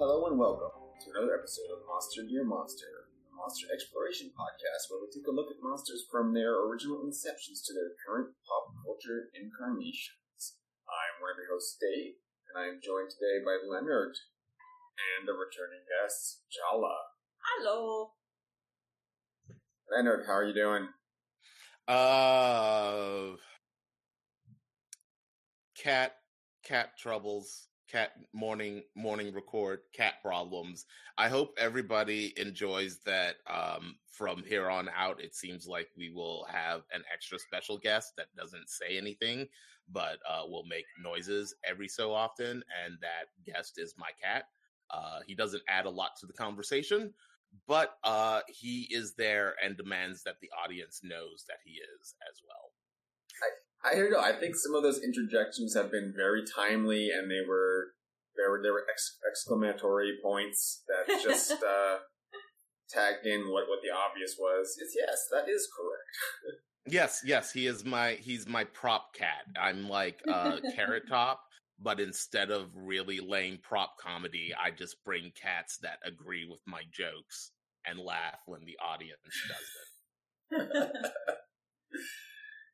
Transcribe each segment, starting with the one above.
Hello and welcome to another episode of Monster Dear Monster, a monster exploration podcast where we take a look at monsters from their original inceptions to their current pop culture incarnations. I'm one of your hosts, Dave, and I am joined today by Leonard and the returning guest, Jala. Hello. Leonard, how are you doing? Uh, cat, cat troubles, cat morning, morning record, cat problems. I hope everybody enjoys that. Um, from here on out, it seems like we will have an extra special guest that doesn't say anything, but uh, will make noises every so often, and that guest is my cat. Uh, he doesn't add a lot to the conversation, but uh, he is there and demands that the audience knows that he is as well. I don't know. I think some of those interjections have been very timely, and they were there were there were ex- exclamatory points that just uh, tagged in what what the obvious was. It's yes, that is correct. Yes, yes, he is my he's my prop cat. I'm like uh Carrot Top, but instead of really lame prop comedy, I just bring cats that agree with my jokes and laugh when the audience doesn't.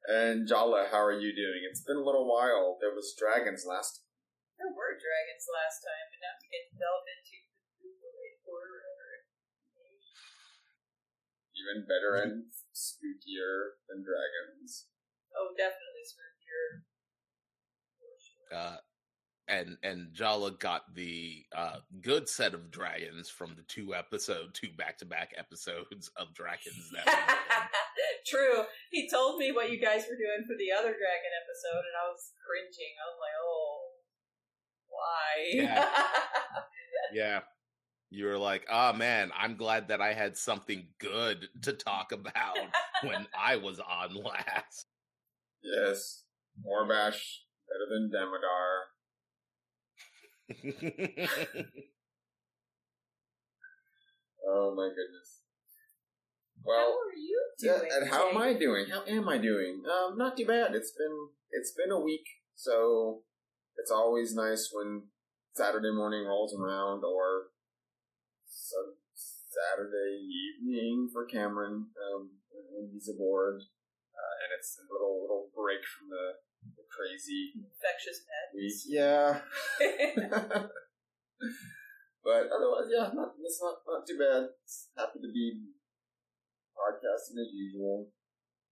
and Jala, how are you doing? It's been a little while. There was dragons last. There were dragons last time, but now we get to delve into the horror. Even better and spookier than dragons. Oh, definitely spookier. Uh and and Jala got the uh good set of dragons from the two episode two back to back episodes of dragons that we. True. He told me what you guys were doing for the other dragon episode, and I was cringing. I was like, oh, why? Yeah. You were like, oh man, I'm glad that I had something good to talk about when I was on last. Yes, Morbash better than Demodar. Oh my goodness. how Well, are you yeah, and how am I doing? How am I doing? Um, not too bad. It's been it's been a week, so it's always nice when Saturday morning rolls around or some Saturday evening for Cameron um, when he's aboard, uh, and it's a little little break from the, the crazy Infectious week. madness. Yeah, but otherwise, yeah, not it's not not too bad. It's happy to be podcasting as usual.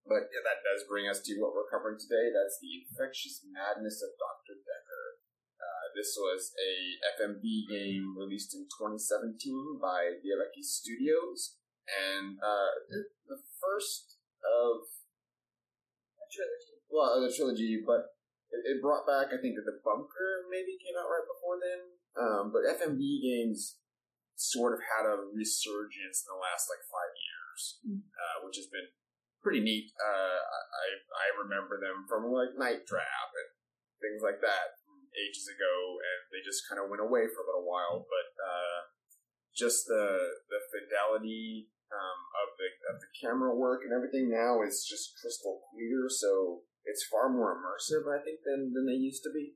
But yeah, that does bring us to what we're covering today. That's the infectious madness of Dr. Dekker. Uh, this was a FMV game released in 2017 by D'Avekki Studios, and uh, the- the first of A trilogy. Well, the trilogy, but it, it brought back, I think, that the Bunker maybe came out right before then. Um, but FMV games sort of had a resurgence in the last like five years, Mm. uh, which has been pretty neat. Uh, I I remember them from like Night Trap and things like that ages ago, and they just kind of went away for a little while. But uh, just the the fidelity um, of the of the camera work and everything now is just crystal clear. So it's far more immersive, I think, than than they used to be.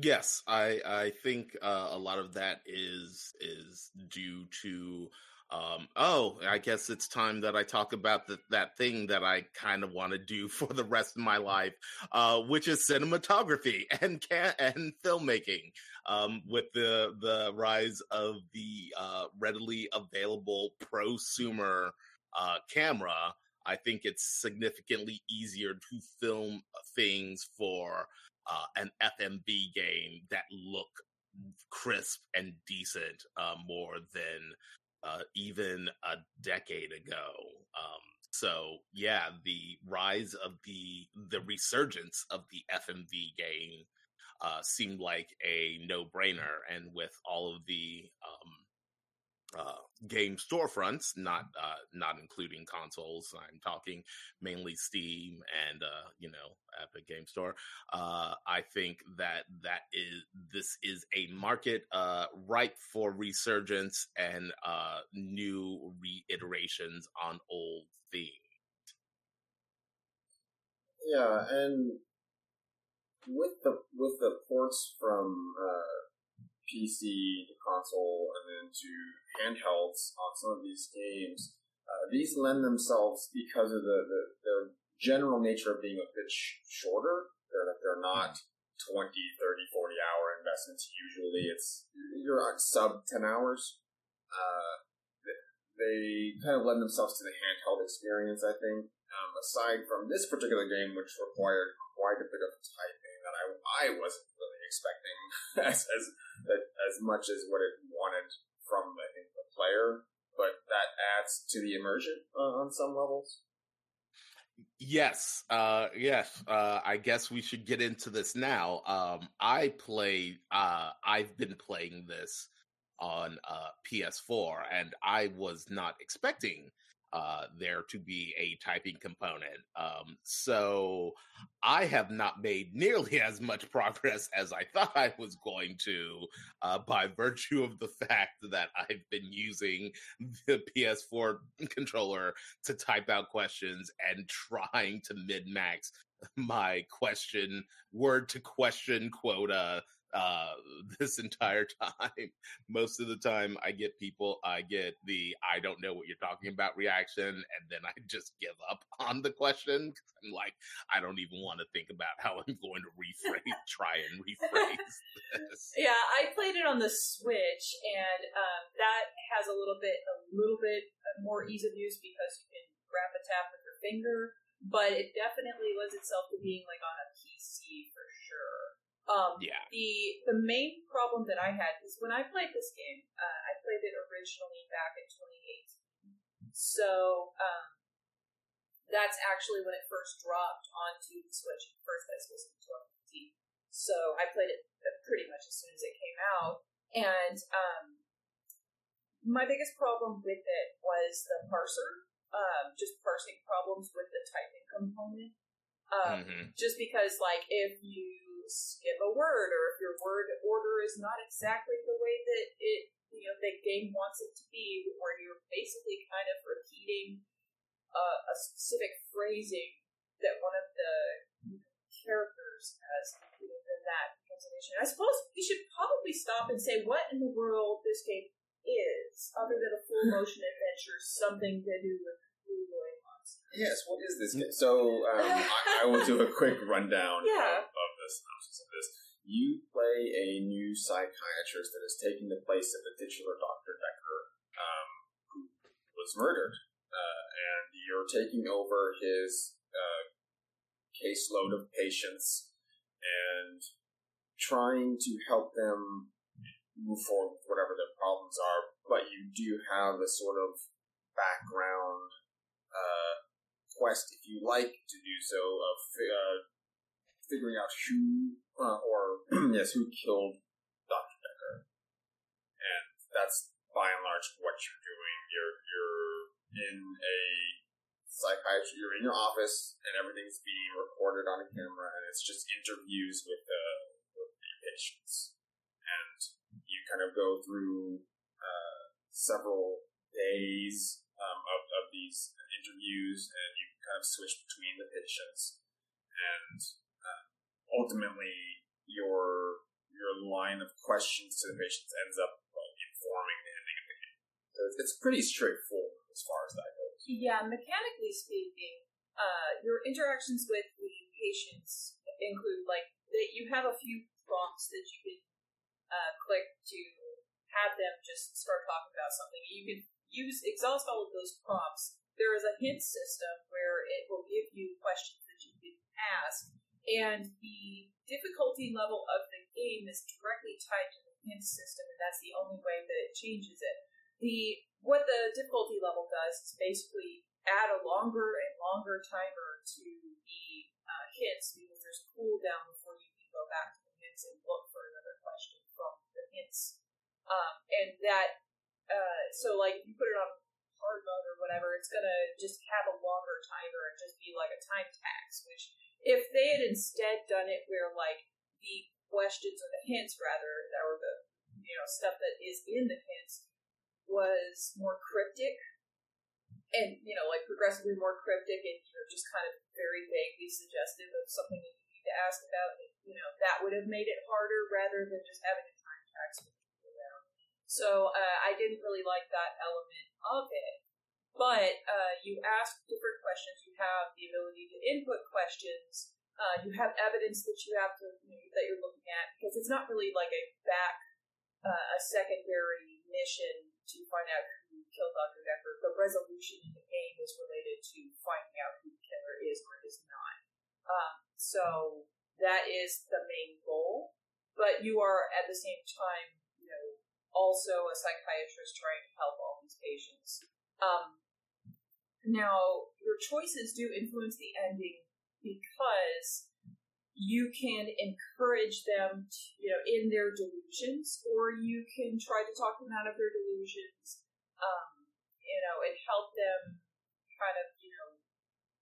Yes, I I think uh, a lot of that is is due to um oh, I guess it's time that I talk about the, that thing that I kind of want to do for the rest of my life, uh which is cinematography and can and filmmaking. Um with the the rise of the uh readily available prosumer uh camera, I think it's significantly easier to film things for uh, an FMV game that look crisp and decent uh, more than uh, even a decade ago. Um, so yeah, the rise of the the resurgence of the FMV game uh, seemed like a no brainer, and with all of the um, uh, game storefronts, not uh, not including consoles. I'm talking mainly Steam and uh, you know Epic Game Store. Uh, I think that that is this is a market uh, ripe for resurgence and uh, new reiterations on old themes. Yeah, and with the with the ports from uh, PC to console and then to handhelds on some of these games, uh, these lend themselves because of the, the, the general nature of being a bit sh- shorter. They're, they're not 20, 30, 40 hour investments. Usually it's, you're on sub 10 hours. Uh, they kind of lend themselves to the handheld experience, I think. Um, aside from this particular game, which required quite a bit of typing that I, I wasn't really expecting as, as, as much as what it wanted from, I think, the player, but that adds to the immersion uh, on some levels. Yes, uh, yes. Uh, I guess we should get into this now. Um, I play. Uh, I've been playing this on uh, PS4, and I was not expecting uh, there to be a typing component. Um, so I have not made nearly as much progress as I thought I was going to uh, by virtue of the fact that I've been using the PS4 controller to type out questions and trying to mid max my question word to question quota uh, this entire time. Most of the time, I get people, I get the I don't know what you're talking about reaction, and then I just give up on the question. I'm like, I don't even want to think about how I'm going to rephrase, try and rephrase this. Yeah, I played it on the Switch, and um, that has a little bit, a little bit more ease of use because you can grab a tap with your finger. But it definitely lends itself to being like on a PC for sure. Um, yeah. The the main problem that I had is when I played this game, uh, I played it originally back in 2018. So um, that's actually when it first dropped onto the Switch. First, this was in 2015. So I played it uh, pretty much as soon as it came out, and um, my biggest problem with it was the parser. Um, just parsing problems with the typing component. Um, Mhm. Just because, like, if you skip a word or if your word order is not exactly the way that it you know the game wants it to be where you're basically kind of repeating uh, a specific phrasing that one of the characters has included then that becomes. I suppose we should probably stop and say what in the world this game is, other than a full motion adventure, something to do with Monster. Yes, what is this game? So um, I, I will do a quick rundown Yeah. of, of the synopsis of this. You play a new psychiatrist that has taken the place of the titular Dr. Dekker, um, who was murdered. Uh, and you're taking over his uh, caseload of patients and trying to help them move forward with whatever their problems are. But you do have a sort of background uh, quest, if you like to do so, of uh, figuring out who uh, or yes, who killed Doctor Dekker, and that's by and large what you're doing. You're you're in a psychiatry. You're in your office, and everything's being recorded on a camera, and it's just interviews with the with the patients, and you kind of go through uh, several days um, of, of these interviews, and you kind of switch between the patients, and uh, ultimately your your line of questions to the patients ends up like, informing the ending of the game. So it's, it's pretty straightforward as far as that goes. Yeah, mechanically speaking, uh, your interactions with the patients include like that you have a few prompts that you can uh, click to have them just start talking about something. You can use exhaust all of those prompts. There is a hint system where it will give you questions that you can ask, and the difficulty level of the game is directly tied to the hint system, and that's the only way that it changes it. The what the difficulty level does is basically add a longer and longer timer to the uh, hits because there's a cooldown before you can go back to the hints and look for another question from the hints, Um, and that, uh, so like if you put it on hard mode or whatever, it's gonna just have a longer timer and just be like a time tax. Which if they had instead done it where like the questions or the hints rather, or the you know stuff that is in the hints was more cryptic and you know like progressively more cryptic and you know just kind of very vaguely suggestive of something that you need to ask about you know that would have made it harder rather than just having a time tax which So uh, I didn't really like that element of it. But uh, you ask different questions. You have the ability to input questions. Uh, you have evidence that you have to you know, that you're looking at because it's not really like a back uh, a secondary mission to find out who killed Dr. Dekker. The resolution in the game is related to finding out who the killer is or is not. Um, so that is the main goal. But you are at the same time, you know, also a psychiatrist trying to help all these patients. Um, now, your choices do influence the ending because you can encourage them, to, you know, in their delusions, or you can try to talk them out of their delusions, um, you know, and help them kind of, you know,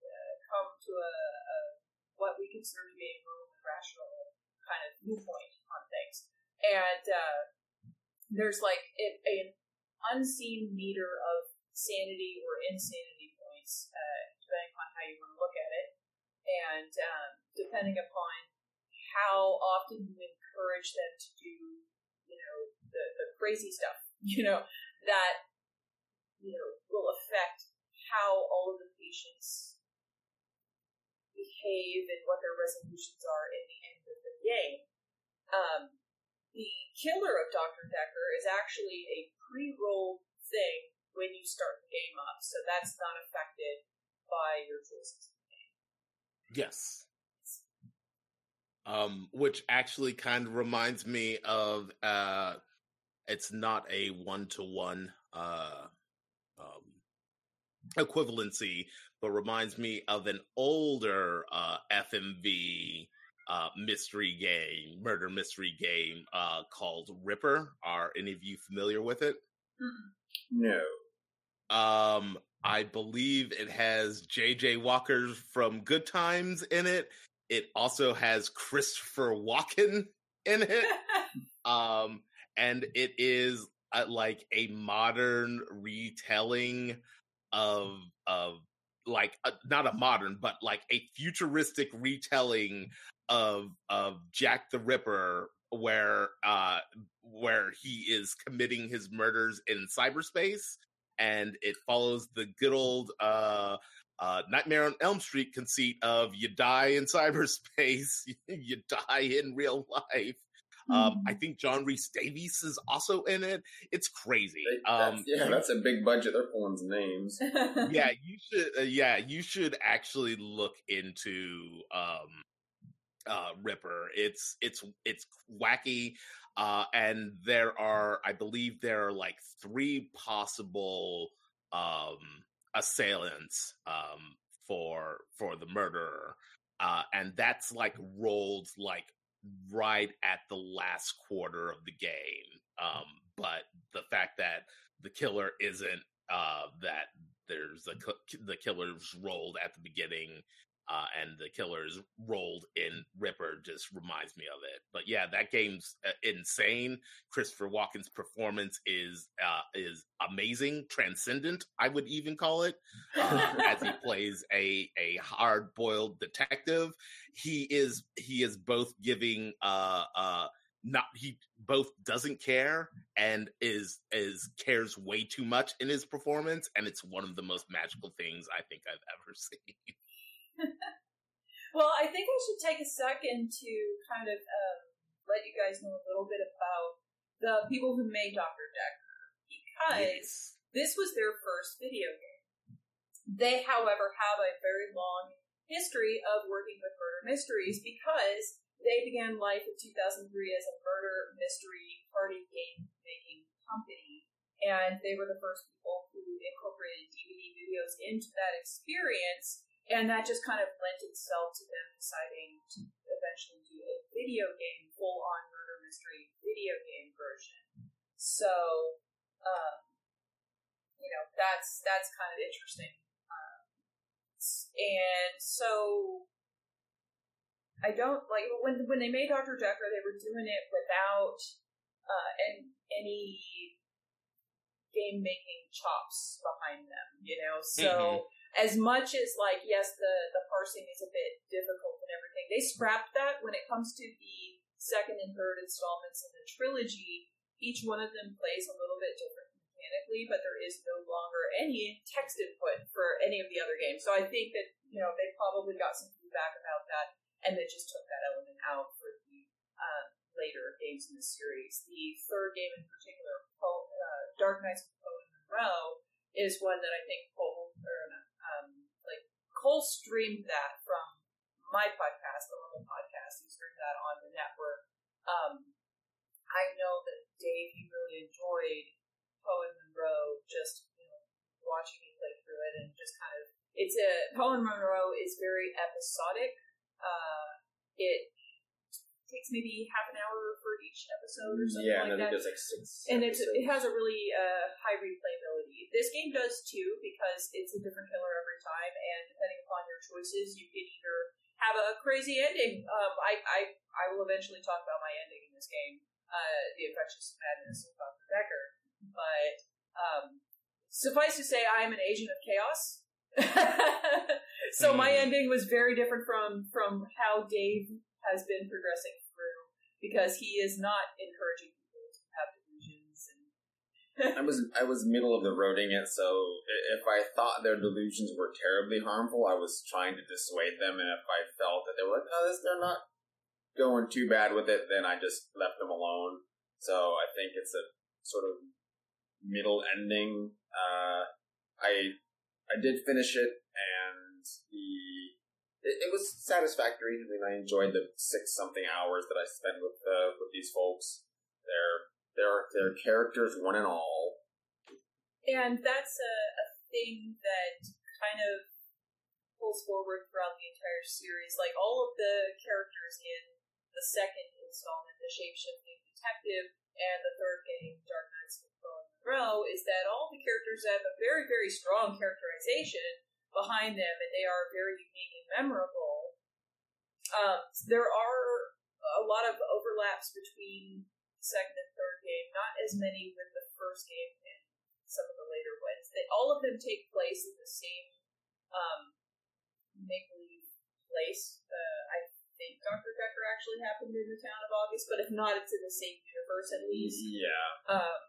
uh, come to a, a, what we consider to be a rational kind of viewpoint on things. And uh, there's like an unseen meter of sanity or insanity points, uh, depending upon how you want to look at it, and um, depending upon how often you encourage them to do, you know, the, the crazy stuff, you know, that, you know, will affect how all of the patients behave and what their resolutions are in the end of the game. Um, the killer of Dr. Dekker is actually a pre roll thing when you start the game up, so that's not affected by your choices. Yes. Um, which actually kind of reminds me of uh, it's not a one to one equivalency, but reminds me of an older uh, FMV uh, mystery game, murder mystery game uh, called Ripper. Are any of you familiar with it? No. Um, I believe it has J.J. Walker from Good Times in it. It also has Christopher Walken in it. um, and it is uh, like a modern retelling of of like uh, not a modern but like a futuristic retelling of of Jack the Ripper where uh where he is committing his murders in cyberspace and it follows the good old uh, uh, Nightmare on Elm Street conceit of you die in cyberspace, you die in real life. Um, I mm-hmm. think John Rhys-Davies is also in it. It's crazy. Um, yeah, that's a big budget. They're pulling some names. yeah, you should. Uh, yeah, you should actually look into um, uh, Ripper. It's it's it's wacky. Uh, and there are, I believe, there are like three possible um, assailants um, for for the murderer, uh, and that's like rolled like right at the last quarter of the game. Um, but the fact that the killer isn't uh, that there's a the killer's rolled at the beginning uh, and the killers rolled in Ripper just reminds me of it. But yeah, that game's uh, insane. Christopher Walken's performance is uh, is amazing, transcendent. I would even call it uh, as he plays a a hard boiled detective. He is he is both giving uh uh not he both doesn't care and is is cares way too much in his performance and it's one of the most magical things i think i've ever seen well, I think I should take a second to kind of um, let you guys know a little bit about the people who made Dr. Dekker because yes. this was their first video game. They, however, have a very long history of working with murder mysteries because they began life in 2003 as a murder mystery party game making company. And they were the first people who incorporated DVD videos into that experience and that just kind of lent itself to them deciding to eventually do a video game, full on murder mystery video game version. So, um, you know, that's that's kind of interesting. Um, and so, I don't like when when they made Doctor Dekker, they were doing it without uh, and any game making chops behind them, you know. So. Mm-hmm as much as like yes the the parsing is a bit difficult and everything they scrapped that when it comes to the second and third installments in the trilogy each one of them plays a little bit different mechanically, but there is no longer any text input for any of the other games. So I think that you know they probably got some feedback about that, and they just took that element out for the uh, later games in the series. The third game in particular, uh, Dark Nights of and Munroe, is one that I think Cole or um, like Cole streamed that from my podcast, the Level Podcast. He streamed that on the network. Um, I know that Dave he really enjoyed Poe and Munroe just you know watching me play through it and just kind of it's a Poe and Munroe is very episodic. Uh, it takes maybe half an hour for each episode or something yeah, like that. there's like six. And it's, episodes. it has a really uh, high replayability. This game does too because it's a different killer every time, and depending upon your choices, you can either have a crazy ending. Um, I, I I will eventually talk about my ending in this game, uh, the infectious madness of Dr. Dekker. But um, suffice to say, I am an agent of chaos. so my Mhm. ending was very different from from how Dave has been progressing through because he is not encouraging people to have delusions and I was I was middle of the roading it, so if I thought their delusions were terribly harmful, I was trying to dissuade them, and if I felt that they were like, oh, this, they're not going too bad with it, then I just left them alone. So I think it's a sort of middle ending. Uh, I I did finish it, it, it was satisfactory. I mean, I enjoyed the six something hours that I spent with uh, with these folks. They're they're they're characters, one and all. and that's a, a thing that kind of pulls forward throughout the entire series. Like all of the characters in the second installment, the shapeshifting detective, and the third game, Dark Nights of Munroe, is that all the characters have a very, very strong characterization behind them, and they are very unique and memorable. Um, there are a lot of overlaps between second and third game, not as many with the first game and some of the later ones. They all of them take place in the same um, make believe place. Uh, I think Doctor Dekker actually happened in the town of August, but if not, it's in the same universe at least. Yeah, Um,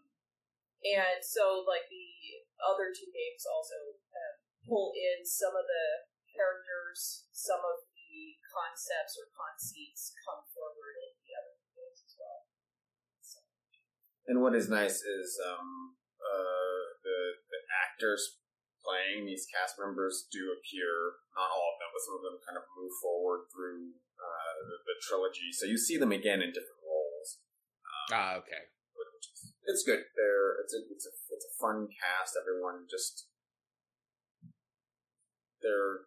and so, like the other two games also uh, pull in some of the characters, some of the concepts or conceits come forward in the other games as well. So, and what is nice is um uh the the actors playing these cast members do appear. Not all of them, but some of them kind of move forward through uh, the, the trilogy, so you see them again in different roles. Ah, okay. it's good. They're it's a it's a it's a fun cast. Everyone just they're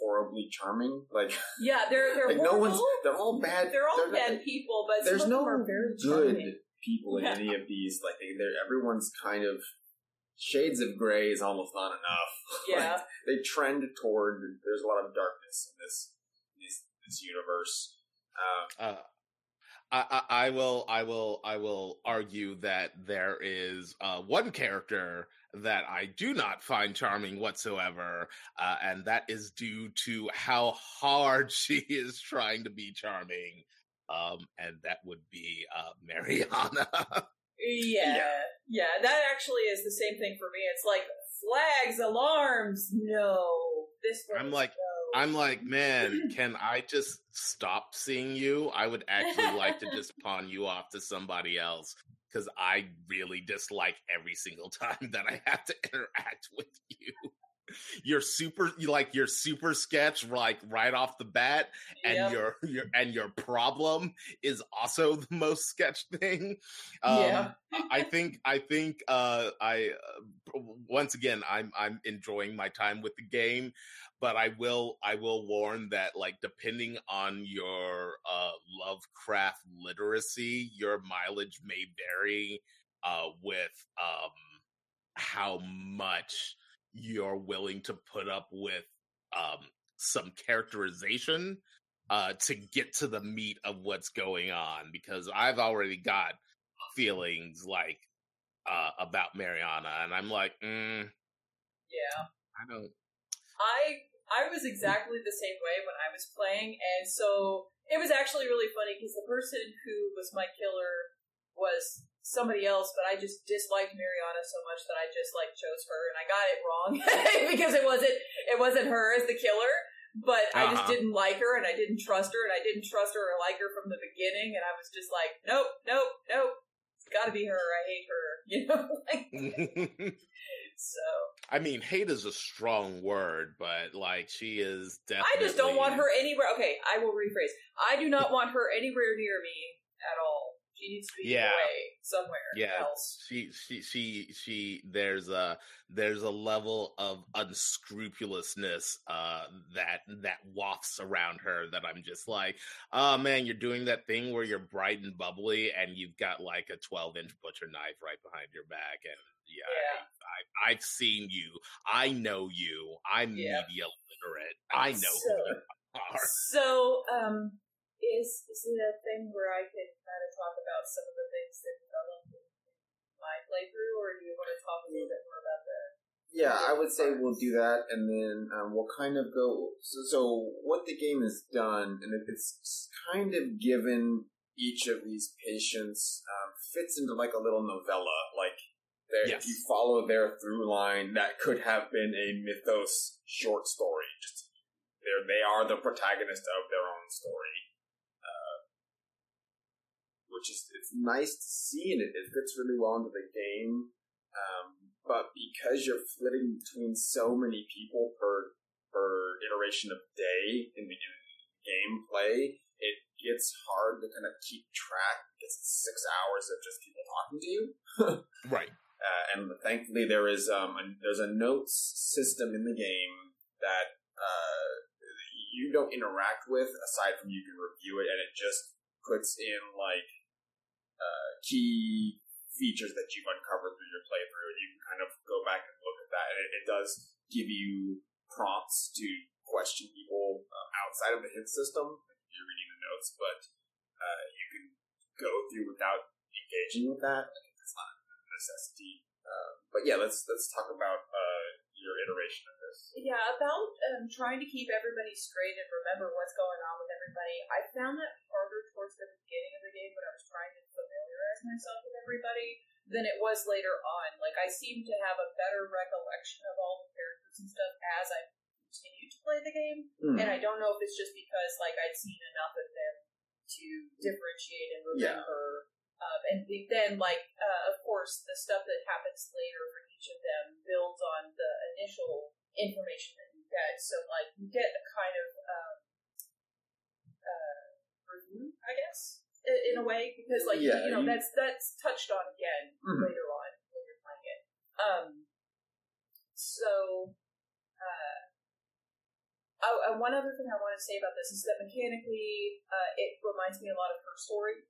horribly charming. Like yeah, they're they're like no one's they're all bad. They're all they're not- bad people, but There's no very good charming. people in Yeah. any of these. Like they, they're everyone's kind of shades of gray is almost not enough. Yeah. Like, they trend toward. There's a lot of darkness in this this, this universe. Uh, Uh, I, I, I will I will I will argue that there is uh, one character that I do not find charming whatsoever, uh, and that is due to how hard she is trying to be charming, um, and that would be uh, Mariana. Yeah, yeah, that actually is the same thing for me. It's like flags, alarms. No, this one. I'm like- no. I'm like, man, can I just stop seeing you? I would actually like to just pawn you off to somebody else because I really dislike every single time that I have to interact with you. You're super, you like your super sketch, like right off the bat, and Yep. your your and your problem is also the most sketch thing. Um, Yeah. I think I think uh, I uh, once again I'm I'm enjoying my time with the game, but I will I will warn that like depending on your uh, Lovecraft literacy, your mileage may vary uh, with um, how much you're willing to put up with um, some characterization uh, to get to the meat of what's going on. Because I've already got feelings like uh, about Mariana, and I'm like, mm, yeah. I don't. I I was exactly the same way when I was playing, and so it was actually really funny because the person who was my killer was somebody else, but I just disliked Mariana so much that I just like chose her, and I got it wrong because it wasn't it wasn't her as the killer. But I just Uh-huh. didn't like her, and I didn't trust her, and I didn't trust her or like her from the beginning, and I was just like, nope, nope, nope, it's got to be her. I hate her, you know. like, so I mean, hate is a strong word, but like she is definitely. I just don't want her anywhere. Okay, I will rephrase. I do not want her anywhere near me at all. She needs to be Yeah. away somewhere Yeah, else. she she she she. There's a there's a level of unscrupulousness uh, that that wafts around her that I'm just like, oh man, you're doing that thing where you're bright and bubbly, and you've got like a 12 inch butcher knife right behind your back, and yeah, Yeah. I, I, I've seen you. I know you. I'm Yeah. media literate. I know So- who you are. So, um, is is it a thing where I can kind of talk about some of the things that developed in my playthrough, or do you want to talk a little bit more about that? Yeah, I would say we'll do that, and then um, we'll kind of go. So, so what the game has done, and it- it's kind of given each of these patients um, fits into like a little novella. Like, there, Yes. if you follow their through line, that could have been a mythos short story. Just they they are the protagonist of their own story. Uh, which is it's nice to see, and it, it fits really well into the game. Um, but because you're flitting between so many people per per iteration of day in the, in the gameplay, it gets hard to kind of keep track it's six hours of just people talking to you. Right. Uh, and thankfully, there is um, a, there's a notes system in the game that uh, you don't interact with aside from you can review it, and it just puts in like uh, key features that you've uncovered through your playthrough, and you can kind of go back and look at that. And it, it does give you prompts to question people um, outside of the hint system. You're reading the notes, but uh, you can go through without engaging with that. I think that's not a necessity. Um, but yeah, let's let's talk about uh, your iteration of this. Yeah, about um, trying to keep everybody straight and remember what's going on with everybody. I found that harder towards the beginning of the game when I was trying to familiarize myself with everybody than it was later on. Like I seem to have a better recollection of all the characters and stuff as I continued to play the game, Hmm. and I don't know if it's just because like I'd seen enough of them to differentiate and Yeah. Um, and then, like, uh, of course, the stuff that happens later for each of them builds on the initial information that you get. So, like, you get a kind of um, uh, review, I guess, in a way, because, like, Yeah, you know, you- that's that's touched on again Mhm. later on when you're playing it. Um, so, uh, oh, and one other thing I want to say about this is that mechanically, uh, it reminds me a lot of her story.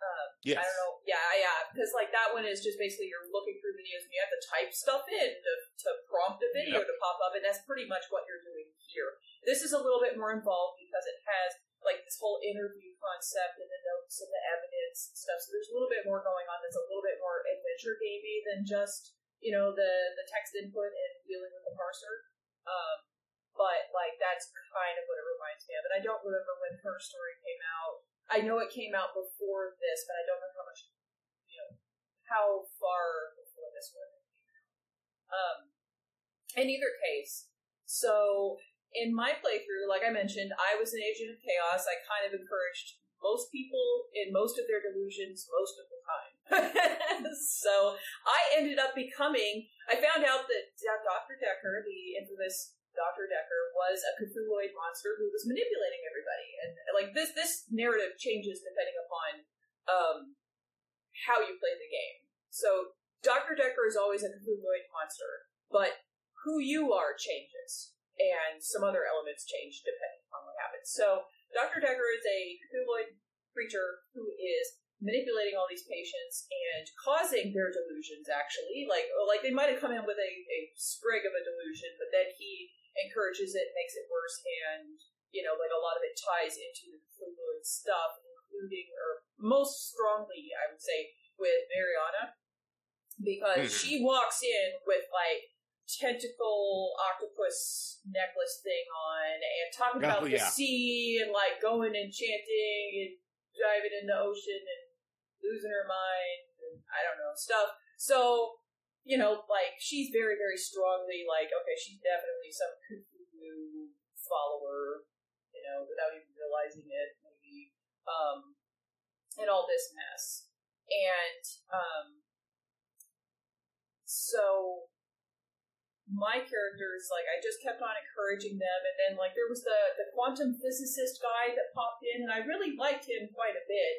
Um, Yes. I don't know. Yeah, yeah, because like that one is just basically you're looking through videos and you have to type stuff in to, to prompt a video to pop up, and that's pretty much what you're doing here. This is a little bit more involved because it has like this whole interview concept and the notes and the evidence and stuff. So there's a little bit more going on. That's a little bit more adventure gamey than just you know the the text input and dealing with the parser. Um, but like that's kind of what it reminds me of. And I don't remember when her story came out. I know it came out before this, but I don't know how much, you know, how far before this one. Um, in either case, so in my playthrough, like I mentioned, I was an agent of chaos. I kind of encouraged most people in most of their delusions most of the time. so I ended up becoming. I found out that Dr. Dekker, the infamous Dr. Dekker, was a Cthulhuid monster who was manipulating everybody, and like this, this narrative changes depending upon um, how you play the game. So Dr. Dekker is always a Cthulhuid monster, but who you are changes, and some other elements change depending on what happens. So Dr. Dekker is a Cthulhuid creature who is manipulating all these patients and causing their delusions actually like like they might have come in with a, a sprig of a delusion but then he encourages it makes it worse and you know like a lot of it ties into the Cthulhuid stuff including or most strongly i would say with mariana because Mhm. she walks in with like tentacle octopus necklace thing on and talking about Oh, the sea and like going and chanting and diving in the ocean and losing her mind, and I don't know stuff. So you know, like she's very very strongly like okay, she's definitely some Cthulhu follower, you know, without even realizing it, maybe, um, and all this mess, and um, so my characters, like I just kept on encouraging them, and then like there was the the quantum physicist guy that popped in, and I really liked him quite a bit.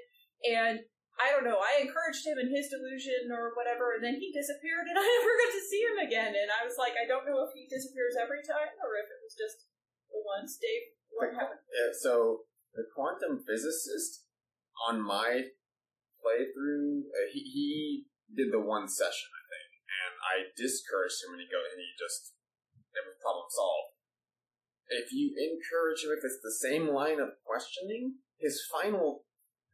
And I don't know, I encouraged him in his delusion or whatever, and then he disappeared, and I never got to see him again. And I was like, I don't know if he disappears every time or if it was just the once. Dave, what happened? Yeah, so the quantum physicist on my playthrough, uh, he he did the one session, I think, and I discouraged him, and he go and he just it was problem solved. If you encourage him, if it's the same line of questioning, his final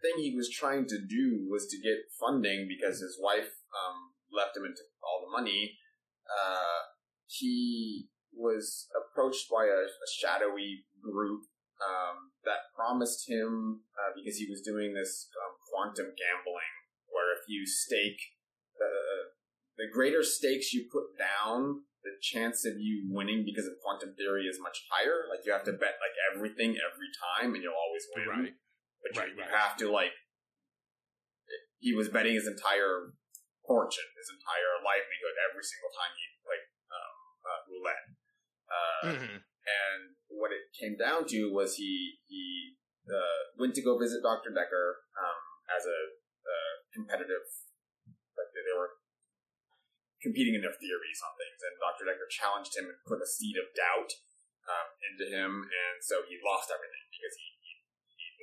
thing he was trying to do was to get funding because his wife um, left him into all the money. Uh, he was approached by a, a shadowy group um, that promised him uh, because he was doing this um, quantum gambling, where if you stake the the greater stakes you put down, the chance of you winning because of quantum theory is much higher. Like you have to bet like everything every time, and you'll always win. Right. But you, Right, you right. have to like. He was betting his entire fortune, his entire livelihood, every single time he played um, uh, roulette. Uh, Mhm. and what it came down to was he he uh, went to go visit Doctor Dekker um, as a uh, competitive, like they were competing in their theories on things, and Doctor Dekker challenged him and put a seed of doubt um, into him, and so he lost everything because he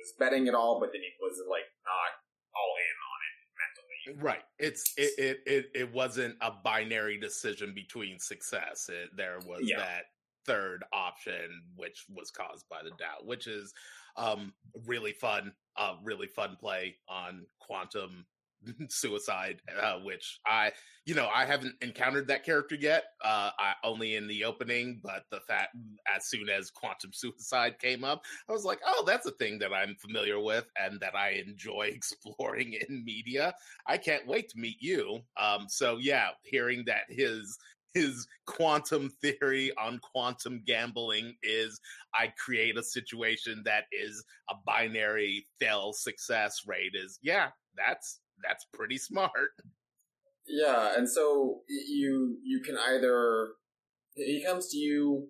was betting it all, but then he was like not all in on it mentally. Right. It's it, it it it wasn't a binary decision between success. It, there was Yeah. that third option which was caused by the doubt, which is um really fun, uh really fun play on quantum suicide uh, which I you know, I haven't encountered that character yet. Uh I only in the opening, but the fact as soon as quantum suicide came up, I was like, "Oh, that's a thing that I'm familiar with and that I enjoy exploring in media." I can't wait to meet you. Um, so yeah, hearing that his his quantum theory on quantum gambling is I create a situation that is a binary fail success rate is yeah, that's that's pretty smart. Yeah, and so you you can either he comes to you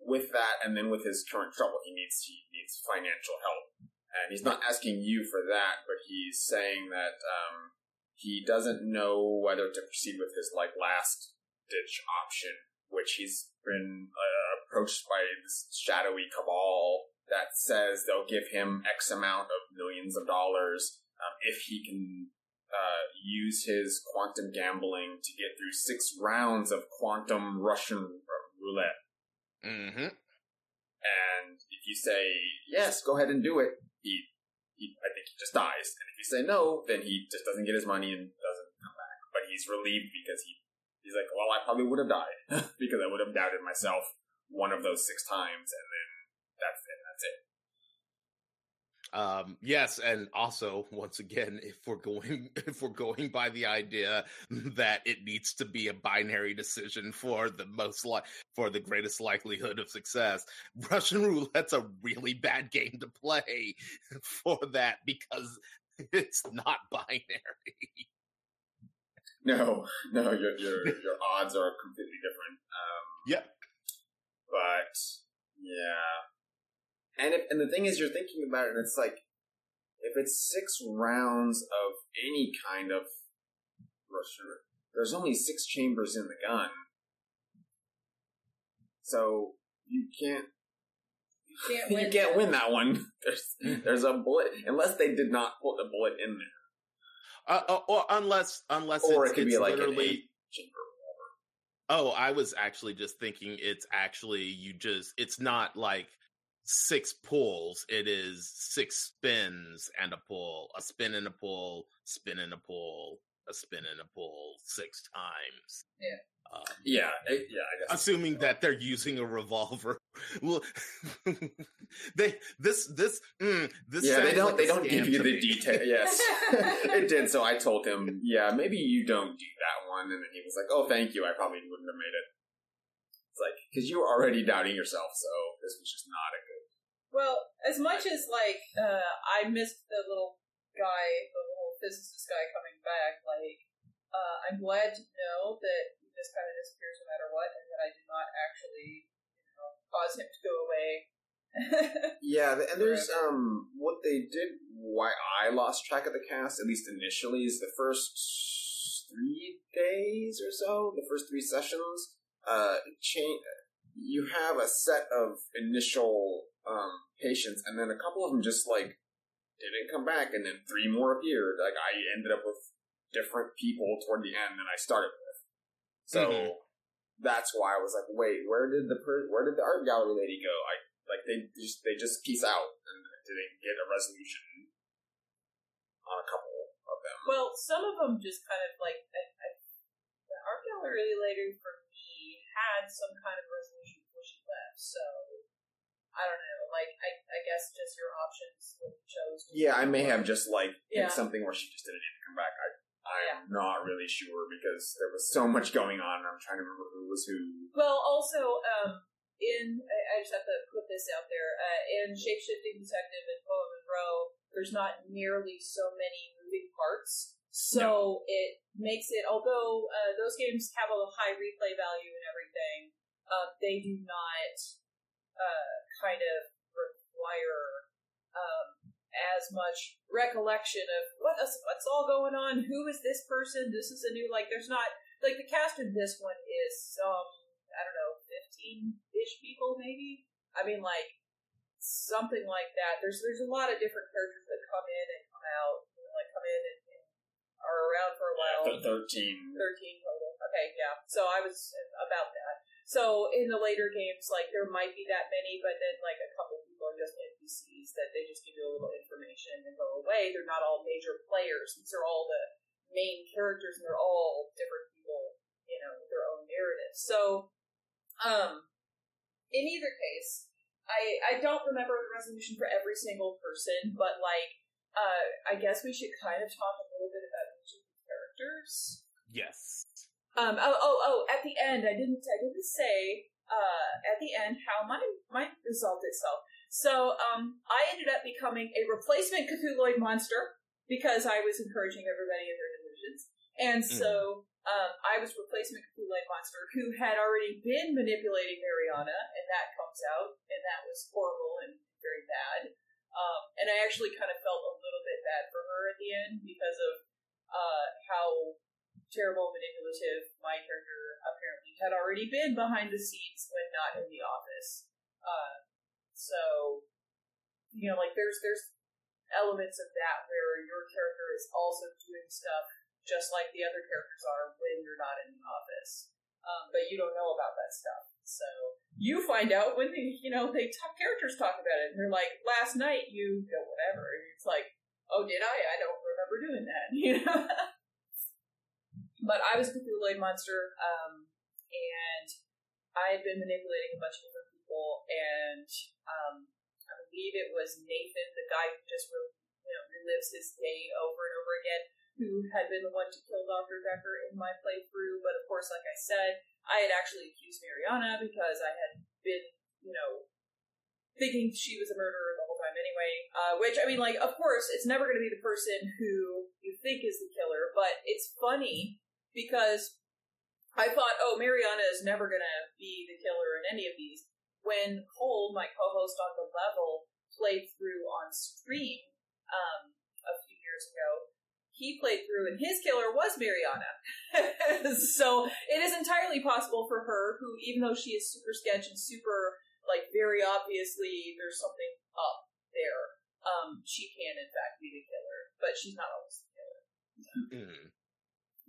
with that, and then with his current trouble, he needs he needs financial help, and he's not asking you for that, but he's saying that um, he doesn't know whether to proceed with his like last ditch option, which he's been uh, approached by this shadowy cabal that says they'll give him X amount of millions of dollars um, if he can uh, use his quantum gambling to get through six rounds of quantum Russian roulette. Mm-hmm. And if you say yes, go ahead and do it, he, he, I think he just dies. And if you say no, then he just doesn't get his money and doesn't come back. But he's relieved because he, he's like, well, I probably would have died because I would have doubted myself one of those six times, and then that's it. That's it. Um, yes, and also once again, if we're going if we're going by the idea that it needs to be a binary decision for the most li- for the greatest likelihood of success, Russian roulette's a really bad game to play for that because it's not binary. No, no, your your your odds are completely different. Um, Yep. but yeah, and if, and the thing is, you're thinking about it, and it's like if it's six rounds of any kind of rusher, there's only six chambers in the gun, so you can't You can't you win. can't win that one. There's there's a bullet unless they did not put the bullet in there, Uh, uh, or unless unless or it's, it could be like an literally eight chamber. Oh, I was actually just thinking it's actually you just it's not like six pulls, it is six spins and a pull, a spin and a pull, spin and a pull, a spin and a pull six times. Yeah. Um, yeah, it, yeah. I guess assuming that they're using a revolver. well, they this this mm, this yeah, they don't like they don't give you the detail. Yes, it did. So I told him, yeah, maybe you don't do that one, and then he was like, oh, thank you. I probably wouldn't have made it. It's like because you were already doubting yourself, so this was just not a good. Well, as much as like uh, I missed the little guy, the little physicist guy coming back, like uh, I'm glad to know that he just kind of disappears no matter what, and that I did not actually you know, cause him to go away. Yeah, and there's um what they did. Why I lost track of the cast, at least initially, is the first three days or so, the first three sessions. Uh, change. You have a set of initial um patients, and then a couple of them just like didn't come back, and then three more appeared. Like I ended up with different people toward the end than I started with. So Mhm. that's why I was like, wait, where did the per- where did the art gallery lady go? I like they just they just piece out and didn't get a resolution on a couple of them. well, some of them just kind of like I, I, the art gallery later for me had some kind of resolution before she left, so. I don't know. Like, I, I guess just your options what you chose. yeah, I may have just like Yeah. something where she just didn't even come back. I I'm not really sure because there was so much going on. And I'm trying to remember who was who. Well, also, um, in I, I just have to put this out there. Uh, in Shapeshifting Detective and Poe Munroe, there's not nearly so many moving parts, so it makes it. Although uh, those games have a high replay value and everything, um, they do not uh, kind of require um, as much recollection of what is, what's all going on. Who is this person? This is a new like. There's not like the cast in this one is some I don't know fifteen ish people maybe. I mean like something like that. There's there's a lot of different characters that come in and come out. You know, like come in and are around for a while. The Thirteen. 13 total. Okay, yeah. So I was about that. So in the later games, like there might be that many, but then like a couple people are just NPCs that they just give you a little information and go away. They're not all major players. These are all the main characters, and they're all different people, you know, with their own narratives. So, um, in either case, I I don't remember the resolution for every single person, but like, uh, I guess we should kind of talk a little bit about each of the characters. Yes. Um. Oh. Oh. Oh. At the end, I didn't. I didn't say. Uh. At the end, how mine mine resolved itself. So. Um. I ended up becoming a replacement Cthulhuoid monster because I was encouraging everybody in their delusions, and so. Um, I was replacement Cthulhuoid monster who had already been manipulating Mariana, and that comes out, and that was horrible and very bad. Um, and I actually kind of felt a little bit bad for her at the end because of uh, how terrible manipulative my character apparently had already been behind the scenes when not in the office. Uh, so, you know, like there's there's elements of that where your character is also doing stuff just like the other characters are when you're not in the office, um, but you don't know about that stuff. So you find out when they, you know, they talk, characters talk about it, and they're like, "Last night you go whatever," and it's like, "Oh, did I? I don't remember doing that," you know. but I was Cthulhu monster, um, and I had been manipulating a bunch of different people, and um, I believe it was Nathan, the guy who just re- you know relives his day over and over again, who had been the one to kill Doctor Dekker in my playthrough. But of course, like I said, I had actually accused Mariana because I had been, you know, thinking she was a murderer the whole time anyway. Uh, which I mean, like, of course, it's never going to be the person who you think is the killer, but it's funny because I thought, oh, Mariana is never going to be the killer in any of these. When Cole, my co-host on the level, played through on stream um, a few years ago, he played through and his killer was Mariana. so it is entirely possible for her, who, even though she is super sketch and super, like, very obviously there's something up there, um, she can in fact be the killer, but she's not always the killer. Mm.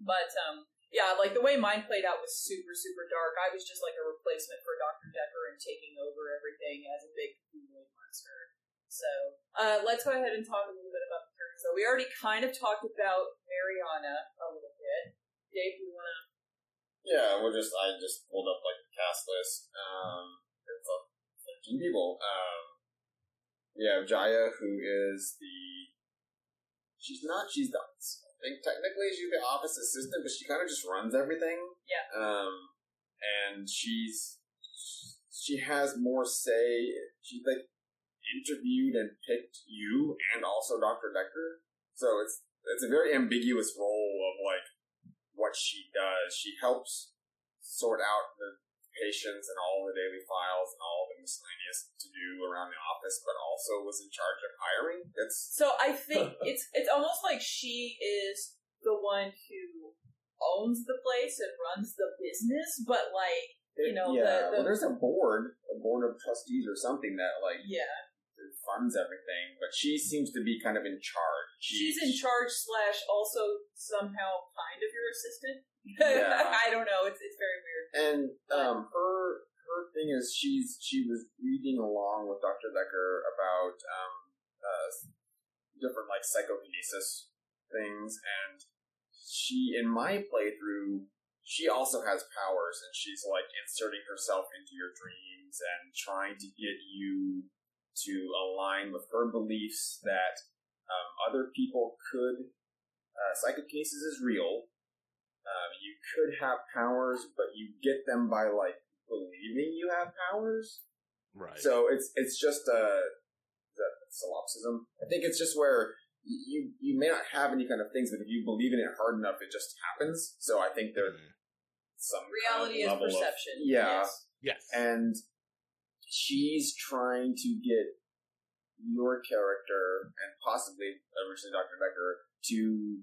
But um, yeah, like the way mine played out was super, super dark. I was just like a replacement for Doctor Dekker and taking over everything as a big monster. So uh, let's go ahead and talk a little bit about the characters. So we already kind of talked about Mariana a little bit. Dave, you want to Yeah, we'll just I just pulled up like the cast list. Um, it's uh, fifteen people. Um, we have Jaya, who is the. She's not. She's the. I think technically she's the office assistant, but she kind of just runs everything. Yeah. Um, and she's she has more say. She like interviewed and picked you and also Dr. Dekker. So it's it's a very ambiguous role of like what she does. She helps sort out the patients and all the daily files and all the miscellaneous to do around the office, but also was in charge of hiring. It's So I think it's it's almost like she is the one who owns the place and runs the business, but like You know, yeah. the- the- well, there's a board, a board of trustees or something that like yeah, funds everything, but she seems to be kind of in charge. She- she's in charge slash also somehow kind of your assistant. Yeah. I don't know. It's it's very weird. And um, her her thing is she's she was reading along with Dr. Dekker about um, uh, different like psychokinesis things, and she in my playthrough she also has powers, and she's like inserting herself into your dreams and trying to get you to align with her beliefs that um, other people could uh, psychokinesis is real um, you could have powers, but you get them by like believing you have powers. Right. So it's it's just a the solipsism. I think it's just where you you may not have any kind of things, but if you believe in it hard enough, it just happens. So I think there's Mhm. some kind of Reality is level of- perception. yeah, Yes. Yes. and she's trying to get your character and possibly originally Dr. Dekker to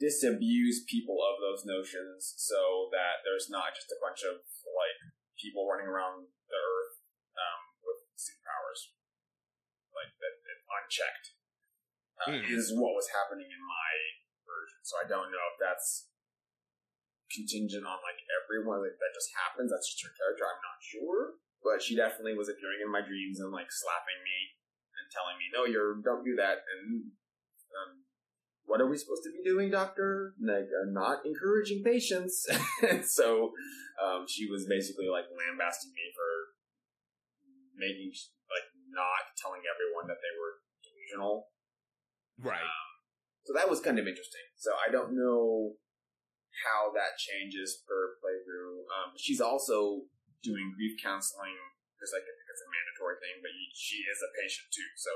disabuse people of those notions so that there's not just a bunch of like people running around the earth um, with superpowers like that, that unchecked uh, Hmm. is what was happening in my version so i don't know if that's contingent on like everyone like that just happens that's just her character i'm not sure but she definitely was appearing in my dreams and like slapping me and telling me no you're don't do that and um, what are we supposed to be doing, doctor? Like, uh, not encouraging patients. so, um, she was basically like lambasting me for making, like, not telling everyone that they were delusional. right. So that was kind of interesting. So I don't know how that changes per playthrough. Um, she's also doing grief counseling. There's like, I think it's a mandatory thing, but you- she is a patient too. So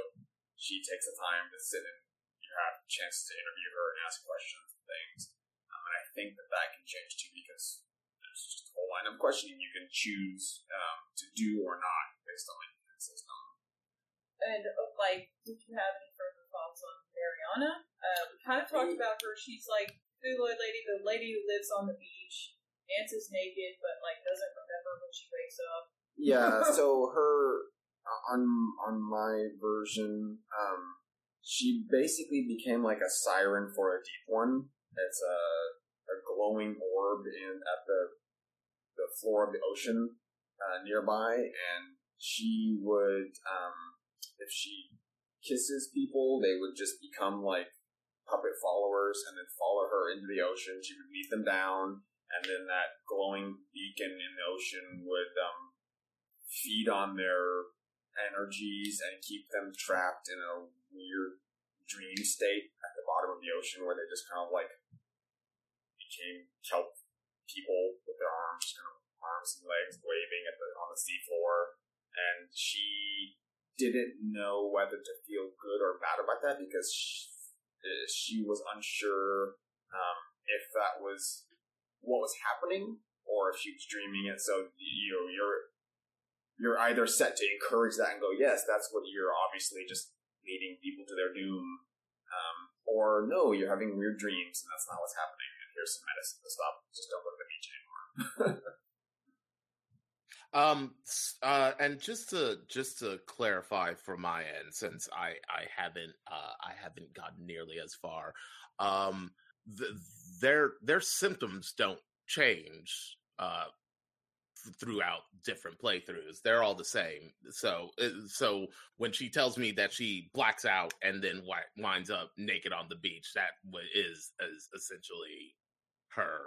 she takes the time to sit and you have chances to interview her and ask questions and things. Um, and I think that that can change too because there's just a whole line of questioning you can choose um, to do or not based on like the system. And uh, like, did you have any further thoughts on Mariana? Uh, we kind of talked about her. She's like Cthulhuoid lady, the lady who lives on the beach, dances naked, but like doesn't remember when she wakes up. Yeah, so her on on my version, um, she basically became like a siren for a deep one. It's a a glowing orb in at the the floor of the ocean uh, nearby, and she would um, if she kisses people, they would just become like puppet followers and then follow her into the ocean. She would meet them down, and then that glowing beacon in the ocean would um, feed on their energies and keep them trapped in a weird dream state at the bottom of the ocean where they just kind of like became kelp people with their arms kind of arms and legs waving at the on the seafloor and she didn't know whether to feel good or bad about that because she, she was unsure um, if that was what was happening or if she was dreaming it so you know you're you're either set to encourage that and go, yes, that's what you're obviously just leading people to their doom, um, or no, you're having weird dreams and that's not what's happening. And here's some medicine to stop. Just don't go to the beach anymore. Um, uh, and just to just to clarify for my end, since I I haven't uh I haven't gotten nearly as far, um, th- their their symptoms don't change uh throughout different playthroughs. They're all the same. So uh, so when she tells me that she blacks out and then winds up naked on the beach, that is is essentially her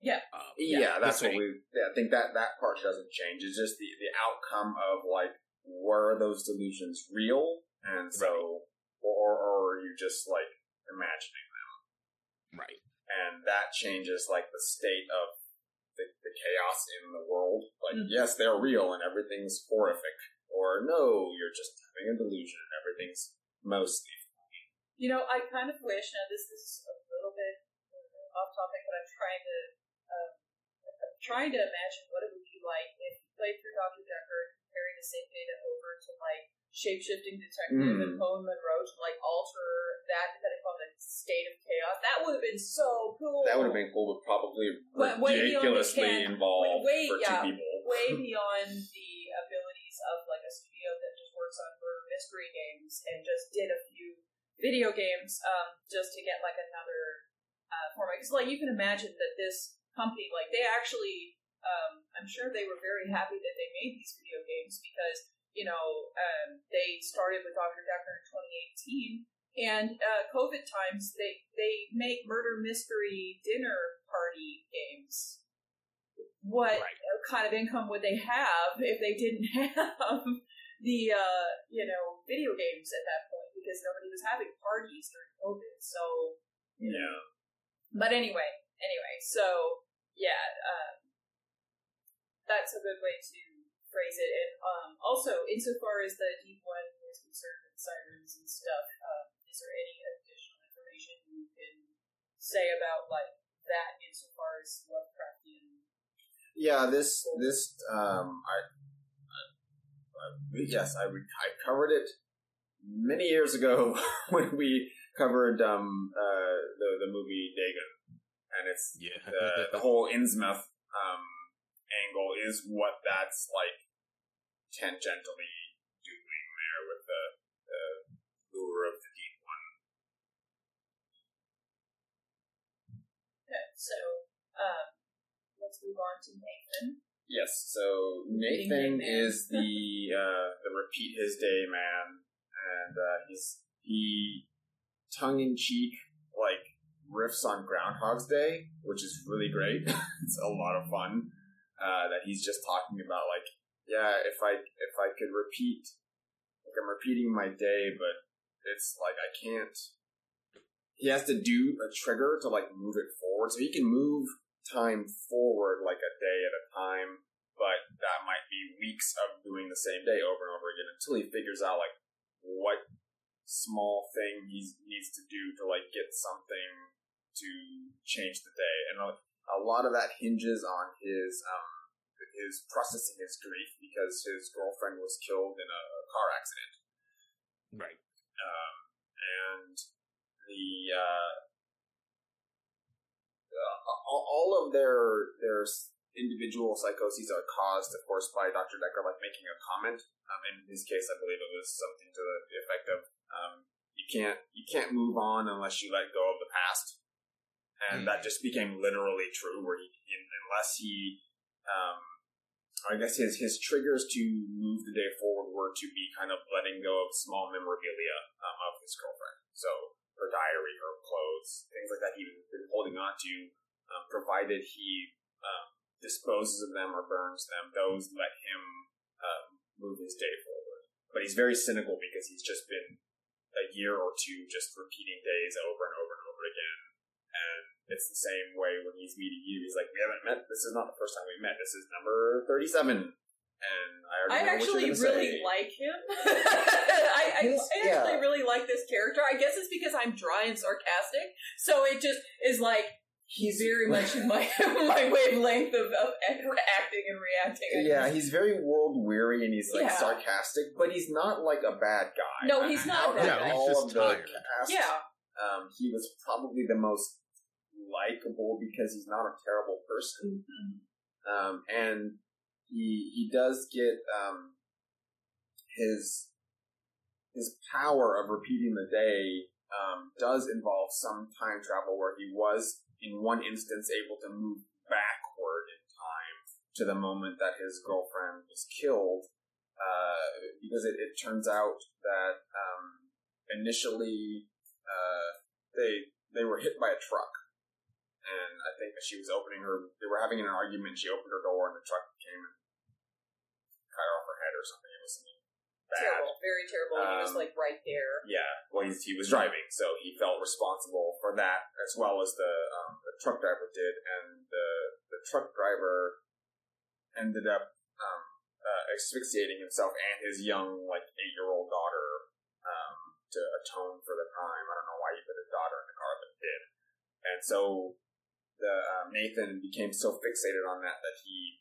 Yeah. Um, Yeah, the that's what we. Yeah, I think that that part doesn't change. It's just the the outcome of like were those delusions real, and so or or are you just like imagining, them, right. and that changes like the state of the, the chaos in the world. Like Mhm. yes, they're real and everything's horrific, or no, you're just having a delusion and everything's mostly. fine. You know, I kind of wish. Now, this is a little bit uh, off topic, but I'm trying to um, I'm trying to imagine what it would be like if you played through Doctor Dekker, carrying the same data over to like shapeshifting detective and Mm. Owen Munroe to like alter that depending on the state of chaos. That would have been so cool. That would have been cool, but probably But ridiculously involved way- for yeah. two people. way beyond the abilities of like a studio that just works on murder mystery games and just did a few video games um, just to get like another uh, format. Because like you can imagine that this company, like they actually, um, I'm sure they were very happy that they made these video games because you know um, they started with Dr. Dekker in 2018. And uh, COVID times, they they make murder mystery dinner party games. What Right. kind of income would they have if they didn't have the uh, you know video games at that point because nobody was having parties during COVID. So, you know. Yeah. But anyway, anyway, so yeah, um, that's a good way to phrase it. And um, also, insofar as the deep one is concerned with sirens and stuff, um, is there any additional information you can say about like that insofar as Lovecraftian? Yeah, this this um I, I, yes I I covered it many years ago when we covered um uh the the movie Dagon and it's Yeah. the the whole Innsmouth um angle is what that's like tangentially doing there with the the lure of the deep one. Okay, so um, let's move on to Nathan. Yes, so Nathan. Nathan is the uh, the repeat his day man, and uh, he's he tongue in cheek like riffs on Groundhog's Day, which is really great. it's a lot of fun. Uh, that he's just talking about like, yeah, if I if I could repeat, like I'm repeating my day, but it's like I can't. He has to do a trigger to like move it forward, so he can move time forward like a day at a time, but that might be weeks of doing the same day over and over again until he figures out like what small thing he needs to do to like get something to change the day. And a, lot of that hinges on his um his processing his grief because his girlfriend was killed in a car accident right. um, and the uh, uh, all all of their their individual psychoses are caused, of course, by Dr. Dekker like making a comment. Um, in his case, I believe it was something to the effect of um, you can't you can't move on unless you let go of the past, and Hmm. that just became literally true. Where he in- unless he um, I guess his his triggers to move the day forward were to be kind of letting go of small memorabilia um, of his girlfriend. So her diary, her clothes, things like that he'd been holding on to, um, provided he um, disposes of them or burns them, those let him um, move his day forward. But he's very cynical because he's just been a year or two just repeating days over and over and over again. And it's the same way when he's meeting you. He's like, we haven't met. This is not the first time we've met. This is number 37. And I already I know actually what you're really say. like him. I, I, He's- I yeah. actually really like this character. I guess it's because I'm dry and sarcastic, so it just is like he's very much in my my wavelength of, of acting and reacting. Yeah, he's very world weary and he's like Yeah. sarcastic, but he's not like a bad guy. No, he's not a Out bad of guy. He's all just of the tired. cast, yeah. um, he was probably the most likable because he's not a terrible person. Mhm. Um, and he he does get um, his his power of repeating the day um, does involve some time travel where he was in one instance able to move backward in time to the moment that his girlfriend was killed uh, because it, it turns out that um, initially uh, they they were hit by a truck and I think that she was opening her. They were having an argument. She opened her door, and the truck came and cut off her head or something. It was bad. Terrible, very terrible. and he was Um, like right there. Yeah, well, he's, he was driving, so he felt responsible for that as well as the um, the truck driver did, and the the truck driver ended up um, uh, asphyxiating himself and his young like eight year old daughter um, to atone for the crime. I don't know why he put his daughter in the car, but he did, and so the um, Nathan became so fixated on that that he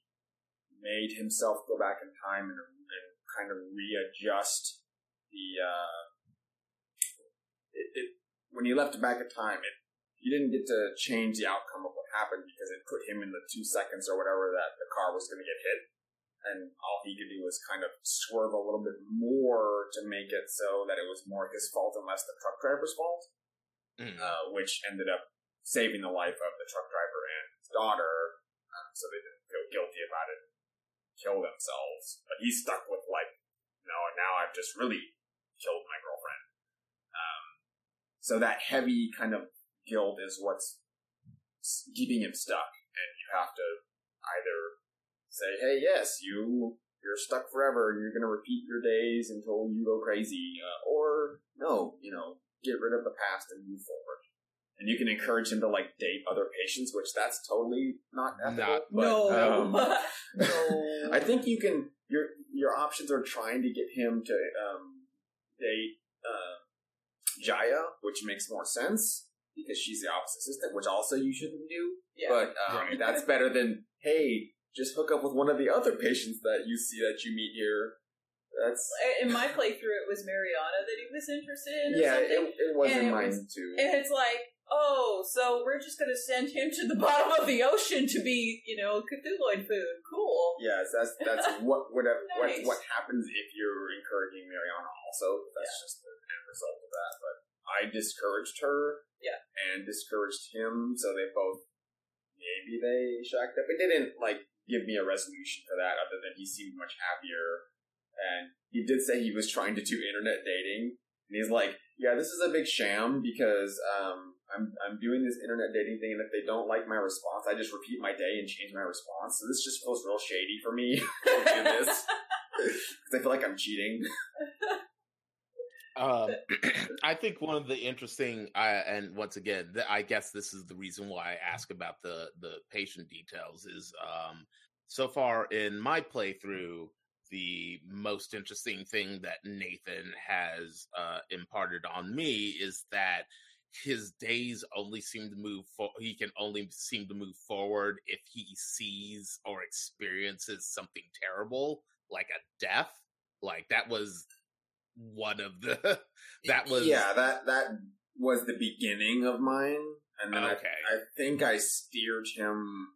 made himself go back in time and, and kind of readjust the uh, it, it when he left back in time, it he didn't get to change the outcome of what happened because it put him in the two seconds or whatever that the car was going to get hit, and all he could do was kind of swerve a little bit more to make it so that it was more his fault and less the truck driver's fault, Mm. uh, which ended up saving the life of the truck driver and his daughter, um, so they didn't feel guilty about it, kill themselves. But he's stuck with like, no, now I've just really killed my girlfriend. Um, so that heavy kind of guilt is what's keeping him stuck, and you have to either say, "Hey, yes, you you're stuck forever. You're going to repeat your days until you go crazy," uh, or no, you know, get rid of the past and move forward. And you can encourage him to like date other patients, which that's totally not ethical. Not- but, no, um, no. I think you can. Your your options are trying to get him to um, date uh, Jaya, which makes more sense because she's the office assistant, which also you shouldn't do. yeah. But um, Right. that's better than hey, just hook up with one of the other patients that you see that you meet here. That's in my playthrough, it was Mariana that he was interested in. Or yeah, something. it, it was And in it mine was- too. And it's like, oh, so we're just going to send him to the bottom of the ocean to be, you know, Cthulhuid food. Cool. Yes, that's that's what whatever Nice. what what happens if you're encouraging Mariana. Also, that's just the end result of that. But I discouraged her, Yeah. and discouraged him, so they both maybe they shacked up. It didn't like give me a resolution for that, other than he seemed much happier. And he did say he was trying to do internet dating, and he's like, "Yeah, this is a big sham because um, I'm I'm doing this internet dating thing, and if they don't like my response, I just repeat my day and change my response. So this just feels real shady for me to this because I feel like I'm cheating." Um, I think one of the interesting, uh, and once again, th- I guess this is the reason why I ask about the the patient details. Is um, so far in my playthrough, the most interesting thing that Nathan has uh, imparted on me is that his days only seem to move. For- he can only seem to move forward if he sees or experiences something terrible, like a death. Like that was one of the that was yeah, that that was the beginning of mine, and then Okay. I, I think I steered him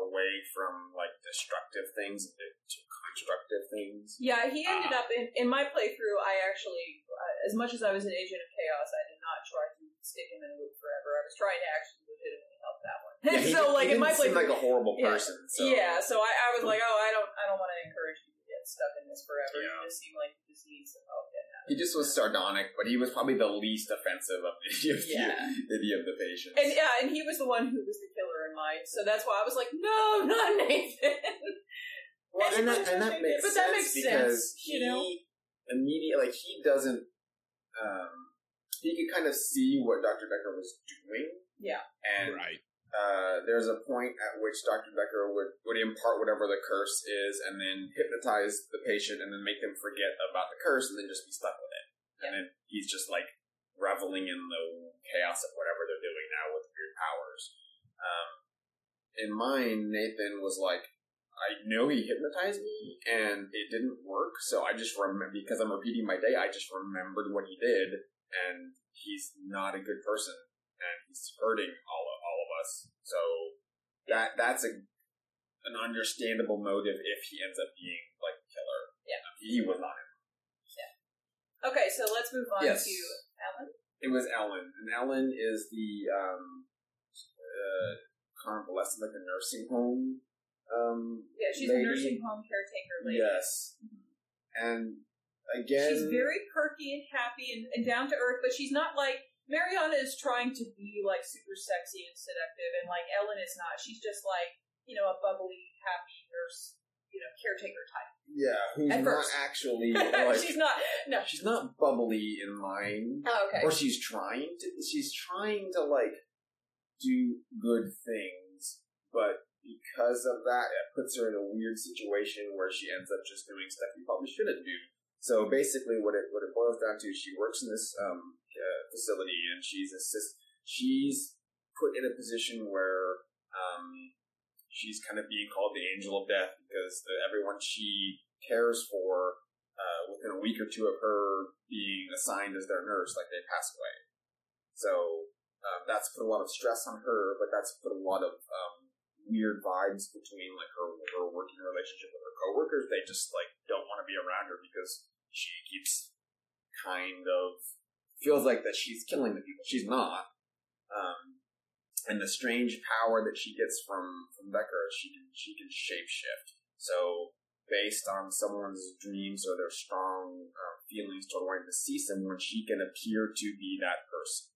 away from like destructive things to to constructive things. Yeah, he ended Ah. up in in my playthrough. I actually, uh, as much as I was an agent of chaos, I did not try to stick him in a loop forever. I was trying to actually legitimately help that one. Yeah, he, so, he like in didn't my seem playthrough, like a horrible Yeah. person. So yeah. So I, I was like, oh, I don't, I don't want to encourage you to get stuck in this forever. Yeah. You just seem like you just need some help getting out. he just was sardonic, but he was probably the least offensive of any of, Yeah. the, any of the patients. And yeah, and he was the one who was the killer in mine. So that's why I was like, no, not Nathan. Well, and that, and that makes But sense that makes because sense, you know? he immediately like he doesn't um he could kind of see what Dr. Dekker was doing. Yeah. And right. uh, there's a point at which Dr. Dekker would, would impart whatever the curse is and then hypnotize the patient and then make them forget about the curse and then just be stuck with it. And then he's just like reveling in the chaos of whatever they're doing now with weird powers. Um, in mine, Nathan was like, I know he hypnotized me and it didn't work, so I just remember because I'm repeating my day. I just remembered what he did, and he's not a good person, and he's hurting all of, all of us. So that that's a an understandable motive if he ends up being like a killer. Yeah. he was not. Yeah. Okay, so let's move on Yes. to Alan. It was Ellen, and Ellen is the um, uh, convalescent, like a nursing home. Um, Yeah, she's lady. a nursing home caretaker lady. Yes, and again, She's very perky and happy and, and down to earth, but she's not like Mariana is trying to be like super sexy and seductive, and like Ellen is not. She's just like you know a bubbly, happy nurse, you know, caretaker type. Yeah, who's At not first. actually like she's not. No. she's not bubbly in mind, Oh, okay. or she's trying to. She's trying to like do good things, but because of that, it puts her in a weird situation where she ends up just doing stuff you probably shouldn't do. So basically, what it what it boils down to, is she works in this um, uh, facility, and she's assist. She's put in a position where um, she's kind of being called the angel of death because the, everyone she cares for, uh, within a week or two of her being assigned as their nurse, like they pass away. So um, that's put a lot of stress on her, but that's put a lot of um, weird vibes between like her her working relationship with her coworkers. They just like don't want to be around her because she keeps kind of feels like that she's killing the people. She's not. Um, and the strange power that she gets from from Dekker, she can she can shapeshift. So based on someone's dreams or their strong uh, feelings toward wanting to see someone, she can appear to be that person.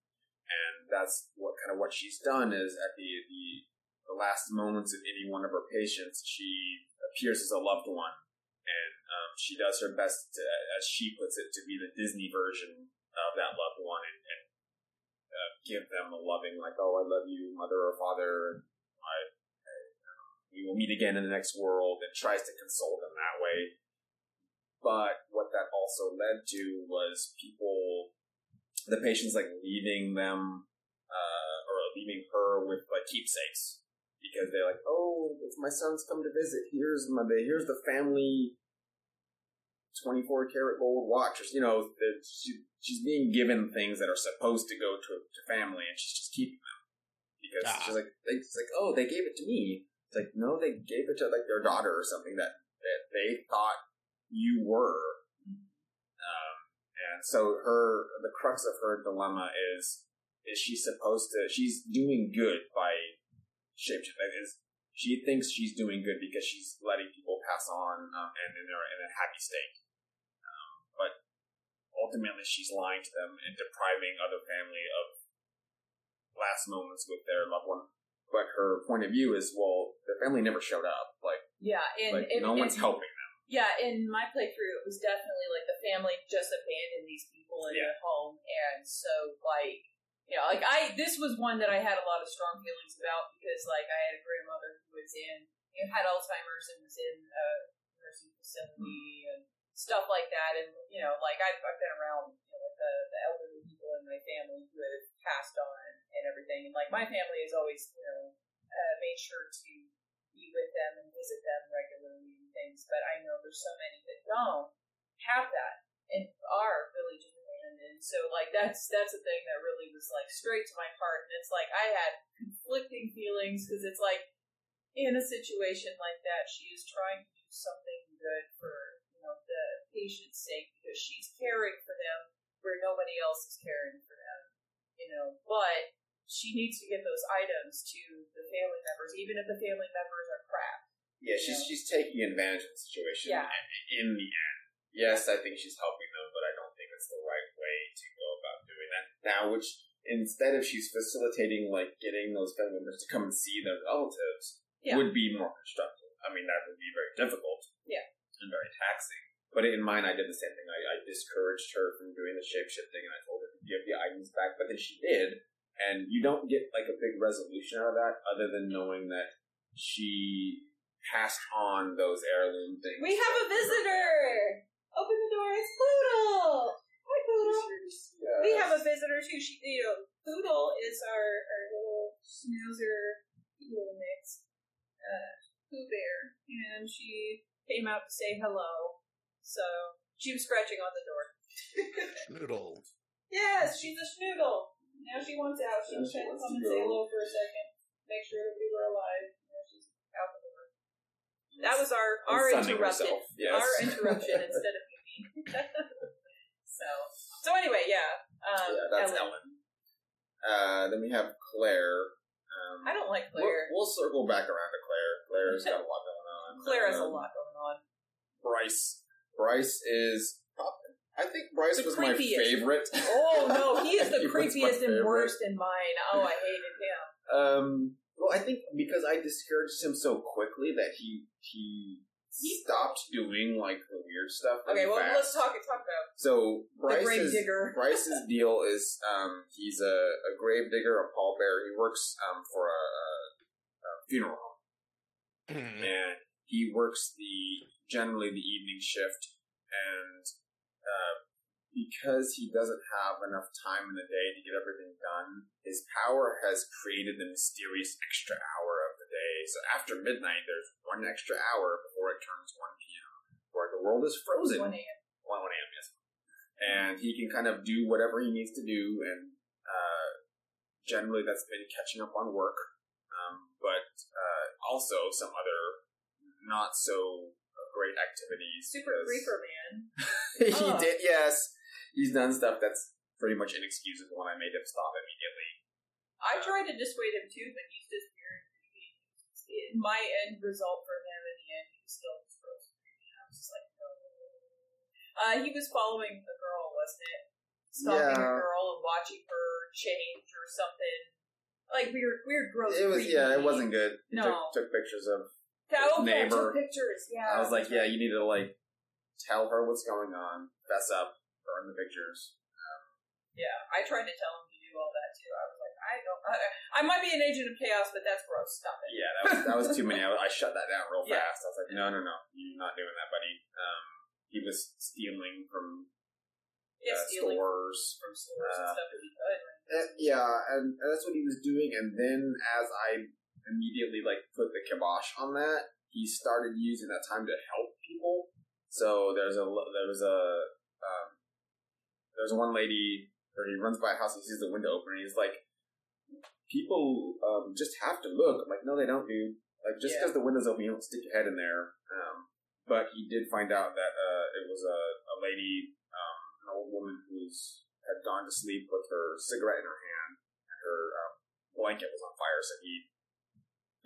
And that's what kind of what she's done is at the the, the last moments of any one of her patients, she appears as a loved one, and um, she does her best, to, as she puts it, to be the Disney version of that loved one and, and uh, give them a loving, like, oh, I love you, mother or father. I, I, we will meet again in the next world, and tries to console them that way. But what that also led to was people, the patients, like leaving them, uh, or leaving her with like keepsakes because they're like, oh, if my son's come to visit, here's my, here's the family 24 karat gold watch, you know, that she, she's being given things that are supposed to go to, to family, and she's just keeping them because Ah. she's like, they, it's like, oh, they gave it to me. It's like, no, they gave it to like their daughter or something that that they thought you were. Um, and so her, the crux of her dilemma is, is she supposed to? She's doing good by shapeshifting. Is she thinks she's doing good because she's letting people pass on um, and in they're in a happy state. Um, but ultimately, she's lying to them and depriving other family of last moments with their loved one. But her point of view is, well, their family never showed up. Like, Yeah, and, like and no and- one's helping them. Yeah, in my playthrough, it was definitely like the family just abandoned these people in Yeah. their home, and so like you know, like I this was one that I had a lot of strong feelings about because like I had a grandmother who was in you know, had Alzheimer's and was in a nursing facility and stuff like that, and you know, like I've, I've been around you know, like the the elderly people in my family who have passed on and everything, and like my family has always you know uh, made sure to be with them and visit them regularly and things, but I know there's so many that don't have that and are really just abandoned. So like that's that's a thing that really was like straight to my heart, and it's like I had conflicting feelings because it's like in a situation like that, she is trying to do something good for you know the patient's sake because she's caring for them where nobody else is caring for them, you know, but she needs to get those items to the family members, even if the family members are crap. Yeah, she's Yeah. she's taking advantage of the situation. Yeah. In the end, yes, I think she's helping them, but I don't think it's the right way to go about doing that. Now, which instead of she's facilitating like getting those family members to come and see their relatives, Yeah. would be more constructive. I mean, that would be very difficult. Yeah. and very taxing. But in mine, I did the same thing. I, I discouraged her from doing the shapeshifting, and I told her to give the items back. But then she did, and you don't get like a big resolution out of that, other than knowing that she passed on those heirloom things. We have a visitor. Open the door. It's Poodle. Hi, Poodle. We have a visitor too. She, you know, Poodle is our, our little schnauzer poodle mix, uh, Pooh Bear, and she came out to say hello. So she was scratching on the door. Noodle. yes, she's a schnoodle. Now she wants out. She Now was she trying to wants come to and say hello for a second, make sure everybody were alive. Now she's out the door. That was our our sunning interruption. herself, yes. Our interruption instead of me. so so anyway, yeah. Um, yeah, that's Ellen. Ellen. Uh, then we have Claire. Um, I don't like We'll, Claire. we'll circle back around to Claire. Claire's got a lot going on. Claire has a Um, lot going on. Bryce. Bryce is. I think Bryce The was my favorite. Oh no, he is the He creepiest and worst in mine. Oh, I hated him. Um, well, I think because I discouraged him so quickly that he he He- stopped doing like the weird stuff. Okay, well fast. let's talk talk about So the grave Bryce's digger. Bryce's deal is um, he's a, a grave digger, a pallbearer. He works um, for a, a, a funeral home, Hmm. and he works the generally the evening shift, and uh, because he doesn't have enough time in the day to get everything done, his power has created the mysterious extra hour of the day. So after midnight, there's one extra hour before it turns one p.m., where the world is frozen. 1 a.m. 1 1 a.m. Yes, and he can kind of do whatever he needs to do, and uh, generally that's been catching up on work, um, but uh, also some other not so great activities. Super because- creeper man. he Oh. did, yes. He's done stuff that's pretty much inexcusable, and I made him stop immediately. I tried to dissuade him too, but he's just very creepy. My end result for him in the end, he was still just gross and creepy. I was just like, no. Uh, he was following a girl, wasn't it? Stalking a girl and watching her change or something. Like weird, weird, gross. It was, creepy. yeah, it wasn't good. He No. took, took pictures of. Yeah, neighbor. took pictures. Yeah, I was like, yeah, you need to like tell her what's going on, fess up, burn the pictures. yeah. I tried to tell him to do all that too. I was like, I don't. I, I might be an agent of chaos, but that's gross. Stop it. Yeah, that was that was too many. I, I shut that down real Yeah. fast. I was like, no, no, no, you're not doing that, buddy. Um, he was stealing from Yeah, uh, stealing stores. from stores and Uh, stuff if he could. Uh, yeah, and, and that's what he was doing. And then, as I immediately like put the kibosh on that, he started using that time to help people. So there's a there was a um, there's one lady where he runs by a house, he sees the window open, and he's like, "People um, just have to look." I'm like, "No, they don't, dude. Like just Yeah. because the window's open, you don't stick your head in there." Um, but he did find out that uh, it was a, a lady, um, an old woman who's had gone to sleep with her cigarette in her hand, and her um, blanket was on fire. So he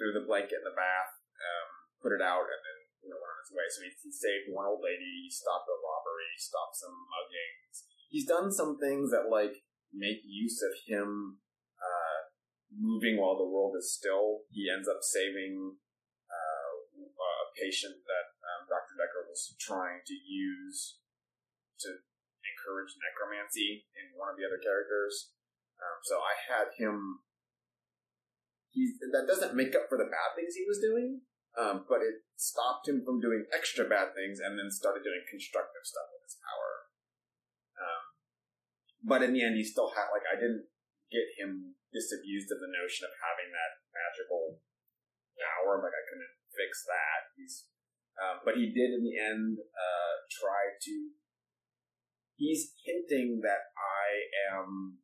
threw the blanket in the bath, um, put it out, and then you know went on his way. So he, he saved one old lady, he stopped a robbery, stopped some muggings. He's done some things that like make use of him uh, moving while the world is still. He ends up saving uh, a patient that um, Dr. Dekker was trying to use to encourage necromancy in one of the other characters. Um, so I had him. He's that doesn't make up for the bad things he was doing, um, but it stopped him from doing extra bad things and then started doing constructive stuff with his power. But in the end, he still had like I didn't get him disabused of the notion of having that magical power. Like I couldn't fix that. He's, um, but he did in the end uh, try to. He's hinting that I am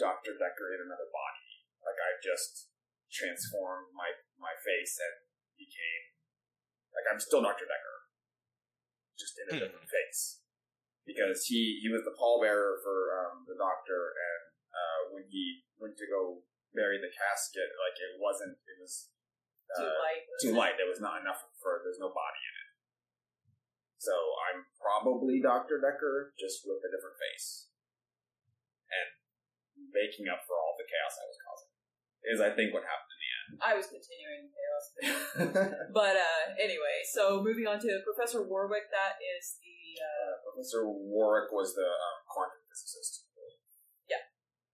Doctor Dekker in another body. Like I just transformed my my face and became like I'm still Doctor Dekker, just in a Hmm. different face. Because he he was the pallbearer for um, the doctor, and uh, when he went to go bury the casket, like it wasn't. It was Too uh, light. too light. There was not enough for. There's no body in it. So I'm probably Doctor Dekker, just with a different face, and making up for all the chaos I was causing. Is I think what happened in the end. I was continuing chaos. But uh, anyway, so moving on to Professor Warwick, that is the uh, Professor Warwick was the um, quantum physicist. Yeah.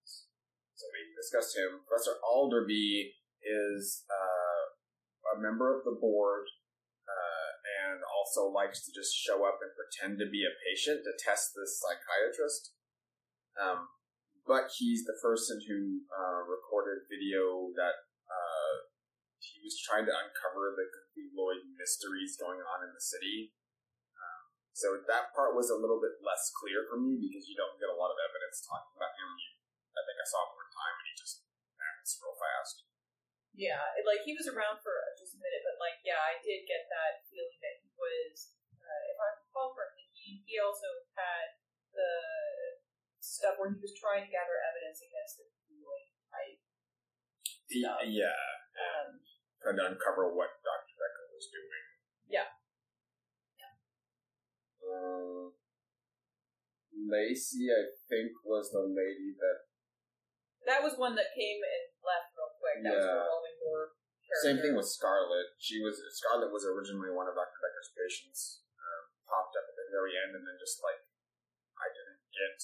So we discussed him. Professor Alderby is uh, a member of the board uh, and also likes to just show up and pretend to be a patient to test this psychiatrist. Um, but he's the person who uh, recorded video that uh, he was trying to uncover the Lloyd mysteries going on in the city. Um, so that part was a little bit less clear for me because you don't get a lot of evidence talking about him. You, I think I saw him one time and he just acts real fast. yeah, it, like he was around for just a minute, but like yeah, I did get that feeling that he was, uh, if I recall correctly, he he also had the stuff where he was trying to gather evidence against the Lloyd type. Yeah, yeah. Um, Trying to uncover what Dr. Dekker was doing. Yeah. Um, Lacey, I think, was the lady that. That was one that came and left real quick. That was Yeah. revolving door. Same thing with Scarlet. She was Scarlet was originally one of Dr. Dekker's patients. Um, popped up at the very end, and then just like I didn't get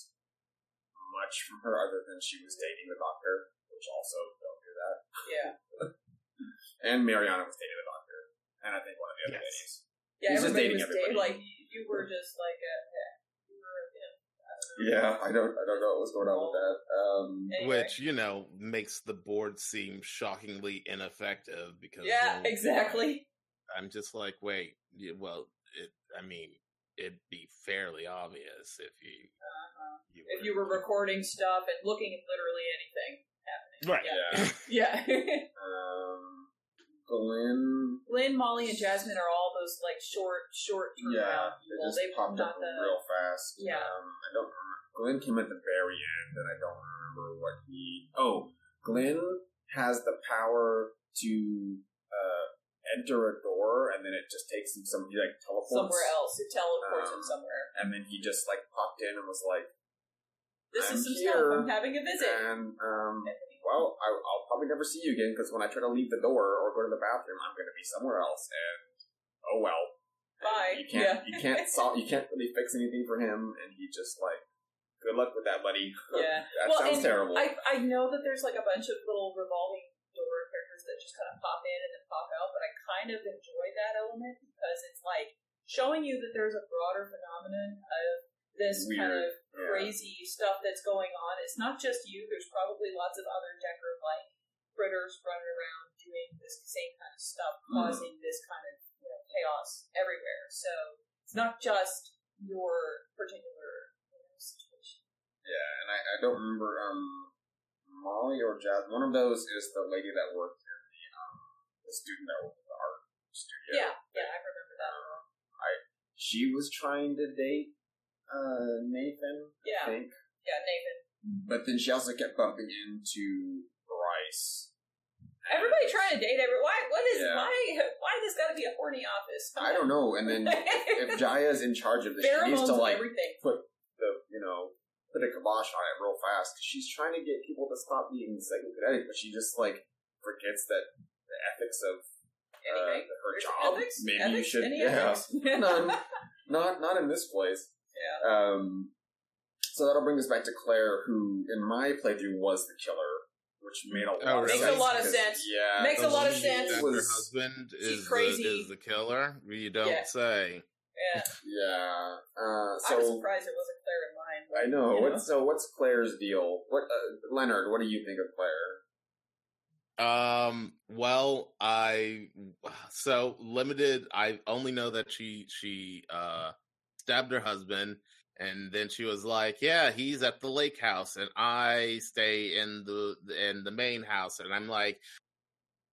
much from her other than she was dating the doctor, which also don't do that. Yeah. And Mariana was dating the doctor, and I think one of the other Yes. ladies. Yeah, He's just dating was everybody. dating, like you, you were just like a yeah, you were a him. Yeah, I don't, I don't know what's going on with that. Um, Anyway. Which, you know, makes the board seem shockingly ineffective because Yeah, then exactly. I'm just like, wait, well, it, I mean, it'd be fairly obvious if you, Uh-huh. you If you were recording stuff and looking at literally anything happening. right, Yeah. Yeah. um, Glenn, Lynn, Molly, and Jasmine are all those like short, short yeah, turnaround they people. just They popped up the real fast. Yeah. um, I don't remember. Glenn came at the very end, and I don't remember what he. Oh, Glenn has the power to uh, enter a door, and then it just takes him some. He like teleports somewhere else. It teleports Um, him somewhere. and then he just like popped in and was like, This I'm is some here, stuff. I'm having a visit. and um, well, I, I'll probably never see you again because when I try to leave the door or go to the bathroom, I'm going to be somewhere else, and oh well. Bye. You can't. You can't solve. You can't really fix anything for him, and he just like, good luck with that, buddy. Yeah. that Well, sounds terrible. I I know that there's like a bunch of little revolving door characters that just kind of pop in and then pop out, but I kind of enjoy that element because it's like showing you that there's a broader phenomenon of this kind Weird. of Yeah. crazy stuff that's going on. It's not just you. There's probably lots of other Dekker like critters running around doing this same kind of stuff, Mhm. causing this kind of you know, chaos everywhere. So it's not just your particular you know, situation. Yeah, and I, I don't remember um Molly or Jazz. One of those is the lady that worked in the um the student that worked in the art studio. Yeah, yeah, I remember that. I she was trying to date uh Nathan, I Yeah, think. yeah, Nathan. But then she also kept bumping into Bryce. Everybody trying to date every. Why? What is Yeah. why? Why this got to be a horny office? Come I don't on. know. And then if Jaya's in charge of this, she needs to like everything. put the you know put a kibosh on it real fast. 'cause she's trying to get people to stop being psychokinetic, but she just like forgets that the ethics of uh, Anything. her There's job. ethics? Maybe you should. Any yeah, none. not not in this place. Yeah. Um. So that'll bring us back to Claire, who in my playthrough was the killer, which made a lot Oh, of really? sense. Makes a lot of 'cause, sense. Yeah, Makes a lot of sense. That was- her husband is crazy. the, is the killer. You don't Yeah. say. Yeah. Yeah. Uh, I was surprised it wasn't Claire in mine. I know. You What's so? What's Claire's deal? What, uh, Leonard? What do you think of Claire? Um. Well, I so limited. I only know that she she uh stabbed her husband, and then she was like, "Yeah, he's at the lake house, and I stay in the in the main house." And I'm like,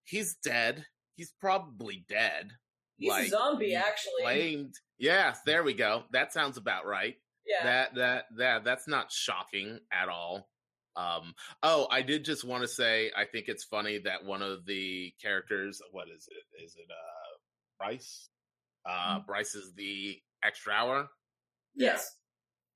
"He's dead. He's probably dead." He's like, a zombie, he actually. Claimed. Yeah, there we go. That sounds about right Yeah. that that that that's not shocking at all um oh i did just want to say i think it's funny that one of the characters what is it is it uh bryce uh Mm-hmm. bryce is the extra hour? Yes.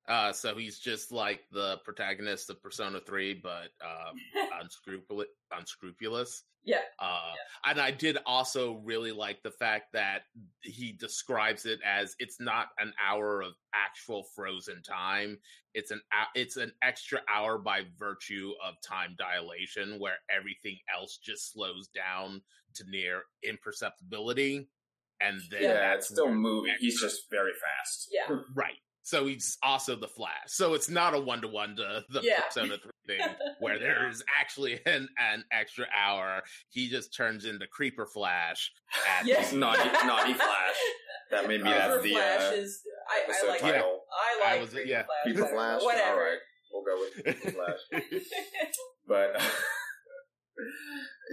uh so he's just like the protagonist of persona 3 but um unscrupulous unscrupulous. Yeah. uh and i did also really like the fact that he describes it as it's not an hour of actual frozen time. It's an it's an extra hour by virtue of time dilation where everything else just slows down to near imperceptibility and then Yeah, that's it's still moving. He's just very fast. Yeah. Right. So he's also the Flash. So it's not a one to one to the Yeah. Persona 3 thing where there is actually an, an extra hour. He just turns into Creeper Flash. At Yeah. Naughty, naughty Flash. That maybe Uh, that's the Flash uh, is. I, I episode like. Yeah. title. I I like was- Creeper yeah. Flash. Creeper. Flash. Whatever. All right, we'll go with Creeper Flash. But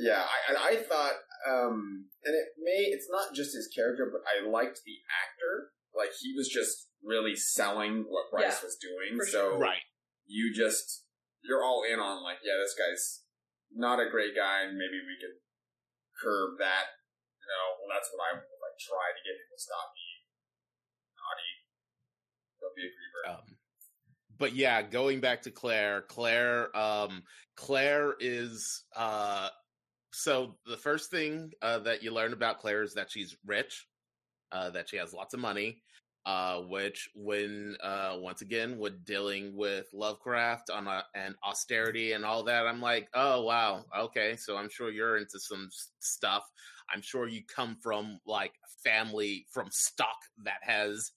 yeah, I, I I thought, um, and it may it's not just his character, but I liked the actor. Like he was just really selling what Bryce Yeah, was doing. for so right. you just you're all in on like, yeah, this guy's not a great guy, and maybe we could curb that. You know, well, that's what I would like try to get him to stop being naughty. Don't be a creeper. Um, but yeah, going back to Claire, Claire, um, Claire is uh, so the first thing uh, that you learn about Claire is that she's rich, uh, that she has lots of money, uh, which when uh, once again with dealing with Lovecraft on a, and austerity and all that, I'm like, oh wow, okay, so I'm sure you're into some stuff. I'm sure you come from like family from stock that has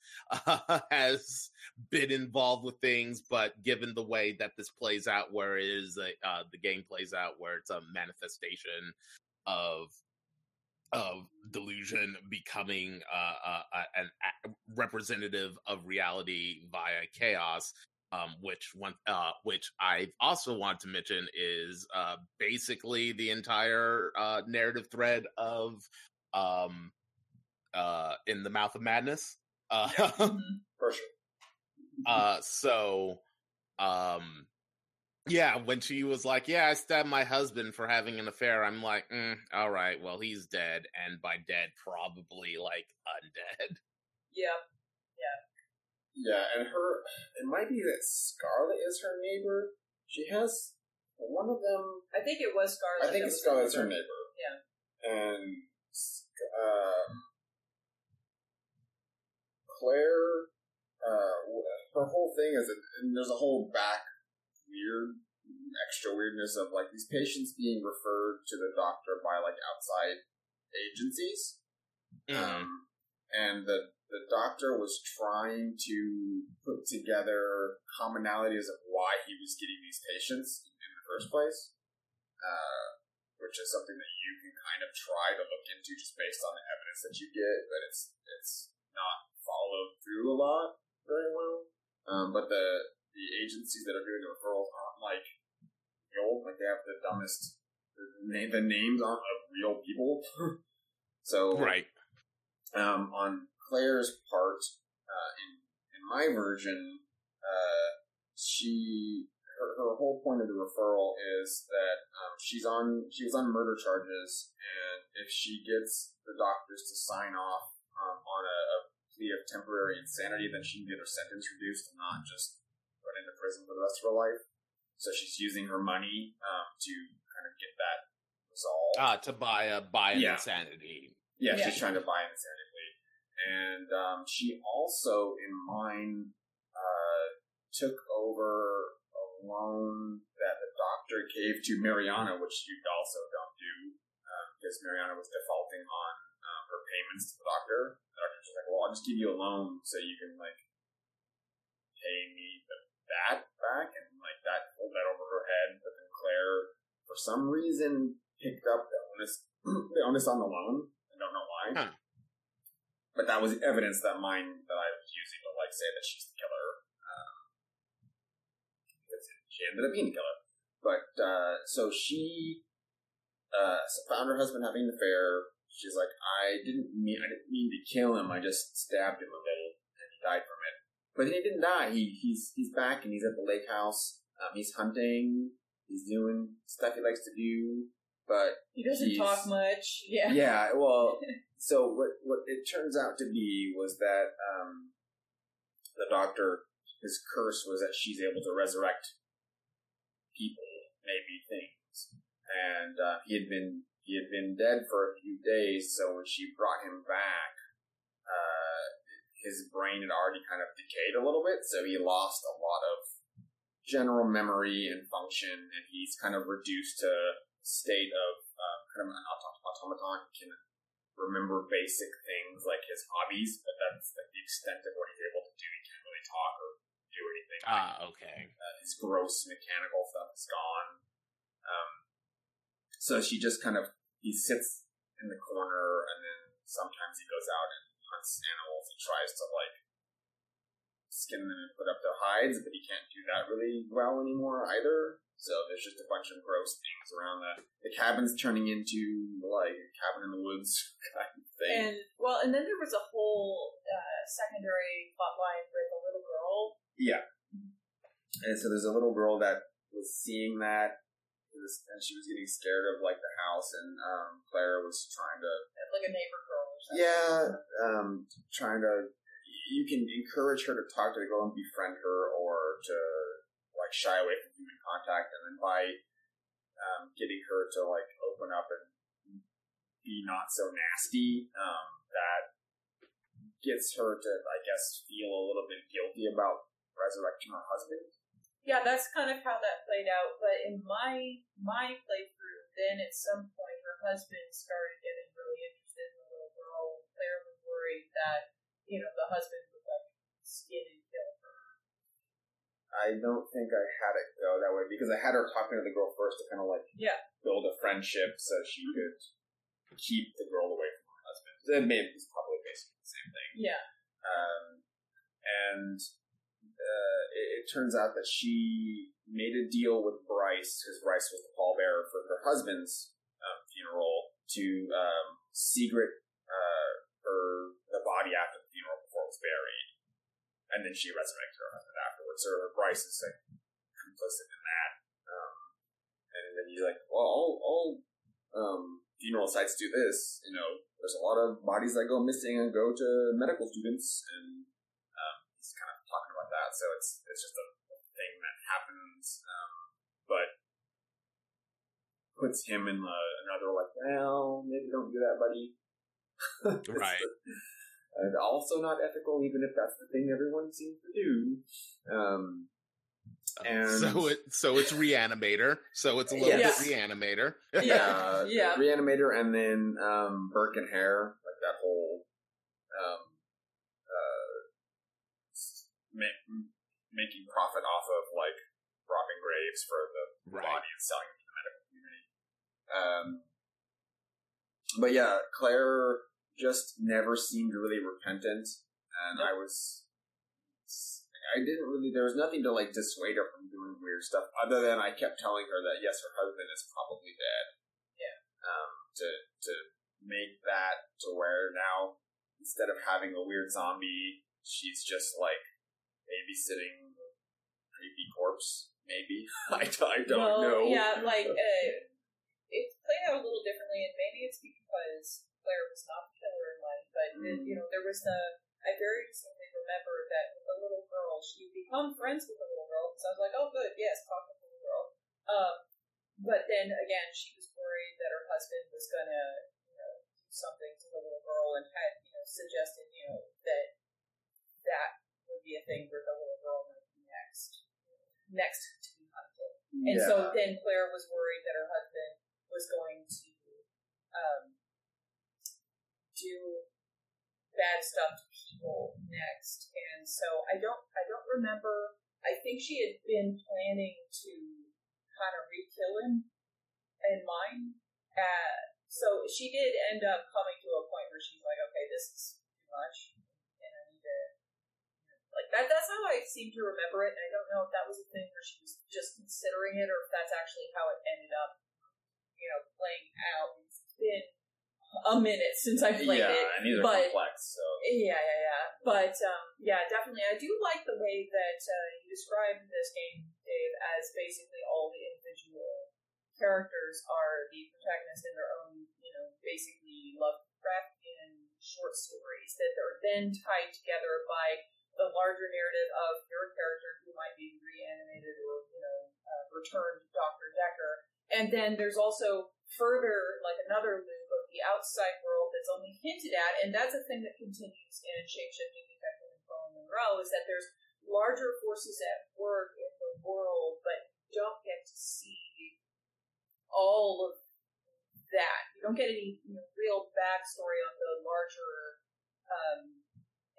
uh, has been involved with things, but given the way that this plays out, where it is uh, the game plays out, where it's a manifestation of of delusion becoming uh, uh, an a representative of reality via chaos. Um, which one, uh, which I also want to mention is uh, basically the entire uh, narrative thread of um, uh, in the mouth of madness. Uh, yeah, mm-hmm. for sure. uh, so, um, yeah, when she was like, "Yeah, I stabbed my husband for having an affair," I'm like, mm, "All right, well, he's dead, and by dead, probably like undead." Yeah, yeah, yeah. And her, it might be that Scarlet is her neighbor. She has one of them. I think it was Scarlet. I think Scarlet's her neighbor. Yeah, and uh, Claire, uh, her whole thing is, and there's a whole back weird extra weirdness of like these patients being referred to the doctor by like outside agencies. Mm. Um, and the the doctor was trying to put together commonalities of why he was getting these patients in the first place, uh, which is something that you can kind of try to look into just based on the evidence that you get, but it's it's not followed through a lot very well. Um, but the the agencies that are doing the referrals aren't like real. Like they have the dumbest the, the names aren't of real people. so right. Um, on Claire's part, uh, in in my version, uh, she her, her whole point of the referral is that um, she's on she was on murder charges, and if she gets the doctors to sign off um, on a, a plea of temporary insanity, then she can get her sentence reduced and not just put into prison for the rest of her life. So she's using her money um, to kind of get that resolved. Ah, to buy a buy an yeah. insanity. Yeah, yeah, she's trying to buy an insanity, and um, she also, in mine, uh, took over a loan that the doctor gave to Mariana, which you also don't do uh, because Mariana was defaulting on uh, her payments to the doctor. The doctor's like, "Well, I'll just give you a loan so you can like pay me the that back and like that pulled that over her head. But then Claire, for some reason, picked up the onus the onus on the loan. I don't know why. Huh. But that was evidence that mine that I was using to like say that she's the killer. Um, she ended up being the killer. But uh, so she uh, found her husband having an affair. She's like, I didn't mean I didn't mean to kill him. I just stabbed him a little, and he died from it. But he didn't die. He he's he's back and he's at the lake house. Um, he's hunting. He's doing stuff he likes to do. But he doesn't talk much. Yeah. Yeah. Well, so what what it turns out to be was that um, the doctor his curse was that she's able to resurrect people, maybe things, and uh, he had been he had been dead for a few days. So when she brought him back, his brain had already kind of decayed a little bit, so he lost a lot of general memory and function, and he's kind of reduced to a state of uh, kind of an automaton. He can remember basic things like his hobbies, but that's like the extent of what he's able to do. He can't really talk or do anything. Ah, okay. Uh, his gross mechanical stuff is gone. Um, so she just kind of he sits in the corner, and then sometimes he goes out and hunts animals and tries to like skin them and put up their hides, but he can't do that really well anymore either. So there's just a bunch of gross things around the the cabin's turning into like a cabin in the woods kind of thing. And well, and then there was a whole uh, secondary plot line with a little girl. Yeah. And so there's a little girl that was seeing that and she was getting scared of like the house, and um, Clara was trying to like a neighbor girl yeah, um, trying to you can encourage her to talk to the girl and befriend her, or to like shy away from human contact, and then by um, getting her to like open up and be not so nasty, um, that gets her to, I guess, feel a little bit guilty about resurrecting her husband. Yeah, that's kind of how that played out. But in my my playthrough, then at some point her husband started getting really interested in the little girl. Claire was worried that you know the husband would like skin and kill her. I don't think I had it go that way because I had her talking to the girl first to kind of like Yeah. build a friendship so she could keep the girl away from her husband. Then maybe it was probably basically the same thing. Yeah. Um, and uh, it, it turns out that she made a deal with Bryce, because Bryce was the pallbearer for her husband's um, funeral, to um, secret uh, her the body after the funeral before it was buried, and then she resurrected her husband afterwards. So Bryce is like complicit in that. Um, and then he's like, well, all, all um, funeral sites do this. You know, there's a lot of bodies that go missing and go to medical students, and um, he's kind of talking about that. So it's it's just a thing that happens, um, but puts him in the, another like, well, maybe don't do that, buddy. Right. and also not ethical, even if that's the thing everyone seems to do. Um, And- so it so it's reanimator. So it's a little Yes. bit reanimator. Yeah, uh, yeah. Reanimator, and then um, Burke and Hare, like that whole um, uh, s- ma- making profit off of like robbing graves for the Right. body and selling them to the medical community. Um, but yeah, Claire just never seemed really repentant, and I was. I didn't really. There was nothing to like dissuade her from doing weird stuff, other than I kept telling her that yes, her husband is probably dead. Yeah. Um. To to make that to where now instead of having a weird zombie, she's just like babysitting a creepy corpse. Maybe I, don't- I don't well, know. Yeah, like uh, it played out a little differently, and maybe it's because Claire was not the killer in life, but Mm. you know there was the. I very distinctly remember that the little girl, she become friends with the little girl because I was like, oh, good, yes, talk to the little girl. Um, but then again, she was worried that her husband was gonna, you know, do something to the little girl, and had, you know, suggested, you know, that that be a thing where the little girl might be next, next to be hunted. And Yeah. so then Claire was worried that her husband was going to um, do bad stuff to people next. And so I don't I don't remember I think she had been planning to kind of re-kill him in mind. Uh, so she did end up coming to a point where she's like, okay, this is too much, and I need to like that. That's how I seem to remember it. And I don't know if that was a thing where she was just considering it, or if that's actually how it ended up, you know, playing out. It's been a minute since I played yeah, it, are but complex. So yeah, yeah, yeah. But um, yeah, definitely. I do like the way that uh, you described this game, Dave, as basically all the individual characters are the protagonists in their own, you know, basically Lovecraftian short stories that are then tied together by the larger narrative of your character who might be reanimated or, you know, uh, returned Dr. Dekker. And then there's also further, like another loop of the outside world that's only hinted at, and that's a thing that continues in Shapeshifting Detective and Colin Munroe, is that there's larger forces at work in the world, but you don't get to see all of that. You don't get any you know, real backstory on the larger um,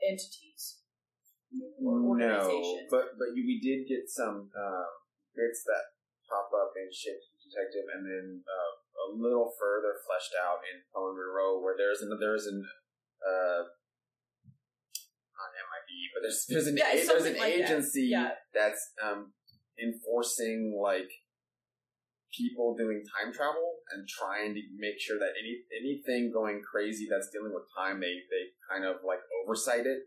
entities or no, organizations. but but you, we did get some um, bits that pop up in Ship Detective, and then uh, a little further fleshed out in Colin Munroe, where there's an there's an uh, not MIB, but there's there's an Yeah, a, there's an like that. agency Yeah. that's um, enforcing like people doing time travel and trying to make sure that any anything going crazy that's dealing with time they they kind of like oversight it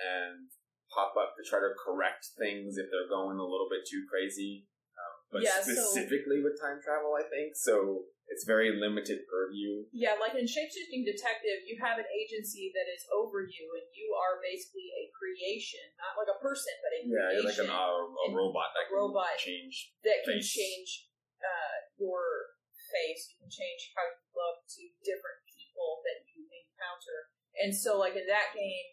and pop up to try to correct things if they're going a little bit too crazy. Um, but Yeah, so- specifically with time travel, I think. So it's very limited purview. Yeah, like in Shapeshifting Detective, you have an agency that is over you, and you are basically a creation, not like a person, but a Yeah, you're like an, uh, a robot that a can robot. change. that can face. change uh, your face. You can change how you look to different people that you encounter. And so, like in that game,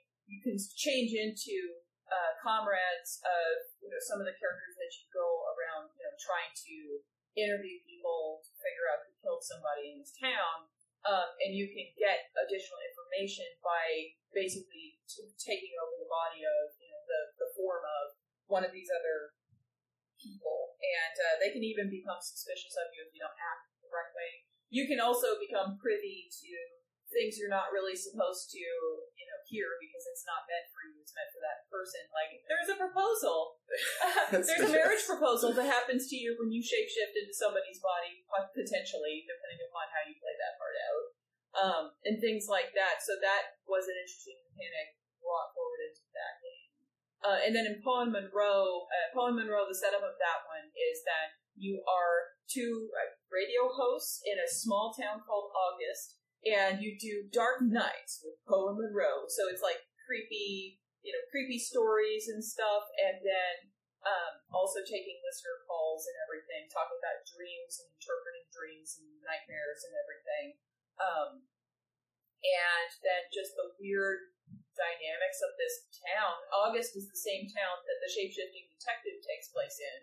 can change into uh, comrades of you know some of the characters that you go around, you know, trying to interview people to figure out who killed somebody in this town. Um, and you can get additional information by basically t- taking over the body of you know the, the form of one of these other people, and uh, they can even become suspicious of you if you don't act the right way. You can also become privy to things you're not really supposed to, you know, hear because it's not meant for you. It's meant for that person. Like there's a proposal. there's a marriage proposal that happens to you when you shapeshift into somebody's body, potentially, depending upon how you play that part out, um, and things like that. So that was an interesting mechanic brought forward into that game. Uh, and then in Poe and Munroe, uh, Poe and Munroe, the setup of that one is that you are two uh, radio hosts in a small town called August, and you do Dark Nights with Poe and Munroe. So it's like creepy, you know, creepy stories and stuff, and then um, also taking listener calls and everything, talking about dreams and interpreting dreams and nightmares and everything. Um, and then just the weird dynamics of this town. August is the same town that the shapeshifting detective takes place in.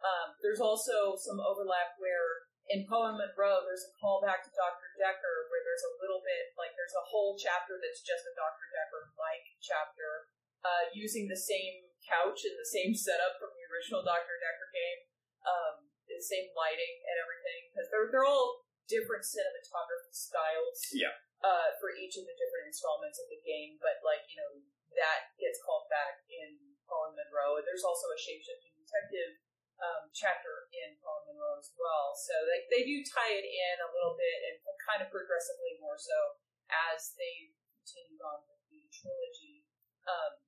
Um, there's also some overlap where in Poe and Munroe, there's a callback to Dr. Dekker where there's a little bit, like, there's a whole chapter that's just a Dr. Dekker like chapter, uh, using the same couch and the same setup from the original Dr. Dekker game, um, the same lighting and everything, because they're, they're all different cinematography styles Yeah. uh, for each of the different installments of the game, but, like, you know, that gets called back in and Munroe. And there's also a shapeshifting detective um, chapter in Poe Munroe as well. So they, they do tie it in a little bit and kind of progressively more so as they continue on with the trilogy. Um,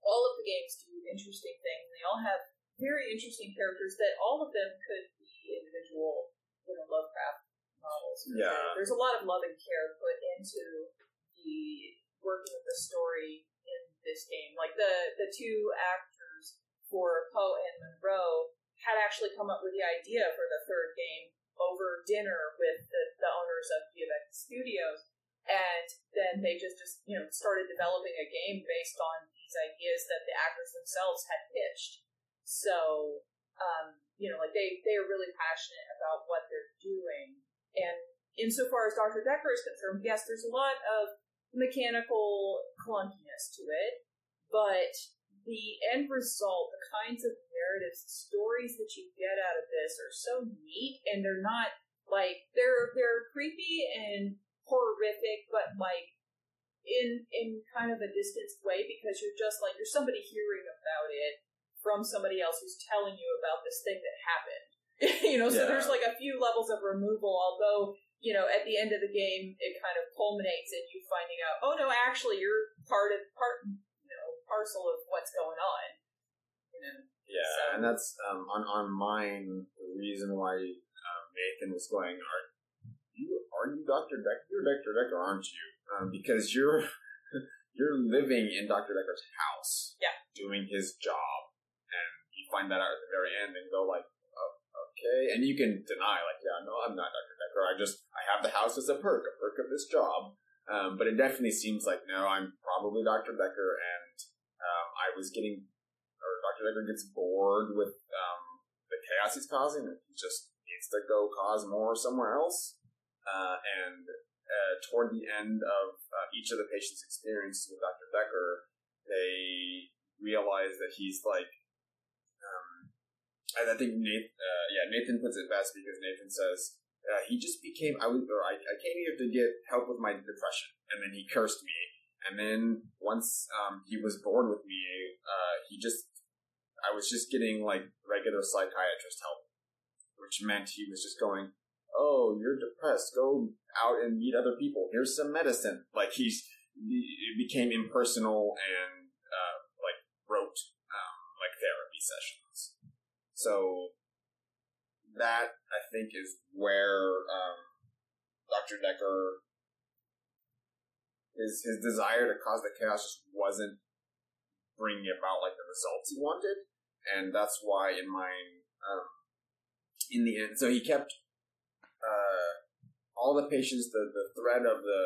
all of the games do interesting things. They all have very interesting characters that all of them could be individual, you know, Lovecraft novels. Yeah. There's a lot of love and care put into the working with the story in this game. Like the the two actors for Poe and Munroe had actually come up with the idea for the third game over dinner with the, the owners of D'Avekki Studios. And then they just, just, you know, started developing a game based on these ideas that the actors themselves had pitched. So, um, you know, like they, they are really passionate about what they're doing. And insofar as Dr. Dekker is concerned, yes, there's a lot of mechanical clunkiness to it, but the end result, the kinds of narratives, stories that you get out of this are so neat, and they're not like they're they're creepy and horrific, but like in in kind of a distanced way because you're just like you're somebody hearing about it from somebody else who's telling you about this thing that happened. you know, so Yeah. there's like a few levels of removal, although you know, at the end of the game, it kind of culminates in you finding out, oh no, actually, you're part of part, parcel of what's going on. You know, Yeah, So- and that's um, on on mine. The reason why um, Nathan was going, are you are you Doctor Dekker? You're Doctor Dekker, aren't you? Um, because you're you're living in Doctor Dekker's house, Yeah. doing his job, and you find that out at the very end and go like, oh, okay, and you can deny like, yeah, no, I'm not Doctor Dekker. I just I have the house as a perk, a perk of this job. Um, but it definitely seems like no, I'm probably Doctor Dekker, and I was getting or Dr. Dekker gets bored with um, the chaos he's causing and he just needs to go cause more somewhere else. Uh, and uh, toward the end of uh, each of the patient's experience with Dr. Dekker, they realize that he's like, um, and I think Nathan, uh, yeah, Nathan puts it best because Nathan says, uh, he just became, I was, or I, I came here to get help with my depression, and then he cursed me. And then once um, he was bored with me, uh, he just, I was just getting like regular psychiatrist help, which meant he was just going, "Oh, you're depressed. Go out and meet other people. Here's some medicine." Like he's, it became impersonal and uh, like rote, um, like therapy sessions. So that I think is where um, Dr. Dekker his his desire to cause the chaos just wasn't bringing about like the results he wanted, and that's why in my um, in the end, so he kept uh, all the patients. The the thread of the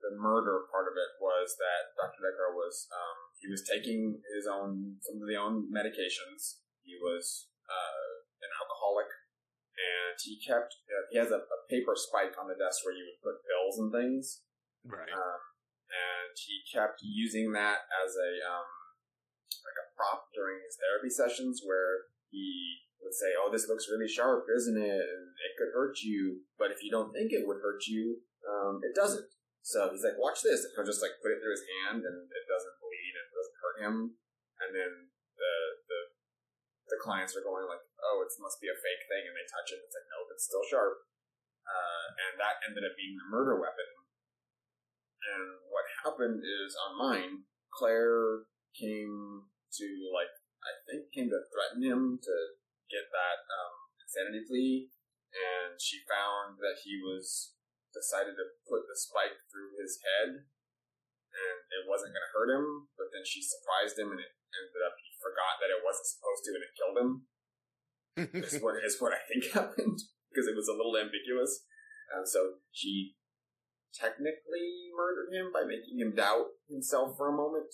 the murder part of it was that Dr. Dekker was um, he was taking his own some of the own medications. He was uh, an alcoholic, and he kept uh, he has a, a, paper spike on the desk where you would put pills and things. Right. Um, and he kept using that as a um, like a prop during his therapy sessions, where he would say, "Oh, this looks really sharp, isn't it? And it could hurt you, but if you don't think it would hurt you, um, it doesn't." So he's like, "Watch this," and he'll just like put it through his hand, and it doesn't bleed, and it doesn't hurt him. And then the the the clients are going like, "Oh, it must be a fake thing," and they touch it, and it's like, "No, it's still sharp." Uh, and that ended up being the murder weapon and what happened is on mine, Claire came to like I think came to threaten him to get that um, insanity plea, and she found that he was decided to put the spike through his head, and it wasn't going to hurt him. But then she surprised him, and it ended up he forgot that it wasn't supposed to, and it killed him. is what is what I think happened because it was a little ambiguous. And so she technically murdered him by making him doubt himself for a moment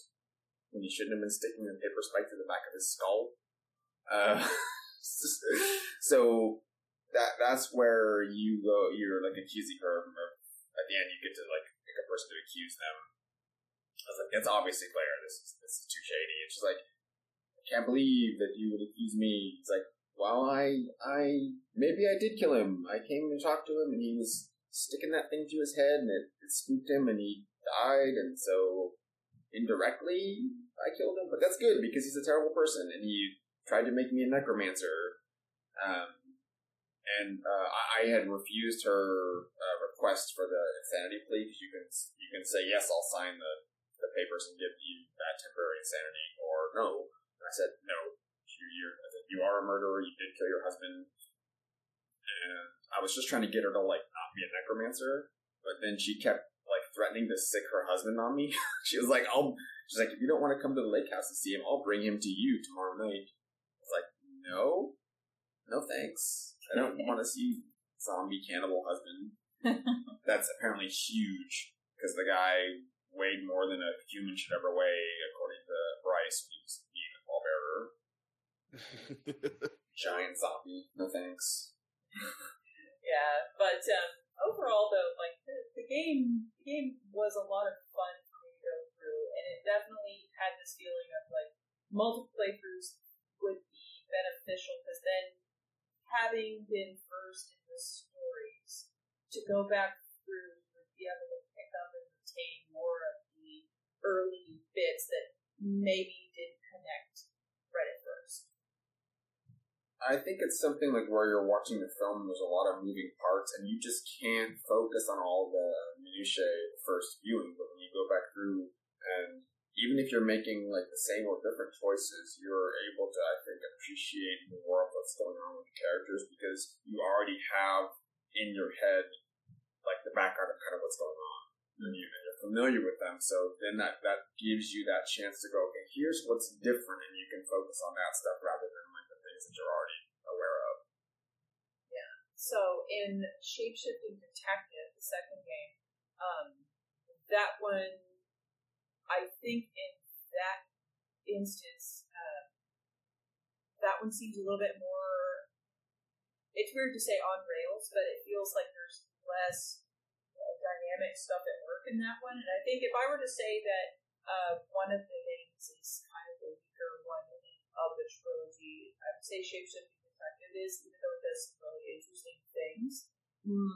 when he shouldn't have been sticking a paper spike to the back of his skull. Uh, so that that's where you go. You're like accusing her. At the end, you get to like pick a person to accuse them. I was like, "It's obviously Claire. This is this is too shady." And she's like, "I can't believe that you would accuse me." It's like, "Well, I I maybe I did kill him. I came and talked to him, and he was sticking that thing to his head and it, it spooked him and he died and so indirectly I killed him. But that's good because he's a terrible person and he tried to make me a necromancer. Um, and uh, I had refused her uh, request for the insanity plea because you can you can say yes, I'll sign the, the papers and give you that temporary insanity, or no. And I said no. You, you are a murderer. You did kill your husband, and I was just trying to get her to like not be a necromancer, but then she kept like threatening to sick her husband on me. she was like, "I'll," she's like, "If you don't want to come to the lake house to see him, I'll bring him to you tomorrow night." I was like, "No, no thanks. I don't want to see zombie cannibal husband." That's apparently huge because the guy weighed more than a human should ever weigh, according to Bryce, who's being a pallbearer. Giant zombie. No thanks. Yeah, but um, overall, though, like the, the game, the game was a lot of fun for me to go through, and it definitely had this feeling of like multiple playthroughs would be beneficial because then having been first in the stories to go back through would be able to pick up and retain more of the early bits that maybe didn't connect I think it's something like where you're watching the film, there's a lot of moving parts, and you just can't focus on all the minutiae the first viewing. But when you go back through, and even if you're making like the same or different choices, you're able to, I think, appreciate more of what's going on with the characters because you already have in your head like the background of kind of what's going on. And, you, you're familiar with them, so then that that gives you that chance to go, okay, here's what's different, and you can focus on that stuff rather you're already aware of. Yeah. So in Shapeshifting Detective, the second game, um, that one, I think in that instance, uh, that one seems a little bit more. It's weird to say on rails, but it feels like there's less uh, dynamic stuff at work in that one. And I think if I were to say that uh, one of the games is kind of the weaker one of the trilogy, I would say Shapeshifting is, even though it does some really interesting things. Mm.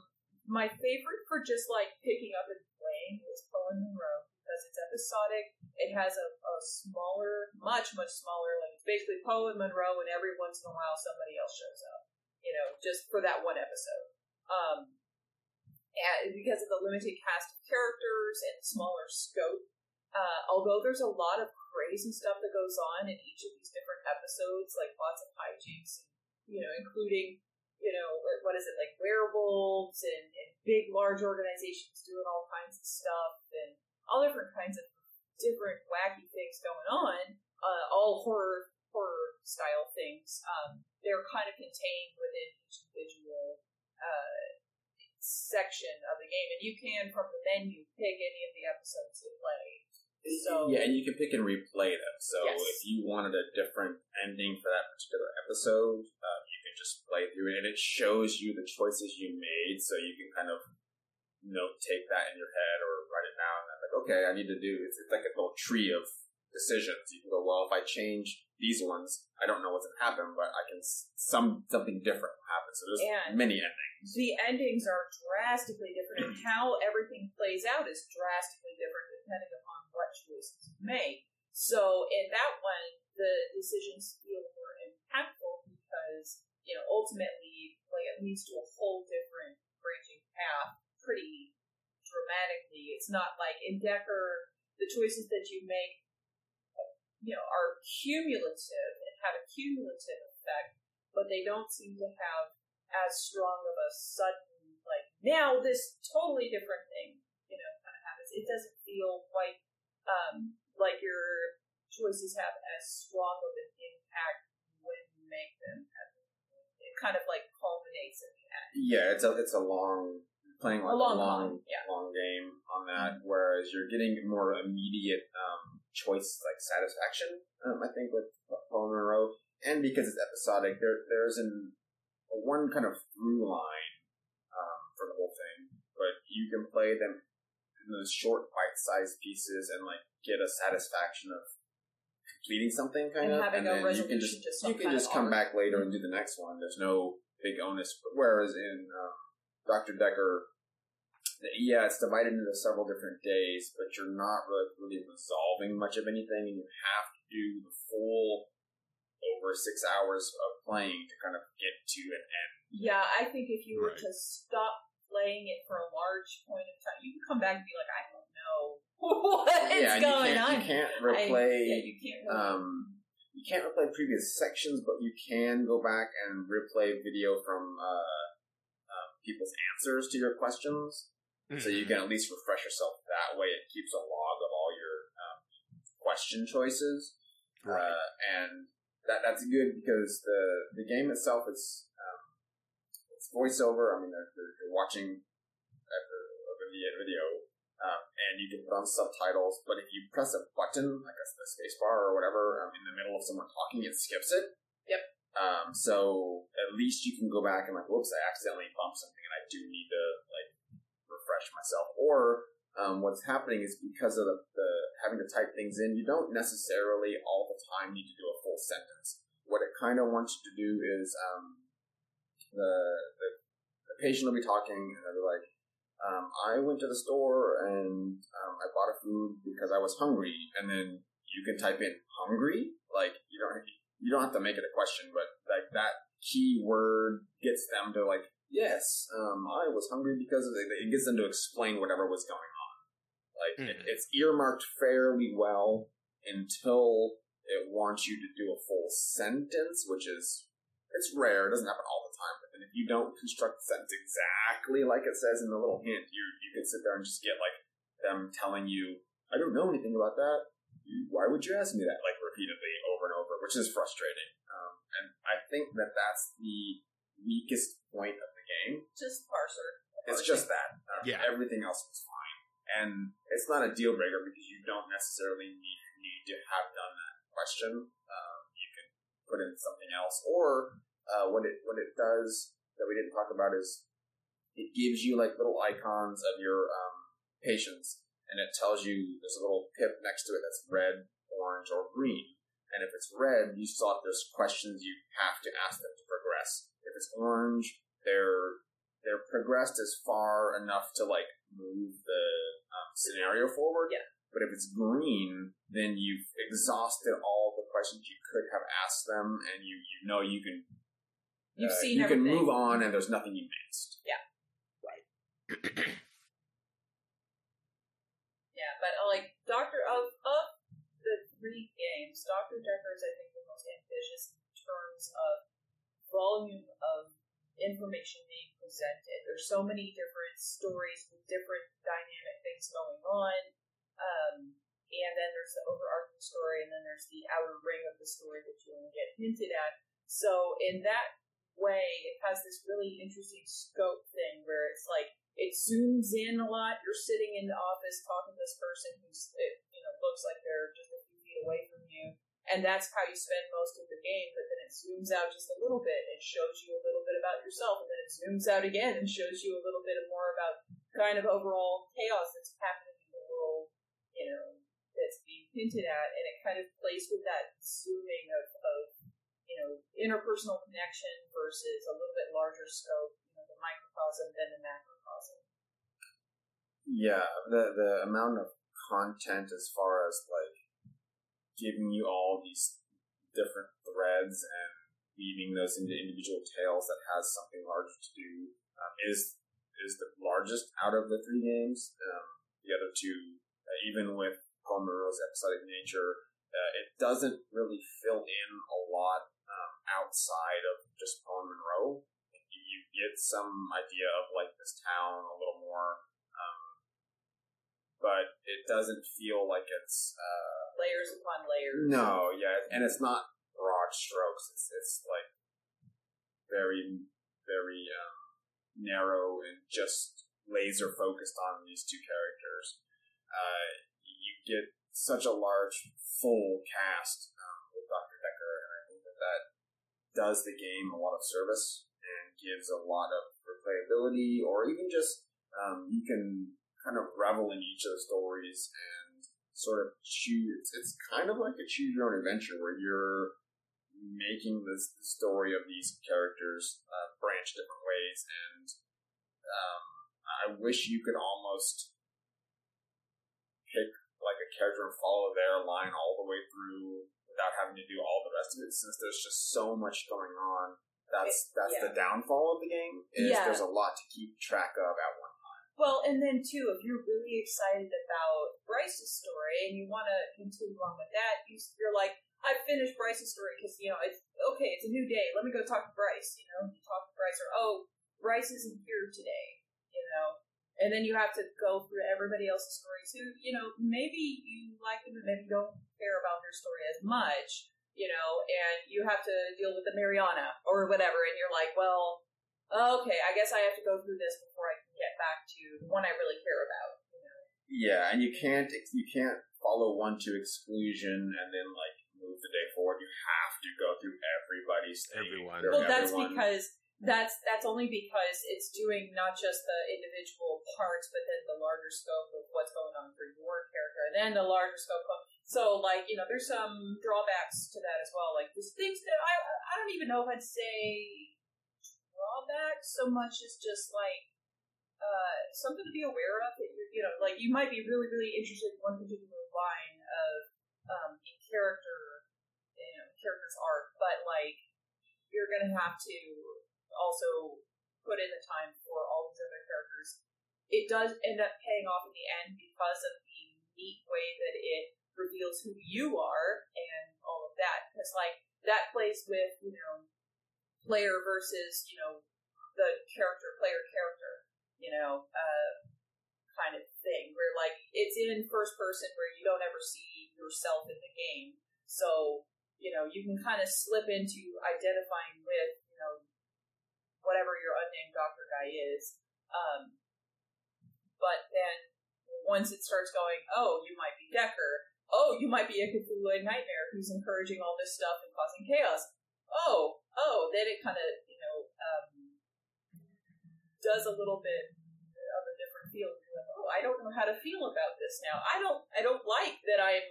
My favorite for just like picking up and playing is Poe and Munroe because it's episodic. It has a, a smaller, much much smaller, like it's basically Poe and Munroe, and every once in a while somebody else shows up. You know, just for that one episode. Um, and because of the limited cast of characters and smaller scope, uh, although there's a lot of crazy stuff that goes on in each of these different episodes, like lots of hijinks you know, including you know, what- is it like werewolves and, and big, large organizations doing all kinds of stuff and all different kinds of different wacky things going on, uh, all horror horror style things. Um, they're kind of contained within each individual uh, section of the game, and you can from the menu pick any of the episodes to play. So yeah, and you can pick and replay them. So Yes. if you wanted a different ending for that particular episode, uh, you can just play through it, and it shows you the choices you made, so you can kind of note take that in your head or write it down. And I'm like, okay, I need to do. It's, it's like a little tree of decisions. You can go, well, if I change these ones, I don't know what's gonna happen, but I can some something different will happen. So there's And- many endings. the endings are drastically different, and how everything plays out is drastically different depending upon what choices you make. So in that one, the decisions feel more impactful because you know ultimately, like it leads to a whole different branching path pretty dramatically. It's not like in Dekker, the choices that you make, you know, are cumulative and have a cumulative effect, but they don't seem to have as strong of a sudden like now this totally different thing you know kind of happens it doesn't feel quite um, like your choices have as strong of an impact when you make them it kind of like culminates in the end Yeah, it's a it's a long playing like A long long con, yeah. long game on that. Whereas you're getting more immediate um, choice like satisfaction. Um, I think with Poe Munroe, and because it's episodic, there there's an a one kind of through line um, for the whole thing. But you can play them in those short bite-sized pieces and like get a satisfaction of completing something kind And of, having a then you can just you can just come back later and do the next one. There's no big onus. Whereas in um, Dr. Dekker, yeah, it's divided into several different days, but you're not really, really resolving much of anything, and you have to do the full over six hours of playing to kind of get to an end. yeah i think if you were Right. to stop playing it for a large point of time you can come back and be like i don't know what's yeah, going you on You can't I- replay. yeah, you can't really um, you can't replay previous sections, but you can go back and replay video from uh, uh, people's answers to your questions. So you can at least refresh yourself that way. It keeps a log of all your um, question choices, Right. uh, and that that's good because the the game itself is um, it's voiceover. I mean, they're, they're, you're watching a, a video, video um, and you can put on subtitles. But if you press a button, like a, the space bar or whatever, um, in the middle of someone talking, it skips it. Yep. Um, so at least you can go back and like, whoops, I accidentally bumped something, and I do need to like refresh myself. Or um, what's happening is because of the, the having to type things in, you don't necessarily all the time need to do a full sentence. What it kind of wants you to do is um, the, the the patient will be talking and they'll be like, um, "I went to the store and um, I bought a food because I was hungry," and then you can type in "hungry." Like you don't you don't have to make it a question, but like that key word gets them to like, "Yes, um, I was hungry because of it." It gets them to explain whatever was going on. Like it, Mhm. it's earmarked fairly well until it wants you to do a full sentence, which is it's rare. It doesn't happen all the time. But then if you don't construct the sentence exactly like it says in the little hint, you you can sit there and just get like them telling you, "I don't know anything about that. Why would you ask me that?" Like repeatedly over and over, which is frustrating. Um, and I think that that's the weakest point of the game. just parser It's just that. Um, Yeah. Everything else was fine. And it's not a deal breaker because you don't necessarily need, need to have done that question. Um, you can put in something else. Or uh, what it what it does that we didn't talk about is it gives you like little icons of your um, patients and it tells you there's a little pip next to it that's red, orange, or green. And if it's red, you saw have there's questions you have to ask them to progress. If it's orange, they're they're progressed as far enough to like move the um, scenario forward. Yeah. But if it's green, then you've exhausted all the questions you could have asked them, and you you know you can you've uh, seen you everything can move on, and there's nothing you missed. Yeah, Right. yeah, but uh, like Doctor of of the three games, Doctor Dekker is I think the most ambitious in terms of volume of information being presented. There's so many different stories with different dynamic things going on. Um, and then there's the overarching story, and then there's the outer ring of the story that you only get hinted at. So in that way, it has this really interesting scope thing where it's like it zooms in a lot. You're sitting in the office talking to this person who's you know looks like they're just a few feet away from you, and that's how you spend most of the game. But then it zooms out just a little bit and shows you a little bit about yourself, and then it zooms out again and shows you a little bit more about kind of overall chaos that's happening in the world, you know, that's being hinted at, and it kind of plays with that zooming of, of you know interpersonal connection versus a little bit larger scope, you know, the microcosm than the macrocosm. Yeah, the the amount of content as far as like giving you all these different threads and weaving those into individual tales that has something larger to do um, is is the largest out of the three games. Um, the other two, uh, even with Poe Munroe's episodic nature, uh, it doesn't really fill in a lot um, outside of just Paul Monroe. You, you get some idea of like this town a little more, but it doesn't feel like it's uh, Layers upon layers. no, yeah, and it's not broad strokes. It's it's like very very um, narrow and just laser focused on these two characters. Uh, you get such a large full cast um, with Dr. Dekker, and I think that that does the game a lot of service and gives a lot of replayability, or even just um, you can kind of revel in each of the stories and sort of choose. It's kind of like a choose your own adventure where you're making this the story of these characters uh, branch different ways, and um, I wish you could almost pick like a character and follow their line all the way through without having to do all the rest of it. Since there's just so much going on, that's that's Yeah. the downfall of the game. Is Yeah. there's a lot to keep track of at one. Well, and then too, if you're really excited about Bryce's story and you want to continue on with that, you, you're like, I finished Bryce's story because you know it's okay. It's a new day. Let me go talk to Bryce. You know, you talk to Bryce, or oh, Bryce isn't here today. You know, and then you have to go through everybody else's stories who you know maybe you like them and maybe don't care about their story as much. You know, and you have to deal with the Mariana or whatever, and you're like, well, okay, I guess I have to go through this before I can get back to the one I really care about. You know? Yeah, and you can't you can't follow one to exclusion and then like move the day forward. You have to go through everybody's thing. Everyone. Well, that's everyone. because that's that's only because it's doing not just the individual parts, but then the larger scope of what's going on for your character, and then the larger scope of. So, like you know, there's some drawbacks to that as well. Like there's things that I I don't even know if I'd say drawbacks so much as just like uh, something to be aware of that you you know like you might be really really interested in one particular line of um, a character you know character's arc, but like you're gonna have to also put in the time for all these other characters. It does end up paying off in the end because of the neat way that it reveals who you are and all of that. Because like that plays with you know player versus you know the character player character you know uh, kind of thing where like it's in first person where you don't ever see yourself in the game. So you know you can kind of slip into identifying with you know whatever your unnamed doctor guy is um, but then once it starts going oh you might be Dekker. Oh you might be a cthulhu nightmare who's encouraging all this stuff and causing chaos. Oh oh then it kind of you know um, does a little bit of a different feel. Like, oh, I don't know how to feel about this now. I don't I don't like that I'm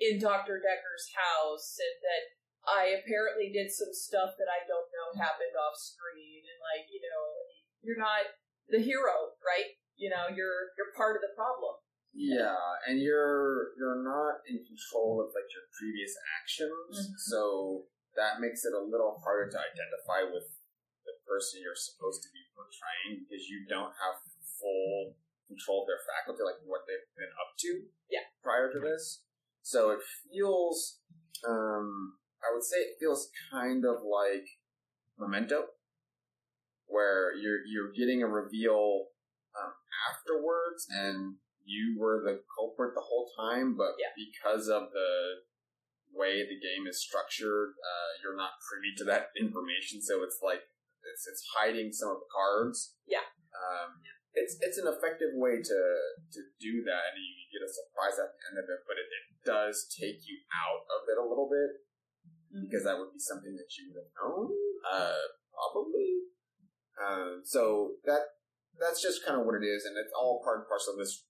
in Dr. Dekker's house and that I apparently did some stuff that I don't know happened off screen and like, you know, you're not the hero, right? You know, you're you're part of the problem. Yeah, and you're you're not in control of like your previous actions, Mhm. so that makes it a little harder to identify with person you're supposed to be portraying because you don't have full control of their faculty, like what they've been up to. Yeah. Prior to this, so it feels, um, I would say it feels kind of like Memento, where you're you're getting a reveal um, afterwards, and you were the culprit the whole time, but Yeah. because of the way the game is structured, uh, you're not privy to that information. So it's like it's it's hiding some of the cards. Yeah. Um, it's it's an effective way to to do that, and you get a surprise at the end of it. But it, it does take you out of it a little bit because that would be something that you would have known, uh, probably. Um, so that that's just kind of what it is, and it's all part and parcel of this.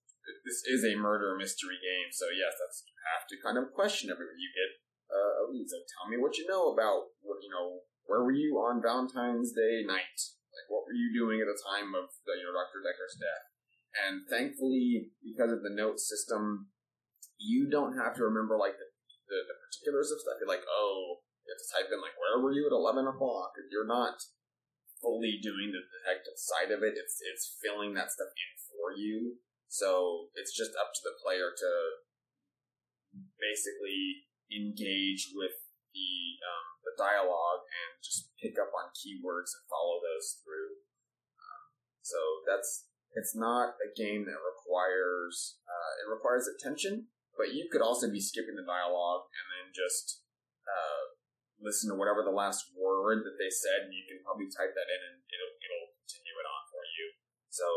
This is a murder mystery game, so yes, that's you have to kind of question everything you get. Uh, Aliza, tell me what you know about what you know. Where were you on Valentine's Day night? Like, what were you doing at the time of the you know Dr. Dekker's death? And thankfully, because of the note system, you don't have to remember like the, the, the particulars of stuff. You're like, oh, you have to type in like, where were you at eleven o'clock? If You're not fully doing the detective side of it. It's it's filling that stuff in for you. So it's just up to the player to basically engage with the um, the dialogue and just pick up on keywords and follow those through. Um, so that's it's not a game that requires uh, it requires attention, but you could also be skipping the dialogue and then just uh, listen to whatever the last word that they said, and you can probably type that in and it'll it'll continue it on for you. So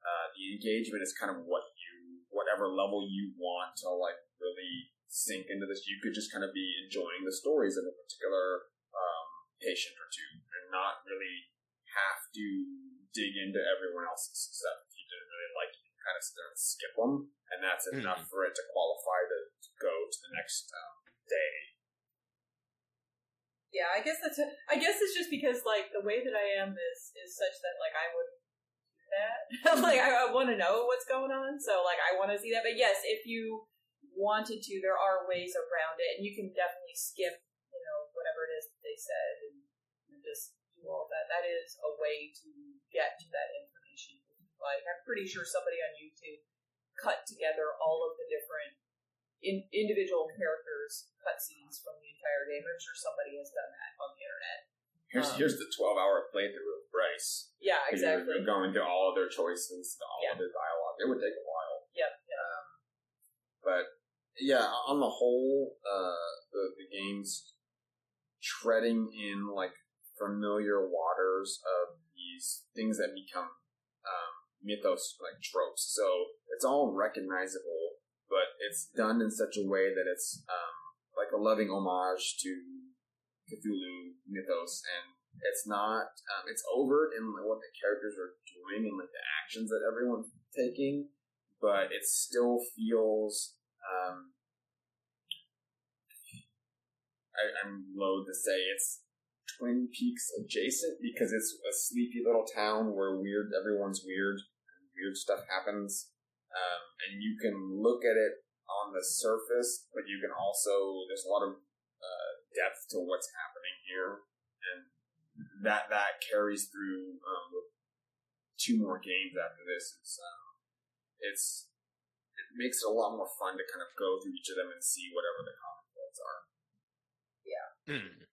uh, the engagement is kind of what you whatever level you want to like really sink into this. You could just kind of be enjoying the stories of a particular um, patient or two, and not really have to dig into everyone else's stuff. If you didn't really like it, you kind of sit there and skip them, and that's Mhm. enough for it to qualify to, to go to the next um, day. Yeah, I guess that's. I guess it's just because like the way that I am is is such that like I wouldn't do that. like I, I want to know what's going on, so like I want to see that. But yes, if you wanted to, there are ways around it, and you can definitely skip, you know, whatever it is that they said, and, just do all of that. That is a way to get to that information. Like I'm pretty sure somebody on YouTube cut together all of the different in, individual characters cutscenes from the entire game. I'm sure somebody has done that on the internet. Here's Um, here's the twelve hour playthrough of Bryce. Yeah, exactly. You're going through all of their choices, all Yeah. of their dialogue. It would take a while. Yep. Yeah. But yeah, on the whole, uh, the, the game's treading in like familiar waters of these things that become um, mythos, like tropes. So it's all recognizable, but it's done in such a way that it's um, like a loving homage to Cthulhu mythos, and it's not. Um, it's overt in like, what the characters are doing and like the actions that everyone's taking, but it still feels. Um, I, I'm loath to say it's Twin Peaks adjacent because it's a sleepy little town where weird everyone's weird and weird stuff happens, um, and you can look at it on the surface, but you can also there's a lot of uh, depth to what's happening here, and that that carries through um, two more games after this. It's um, it's it makes it a lot more fun to kind of go through each of them and see whatever the common threads are. Hmm.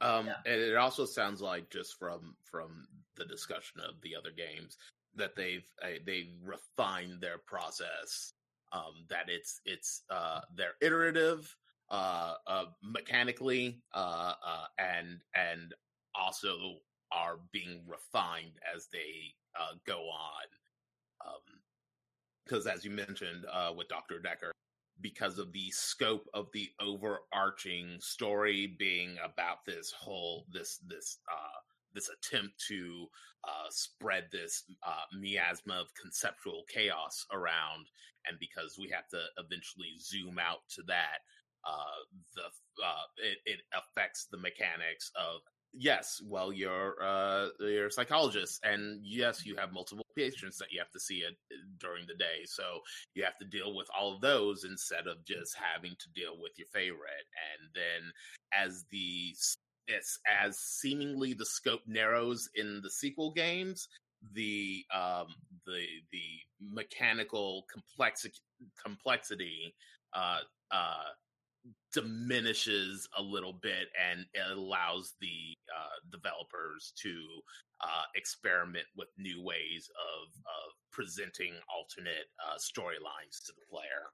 Um, Yeah. and it also sounds like just from from the discussion of the other games that they've uh, they've refined their process. Um, that it's it's uh, they're iterative, uh, uh, mechanically, uh, uh, and and also are being refined as they uh, go on. Because as you mentioned uh, with Doctor Dekker, because of the scope of the overarching story being about this whole this this uh this attempt to uh spread this uh miasma of conceptual chaos around and because we have to eventually zoom out to that uh the uh it, it affects the mechanics of yes well you're uh you're a psychologist and yes you have multiple patients that you have to see it during the day so you have to deal with all of those instead of just having to deal with your favorite and then as the it's as seemingly the scope narrows in the sequel games the um the the mechanical complexity complexity uh uh diminishes a little bit and it allows the uh, developers to uh, experiment with new ways of of presenting alternate uh, storylines to the player.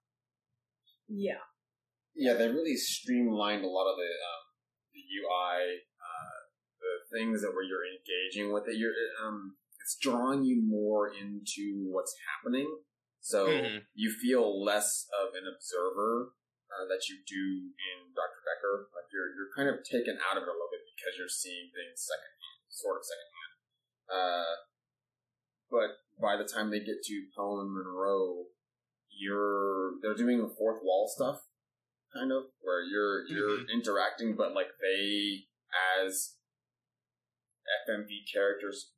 Yeah, yeah, they really streamlined a lot of the um, the UI, uh, the things that where you're engaging with it. You're um, it's drawing you more into what's happening, so Mhm. you feel less of an observer uh, that you do in Doctor Dekker. Like you're you're kind of taken out of it a little bit because you're seeing things secondhand, sort of secondhand. Uh, but by the time they get to and Munroe, you're they're doing the fourth wall stuff, kind of where you're you're interacting, but like they as FMV characters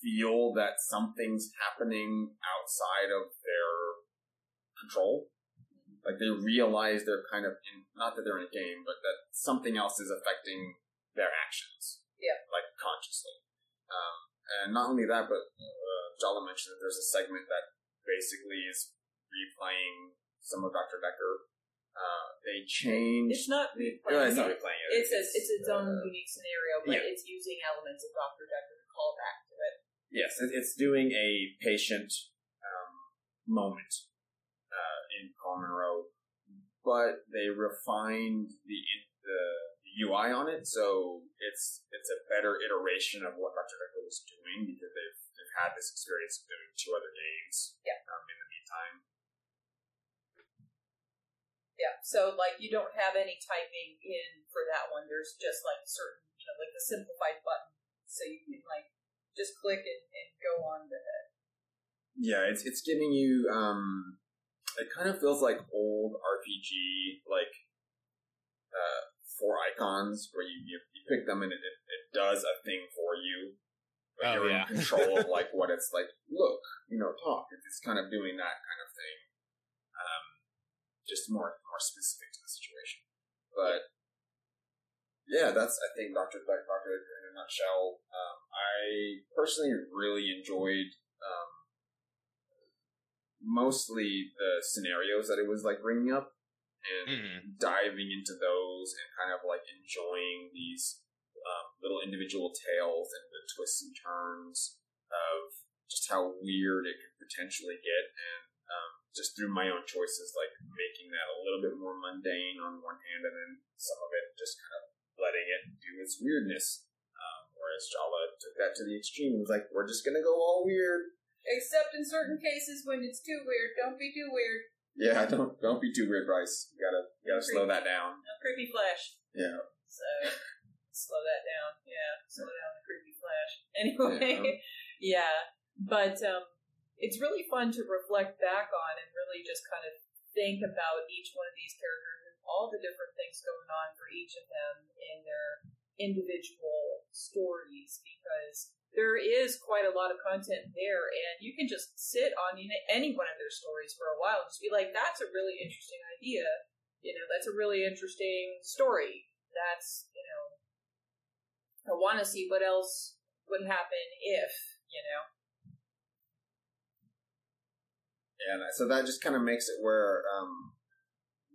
feel that something's happening outside of their control. Like they realize they're kind of in, not that they're in a game, but that something else is affecting their actions. Yeah. Like consciously. Um, and not only that, but uh, Jala mentioned that there's a segment that basically is replaying some of Dr. Dekker. Uh, they change. it's not replaying. it's not replaying it. It's a, it's its own uh, unique scenario, but yeah. it's using elements of Doctor Dekker to call back to it. Yes, it's doing a patient um, moment uh, in Munroe, but they refined the, the the UI on it, so it's it's a better iteration of what Dr. Dekker was doing because they've they've had this experience of doing two other games. Yeah. Um, in the meantime, Yeah, so like you don't have any typing in for that one. There's just like certain, you know, like the simplified button, so you can like just click and, and go on with it. yeah, it's it's giving you um, it kind of feels like old RPG like uh, four icons where you, you you pick them and it, it, it does a thing for you. But Oh, you're yeah. in control of like what it's like. Look, you know, talk. It's kind of doing that kind of thing. Um, just more more specific to the situation. But yeah, that's I think Doctor Doctor Doctor in a nutshell. Um, I personally really enjoyed um, mostly the scenarios that it was like bringing up and Mhm. diving into those and kind of like enjoying these um, little individual tales and the twists and turns of just how weird it could potentially get and um, just through my own choices like making that a little bit more mundane on one hand and then some of it just kind of letting it do its weirdness um, whereas Jala took that to the extreme and was like we're just gonna go all weird Except in certain cases when it's too weird. Don't be too weird. yeah don't don't be too weird Bryce you gotta you gotta slow that down No creepy flash. yeah So slow that down. Yeah, slow down the creepy flash. Anyway, yeah. But um, it's really fun to reflect back on and really just kind of think about each one of these characters and all the different things going on for each of them in their individual stories because there is quite a lot of content there and you can just sit on any one of their stories for a while and just be like that's a really interesting idea. You know that's a really interesting story. That's you know i want to see what else would happen if you know? Yeah, so that just kind of makes it where um,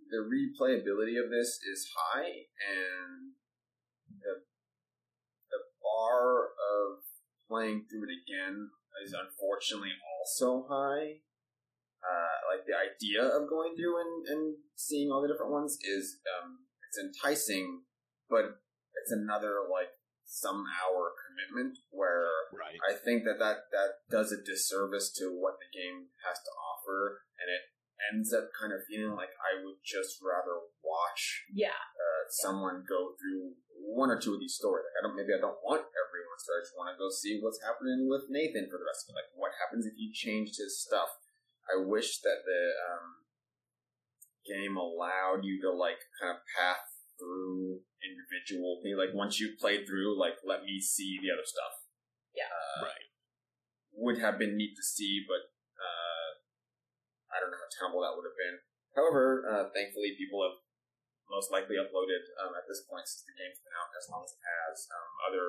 the replayability of this is high, and bar of playing through it again is unfortunately also high. Uh, like the idea of going through and, and seeing all the different ones is um, it's enticing, but it's another like some hour commitment where Right. I think that, that that does a disservice to what the game has to offer, and it ends up kind of feeling like I would just rather watch yeah uh, someone go through one or two of these stories. Like I don't maybe I don't want everyone's story. I just want to go see what's happening with Nathan for the rest of it. Like what happens if you changed his stuff? I wish that the um, game allowed you to like kind of path through individual things. Like once you played through, like let me see the other stuff Yeah. right. would have been neat to see, but uh, I don't know how terrible that would have been. However, uh, thankfully, people have most likely uploaded um, at this point since the game's been out as long as it has um, other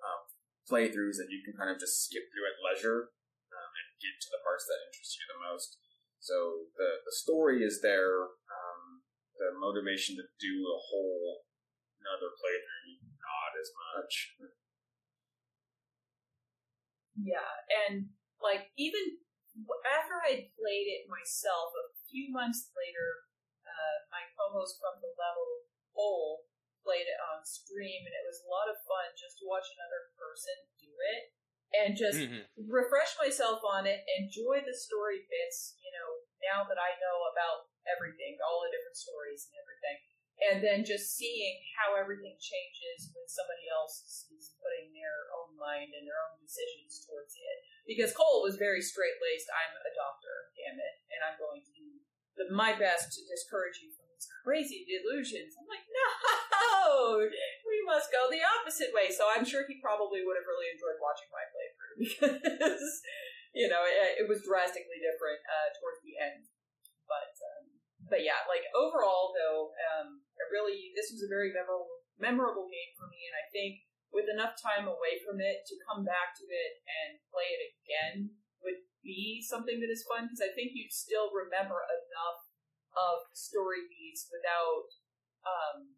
um, playthroughs that you can kind of just skip through at leisure um, and get to the parts that interest you the most. So the the story is there. Um, the motivation to do a whole another playthrough not as much. Yeah, and like even after I played it myself, a few months later, uh, my co-host from the level, Cole, played it on stream, and it was a lot of fun just to watch another person do it and just Mhm. refresh myself on it, enjoy the story bits, you know, now that I know about everything, all the different stories and everything. And then just seeing how everything changes when somebody else is putting their own mind and their own decisions towards it. Because Cole was very straight laced, I'm a doctor, damn it, and I'm going to do my best to discourage you from these crazy delusions. I'm like, no, we must go the opposite way. So I'm sure he probably would have really enjoyed watching my playthrough because, you know, it, it was drastically different uh, towards the end. But, um, but yeah, like overall though, um, it really this was a very memorable memorable game for me, and I think with enough time away from it to come back to it and play it again would be something that is fun because I think you'd still remember enough of the story beats without um,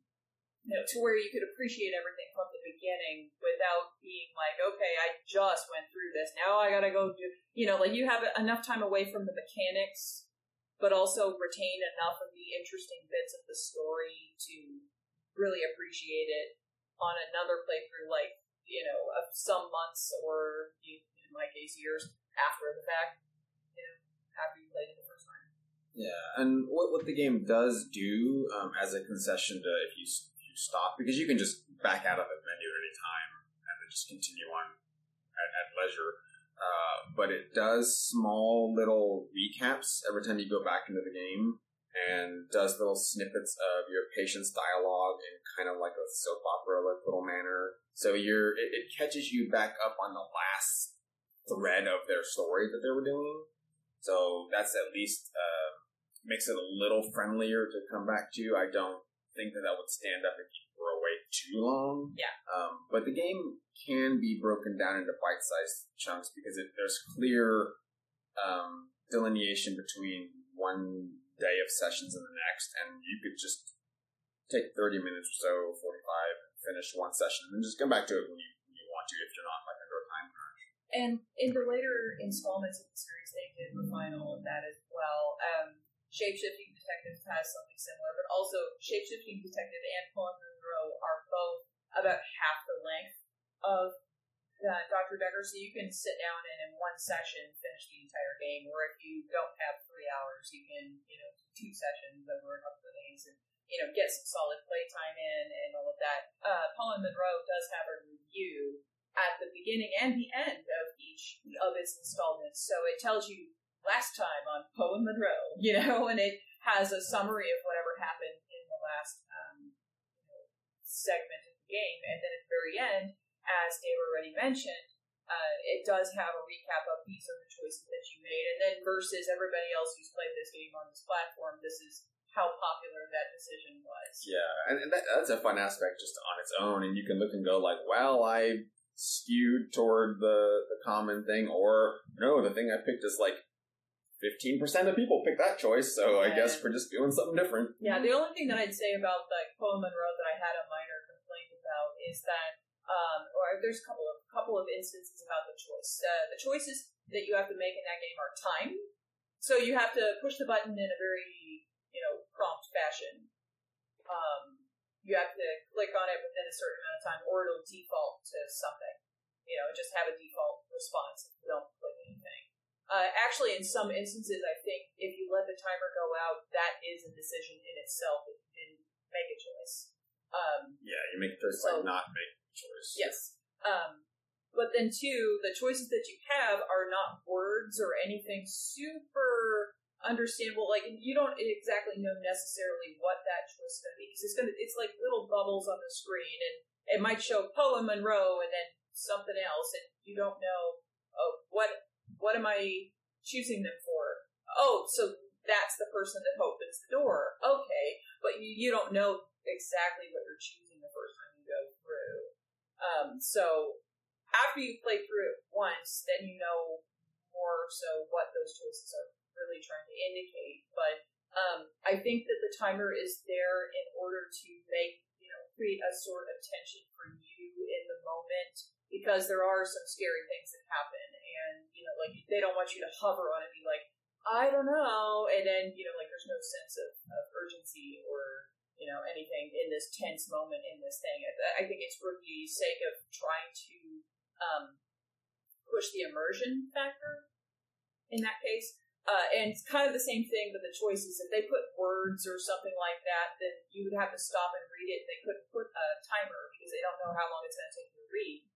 you know, to where you could appreciate everything from the beginning without being like, okay, I just went through this. Now I gotta go do, you know, like you have enough time away from the mechanics, but also retain enough of the interesting bits of the story to really appreciate it on another playthrough, like, you know, some months or, in my case, years after the fact, you know, after you played it the first time. Yeah, and what, what the game does do um, as a concession to if you if you stop because you can just back out of the menu at any time and then just continue on at, at leisure. Uh, but it does small little recaps every time you go back into the game and does little snippets of your patient's dialogue in kind of like a soap opera like little manner. So you're it, it catches you back up on the last thread of their story that they were doing. So that's at least uh, makes it a little friendlier to come back to. I don't think that that would stand up if you too long. Yeah. Um, but the game can be broken down into bite-sized chunks because it, there's clear um, delineation between one day of sessions and the next, and you could just take 30 minutes or so, 45, finish one session, and then just come back to it when you, when you want to if you're not like under a time crunch. And in the later installments of the series, they did refine all of that as well. Um, Shapeshifting Detective has something similar, but also Shapeshifting Detective and Poem Munroe are both about half the length of uh, Dr. Dekker, so you can sit down and in one session finish the entire game. Or if you don't have three hours, you can, you know, do two sessions over a couple of days and, you know, get some solid playtime in and all of that. Uh, and Munroe does have a review at the beginning and the end of each of its installments, so it tells you last time on Poe and Munroe, you know, and it has a summary of whatever happened in the last segment of the game, and then at the very end, as Dave already mentioned, uh, it does have a recap of these are the choices that you made, and then versus everybody else who's played this game on this platform, this is how popular that decision was. Yeah, and, that, that's a fun aspect just on its own, and you can look and go like, well, I skewed toward the the common thing, or no, the thing I picked is like. 15% of people pick that choice, so I guess we're just doing something different. Yeah, the only thing that I'd say about like Poe Munroe that I had a minor complaint about is that, um, or there's a couple of couple of instances about the choice. Uh, the choices that you have to make in that game are timed, so you have to push the button in a very you know prompt fashion. Um, you have to click on it within a certain amount of time, or it'll default to something. You know, just have a default response if you don't click. Uh, actually, in some instances, I think if you let the timer go out, that is a decision in itself if you make a choice. Um, Yeah, you make a choice So- by not making a choice. yes. Um, but then, too, the choices that you have are not words or anything super understandable. Like, you don't exactly know necessarily what that choice is going to be. 'cause It's, gonna, it's like little bubbles on the screen, and it might show Poe and Munroe and then something else, and you don't know oh, what what am I choosing them for? Oh, so that's the person that opens the door. Okay, but you, you don't know exactly what you're choosing the first time you go through. Um, so after you play through it once, then you know more so what those choices are really trying to indicate. But Um, I think that the timer is there in order to make you know create a sort of tension for you in the moment because there are some scary things that happen, and you know like they don't want you to hover on it, and be like I don't know, and then you know like there's no sense of, of urgency or you know anything in this tense moment in this thing. I, think it's for the sake of trying to um, push the immersion factor in that case. Uh, and it's kind of the same thing with the choices. If they put words or something like that, then you would have to stop and read it. They couldn't put a timer because they don't know how long it's going to take you to read.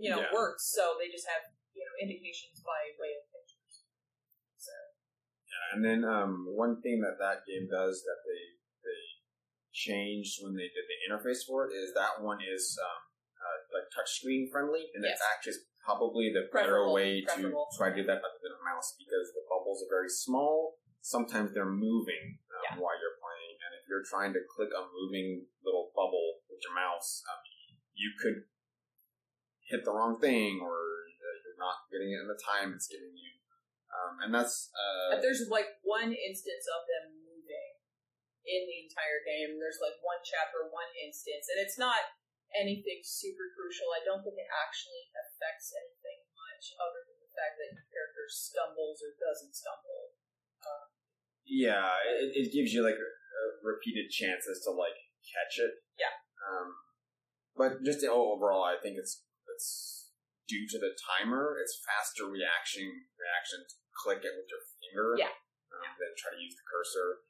You know, Yeah. words. So they just have you know indications by way of pictures. So And then um, one thing that that game does that they they changed when they did the interface for it is that one is um, uh, like touchscreen friendly, and Yes. it's actually probably the Preferable, better way to try to do that other than a mouse because the bubbles are very small. Sometimes they're moving um, Yeah. while you're playing, and if you're trying to click a moving little bubble with your mouse, um, you could hit the wrong thing, or uh, you're not getting it in the time it's giving you. Um, and that's uh, If there's like one instance of them moving in the entire game, there's like one chapter, one instance, and it's not anything super crucial. I don't think it actually affects anything much other than the fact that your character stumbles or doesn't stumble. Yeah, it, it gives you like repeated chances to like catch it. Yeah. Um, but just overall, I think it's it's due to the timer. It's faster reaction reaction to click it with your finger. Yeah. Um, Than try to use the cursor.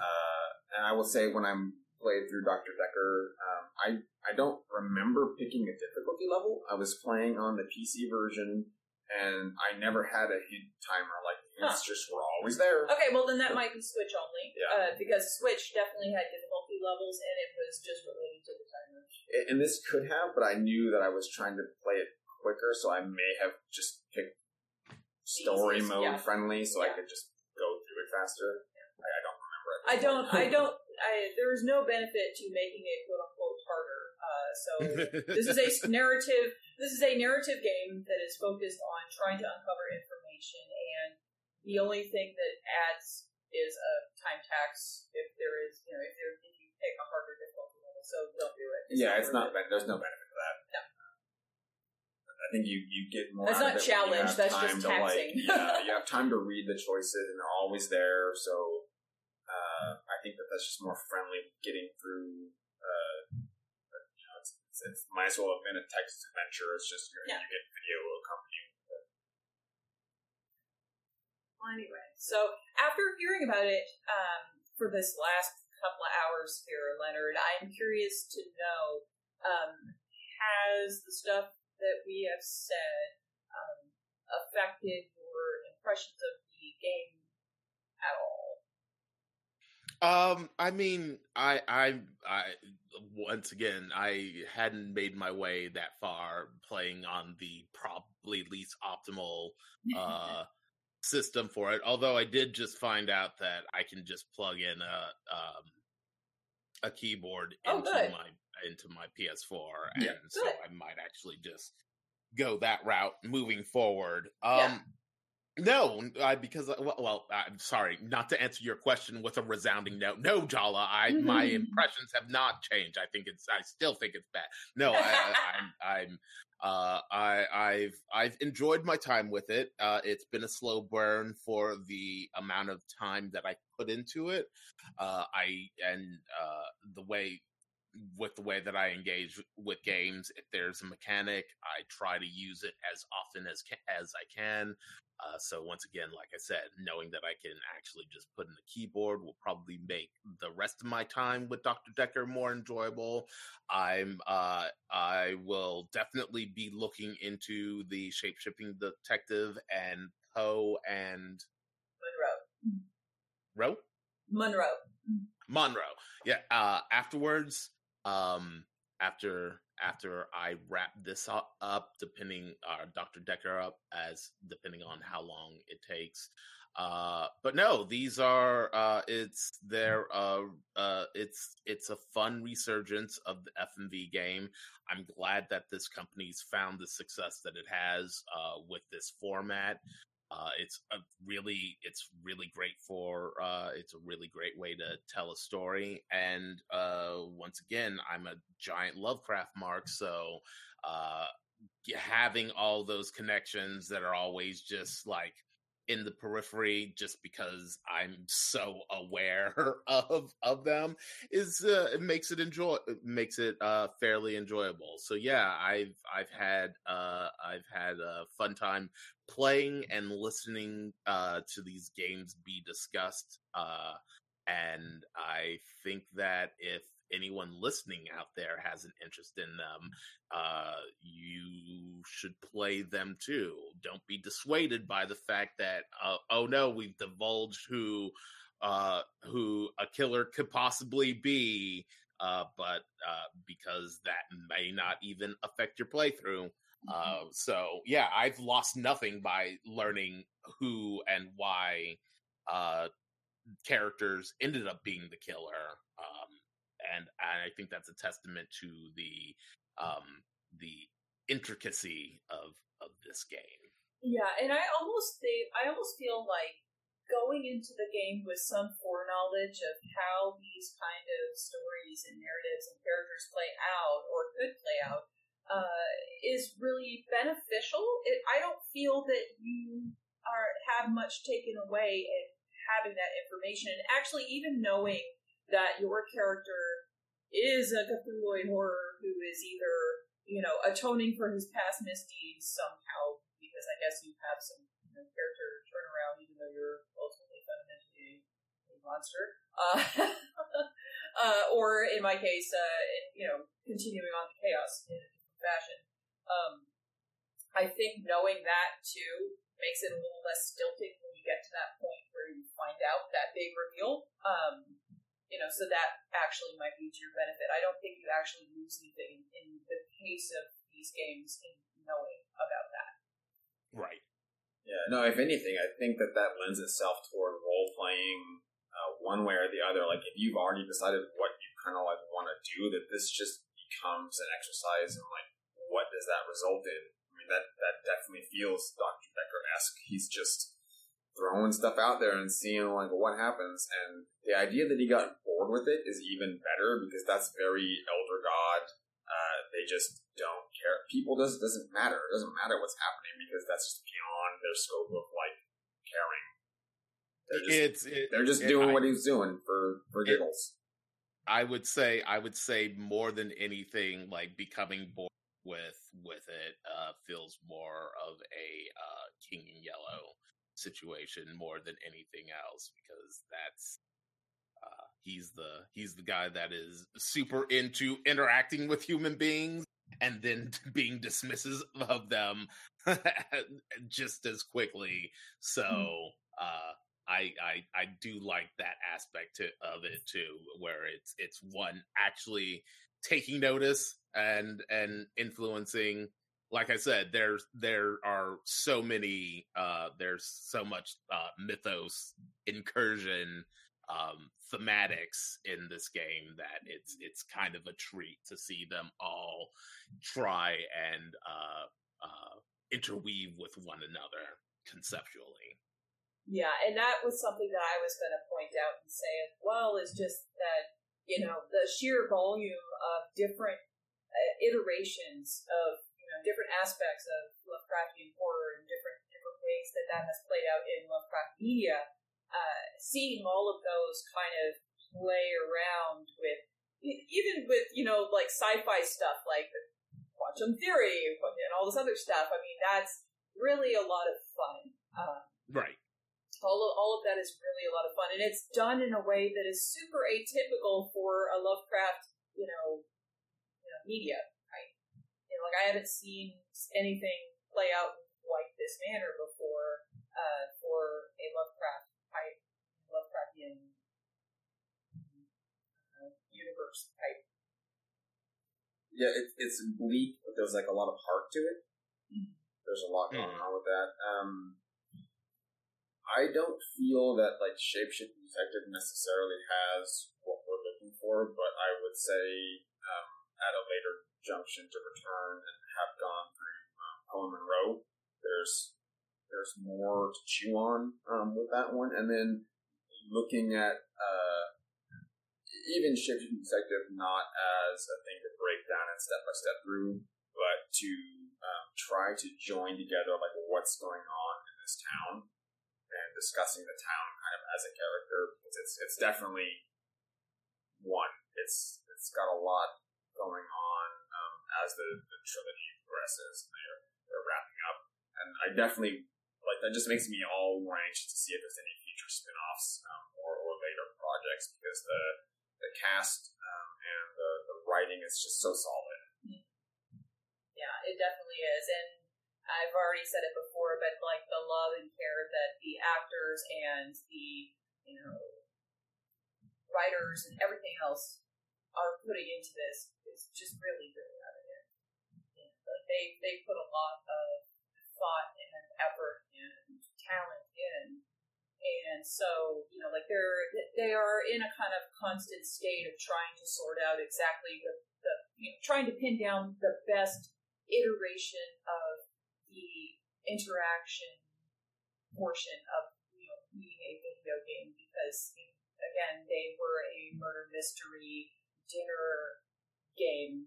Uh, and I will say when I'm played through Doctor Dekker, um, I I don't remember picking a difficulty level. I was playing on the PC version. And I never had a hint timer. Like the hints just were always there. Okay, well then that might be Switch only, Yeah. uh, because Switch definitely had difficulty levels, and it was just related to the timer. and this could have, but I knew that I was trying to play it quicker, so I may have just picked story Easiest, mode yeah. friendly, so I Yeah. could just go through it faster. I, I don't remember. At this I don't. I don't. I, there is no benefit to making it quote unquote harder. Uh, so this is a s- narrative. This is a narrative game that is focused on trying to uncover information, and the only thing that adds is a time tax if there is, you know, if there if you pick a harder difficulty level. So don't do it. yeah, it's not. it. There's no benefit to that. No. I think you you get more. That's not of challenge, that's just to, like- taxing. yeah, you have time to read the choices, and they're always there. So uh, I think that that's just more friendly getting through. Uh, you know, it's, it's, it's might as well have been a text adventure. It's just you're, Yeah. you get video accompanying. Well, anyway, so after hearing about it um, for this last couple of hours here, Leonard, I'm curious to know um, has the stuff that we have said um, affected your impressions of the game at all? Um, I mean, I, I, I, once again, I hadn't made my way that far playing on the probably least optimal uh system for it. Although I did just find out that I can just plug in a um a keyboard Oh, into good. my into my PS4, and Yeah. so I might actually just go that route moving forward. Um. No, I because uh, well, well, I'm sorry not to answer your question with a resounding no. No, Jala, I my impressions have not changed. I think it's I still think it's bad. No, I, I, I'm I'm uh I I've I've enjoyed my time with it. Uh it's been a slow burn for the amount of time that I put into it. Uh I and uh the way with the way that I engage with games, if there's a mechanic, I try to use it as often as ca- as I can. Uh, so once again, like I said, knowing that I can actually just put in the keyboard will probably make the rest of my time with Dr. Dekker more enjoyable. I'm uh, I will definitely be looking into the shapeshifting detective and Poe and Munroe. Roe. Munroe. Munroe. Yeah. Uh, afterwards, um, after after I wrap this up, depending uh, Dr. Dekker up as depending on how long it takes. Uh, but no, these are uh, it's their uh, uh, it's it's a fun resurgence of the FMV game. I'm glad that this company's found the success that it has uh, with this format. Uh, it's a really, it's really great for, uh, it's a really great way to tell a story. And uh, once again, I'm a giant Lovecraft mark, so uh, having all those connections that are always just like in the periphery just because I'm so aware of of them is uh, it makes it enjoy makes it uh, fairly enjoyable. So yeah, I've I've had uh, I've had a fun time playing and listening uh, to these games be discussed. Uh, and I think that if anyone listening out there has an interest in them, uh, you should play them too. Don't be dissuaded by the fact that, uh, oh no, we've divulged who uh, who a killer could possibly be, uh, but uh, because that may not even affect your playthrough. Mm-hmm. Uh, so yeah, I've lost nothing by learning who and why characters ended up being the killer. And I think that's a testament to the um, the intricacy of of this game. Yeah, and I almost think I almost feel like going into the game with some foreknowledge of how these kind of stories and narratives and characters play out or could play out uh, is really beneficial. It, I don't feel that you are have much taken away in having that information and actually even knowing that your character is a Cthulhuoid horror who is either, you know, atoning for his past misdeeds somehow, because I guess you have some you know, character turnaround, even though you're ultimately fundamentally a monster. Uh, uh, or in my case, uh, you know, continuing on the chaos in a different fashion. Um, I think knowing that too makes it a little less stilting when you get to that point where you find out that big reveal. Um, you know, so that actually might be to your benefit. I don't think you actually lose anything in the case of these games in knowing about that. Right. Yeah. No. If anything, I think that that lends itself toward role playing uh, one way or the other. Like if you've already decided what you kind of like want to do, that this just becomes an exercise in like what does that result in. I mean, that that definitely feels Dr. Dekker esque. He's just throwing stuff out there and seeing like what happens. And the idea that he got with it is even better because that's very elder god. Uh, they just don't care. People does doesn't matter. It doesn't matter what's happening because that's just beyond their scope of like caring. They're just, it's, it, they're just it, doing I, what he's doing for for giggles. I would say I would say more than anything, like becoming bored with with it uh, feels more of a uh, King in Yellow situation more than anything else because that's he's the he's the guy that is super into interacting with human beings and then being dismissive of them just as quickly. So hmm. uh, I, I I do like that aspect to, of it too, where it's it's one actually taking notice and and influencing like I said, there's there are so many uh there's so much uh mythos incursion um thematics in this game that it's it's kind of a treat to see them all try and uh uh interweave with one another conceptually. Yeah, and that was something that I was going to point out and say as well is just that you know the sheer volume of different uh, iterations of you know different aspects of Lovecraftian horror and different different ways that that has played out in Lovecraft media. Uh, seeing all of those kind of play around with, even with you know like sci-fi stuff like quantum theory and all this other stuff. I mean, that's really a lot of fun. Um, right. All of, all of that is really a lot of fun, and it's done in a way that is super atypical for a Lovecraft, you know, you know media like I haven't seen anything play out in quite this manner before uh, for a Lovecraft type uh, universe type. Yeah, it's it's bleak, but there's like a lot of heart to it. Mm-hmm. There's a lot going mm-hmm. on with that. Um, I don't feel that like Shapeshift Detective necessarily has what we're looking for, but I would say um, at a later junction to return and have gone through um, Helen Munroe. There's there's more to chew on um, with that one, and then looking at uh, even shifting perspective not as a thing to break down and step by step through, but to um, try to join together like what's going on in this town and discussing the town kind of as a character because it's it's definitely one. It's it's got a lot going on um, as the, the trilogy progresses and they're they're wrapping up, and I definitely like that. Just makes me all more anxious to see if there's any future spin-offs um, or, or later projects because the the cast um, and the, the writing is just so solid. Yeah, it definitely is. And I've already said it before, but like the love and care that the actors and the, you know, writers and everything else are putting into this is just really, really evident. Know, like they, they put a lot of thought and effort and talent in. And so, you know, like they're they are in a kind of constant state of trying to sort out exactly the, the you know, trying to pin down the best iteration of the interaction portion of you know being a video game because again they were a murder mystery dinner game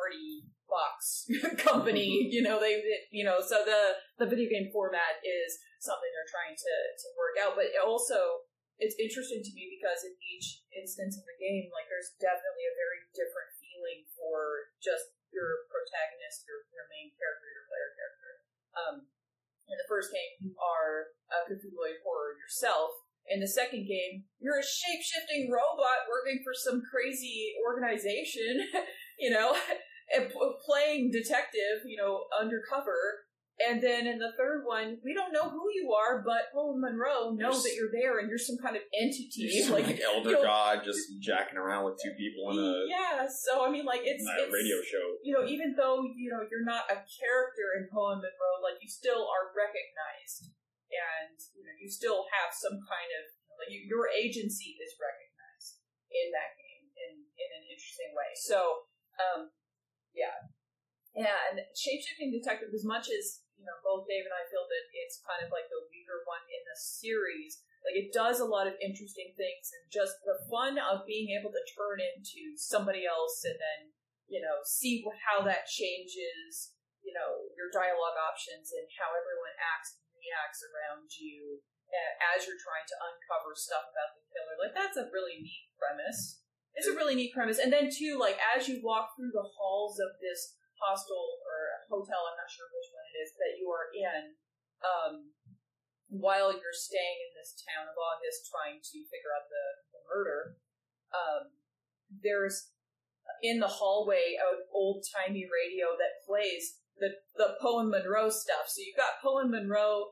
party box company you know they you know so the the video game format is something they're trying to to work out but it also it's interesting to me because in each instance of the game like there's definitely a very different feeling for just your protagonist, your, your main character, your player character. Um, in the first game, you are a Cthulhu horror yourself. In the second game, you're a shape shifting robot working for some crazy organization, you know, playing detective, you know, undercover. And then in the third one, we don't know who you are, but Poe Munroe knows that you're there and you're some kind of entity. Just like, like, elder you know- god just jacking around with two people in a, yeah, so I mean, like, it's, it's radio show. you know, even though you know you're not a character in Poe and Munroe, like you still are recognized, and you know you still have some kind of like you, your agency is recognized in that game in in an interesting way. So, um, yeah, and shapeshifting detective, as much as you know, both Dave and I feel that it's kind of like the weaker one in the series. Like it does a lot of interesting things, and just the fun of being able to turn into somebody else, and then you know see how that changes. You know your dialogue options and how everyone acts and reacts around you as you're trying to uncover stuff about the killer. Like that's a really neat premise. It's a really neat premise, and then too, like as you walk through the halls of this hostel or hotel, I'm not sure which one it is that you are in, um, while you're staying in this town of August trying to figure out the, the murder, um, there's in the hallway an old timey radio that plays the the Poe and Munroe stuff. So you've got Poe and Munroe,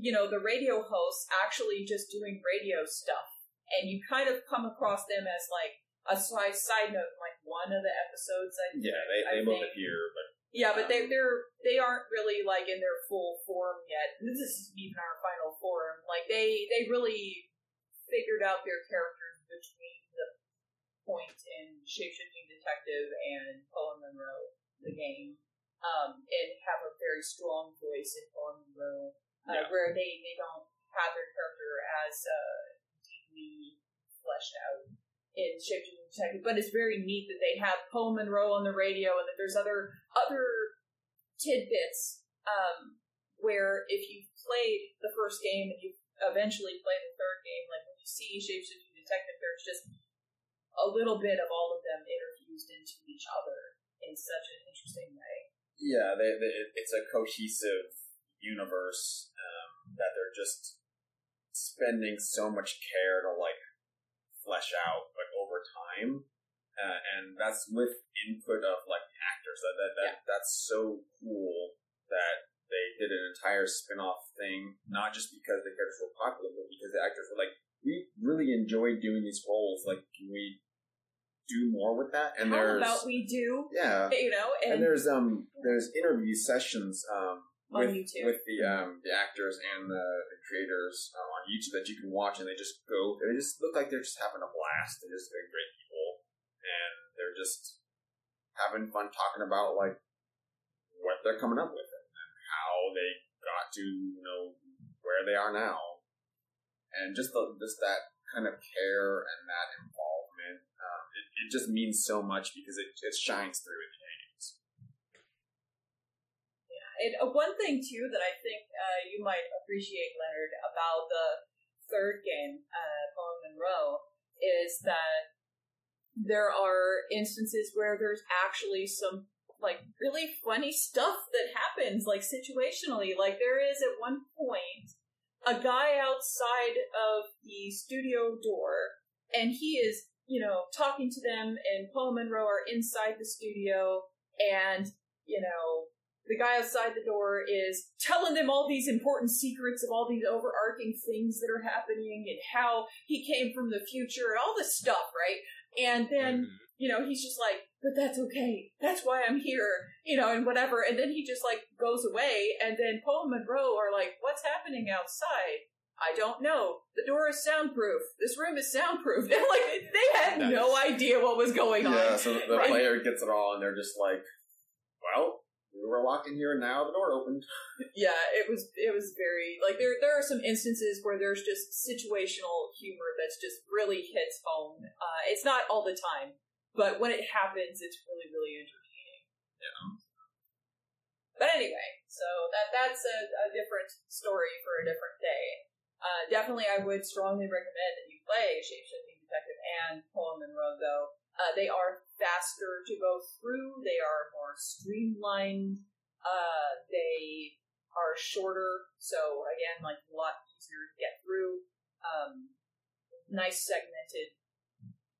you know, the radio hosts actually just doing radio stuff, and you kind of come across them as like a side side note, like one of the episodes. I Yeah, they, I they both think- appear, but yeah, but they they're they aren't really like in their full form yet. This is even our final form. Like they they really figured out their characters between the point in Shapeshifting Detective and Poe Munroe, the game, um, and have a very strong voice in Poe and Munroe, uh, Yeah. where they they don't have their character as uh, deeply fleshed out in Shapeshifting Detective, but it's very neat that they have Poe Munroe on the radio and that there's other other tidbits um, where if you've played the first game and you eventually play the third game, like when you see Shapes Shapeshifting Detective, there's just a little bit of all of them interfused into each other in such an interesting way. yeah, they, they, it's a cohesive universe um, that they're just spending so much care to like flesh out like over time, uh, and that's with input of like actors. That that, that that's so cool that they did an entire spin-off thing, not just because the characters were popular, but because the actors were like, we really enjoyed doing these roles. Like, can we do more with that? And How there's about we do, yeah, you know, and and, there's um there's interview sessions um On with YouTube. with the um the actors and the, the creators um, on YouTube that you can watch, and they just go. They just look like they're just having a blast. They're just very great people, and they're just having fun talking about like what they're coming up with and how they got to you know where they are now, and just the, just that kind of care and that involvement, um, it, it just means so much because it, it shines through the games. Uh, one thing too that I think uh, you might appreciate, Leonard, about the third game, uh, Munroe, is that there are instances where there's actually some like really funny stuff that happens, like situationally. Like there is at one point a guy outside of the studio door, and he is, you know, talking to them, and Poe Munroe are inside the studio, and you know, the guy outside the door is telling them all these important secrets of all these overarching things that are happening and how he came from the future and all this stuff, right? And then, mm-hmm. you know, he's just like, but that's okay. That's why I'm here, you know, and whatever. And then he just like goes away. And then Poe and Munroe are like, what's happening outside? I don't know. The door is soundproof. This room is soundproof. And like they had nice. no idea what was going on. Yeah, so the player gets it all, and they're just like, "Well, we were locked in here, and now the door opened." Yeah, it was it was very like there there are some instances where there's just situational humor that's just really hits home. Uh, it's not all the time, but when it happens, it's really, really entertaining. Yeah. But anyway, so that that's a, a different story for a different day. Uh, definitely, I would strongly recommend that you play Shapeshifting Detective and Poe Munroe, though. Uh, they are faster to go through, they are more streamlined, uh, they are shorter, so again, like a lot easier to get through. Um, nice segmented,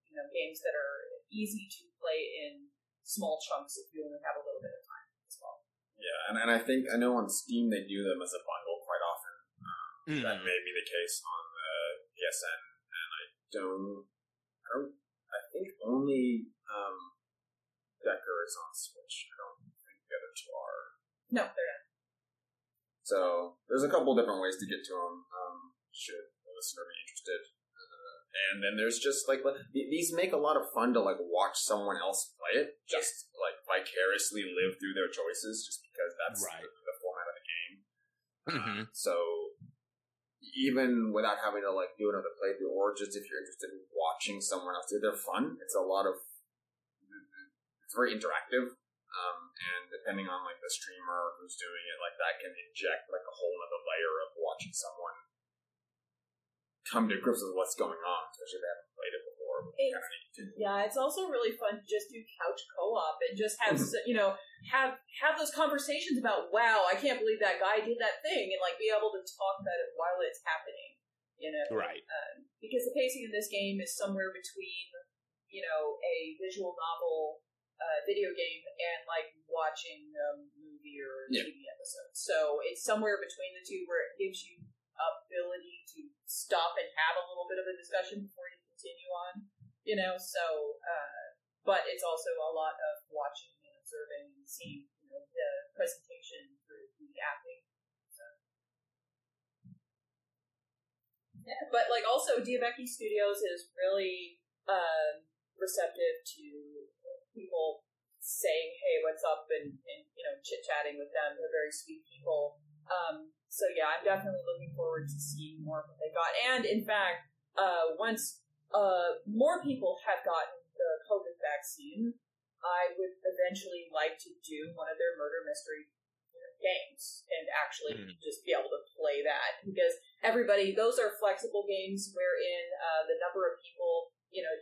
you know, games that are easy to play in small chunks if you only have a little bit of time as well. Yeah, and, and I think I know on Steam they do them as a bundle quite often. mm. That may be the case on the PSN, and I don't, I don't, I think only um, Dekker is on Switch. I don't think the other two are. No, they're not. So there's a couple different ways to get to them. Um, should the listener be interested? and then there's just like these make a lot of fun to like watch someone else play it, just yeah. like vicariously live through their choices, just because that's right. the, the, format of the game. Mm-hmm. Uh, so even without having to like do another playthrough, or just if you're interested in watching someone else they're fun. It's a lot of it's very interactive. Um, and depending on like the streamer who's doing it, like that can inject like a whole other layer of watching someone come to grips with what's going on, especially if they haven't played it before. yeah, it's also really fun to just do couch co-op and just have you know have have those conversations about wow, I can't believe that guy did that thing, and like be able to talk about it while it's happening. You know, right? Um, because the pacing in this game is somewhere between you know a visual novel, uh, video game, and like watching a movie or a yeah. TV episode. So it's somewhere between the two where it gives you ability to stop and have a little bit of a discussion before you continue on. You know, so uh, but it's also a lot of watching and observing and seeing you know, the presentation through the acting. So. Yeah, but like also D'Avekki Studios is really uh, receptive to people saying, "Hey, what's up?" and, and you know, chit chatting with them. They're very sweet people. Um, so yeah, I'm definitely looking forward to seeing more of what they got. And in fact, uh, once uh, more people have gotten the COVID vaccine, I would eventually like to do one of their murder mystery games and actually mm. just be able to play that because everybody those are flexible games wherein uh, the number of people you know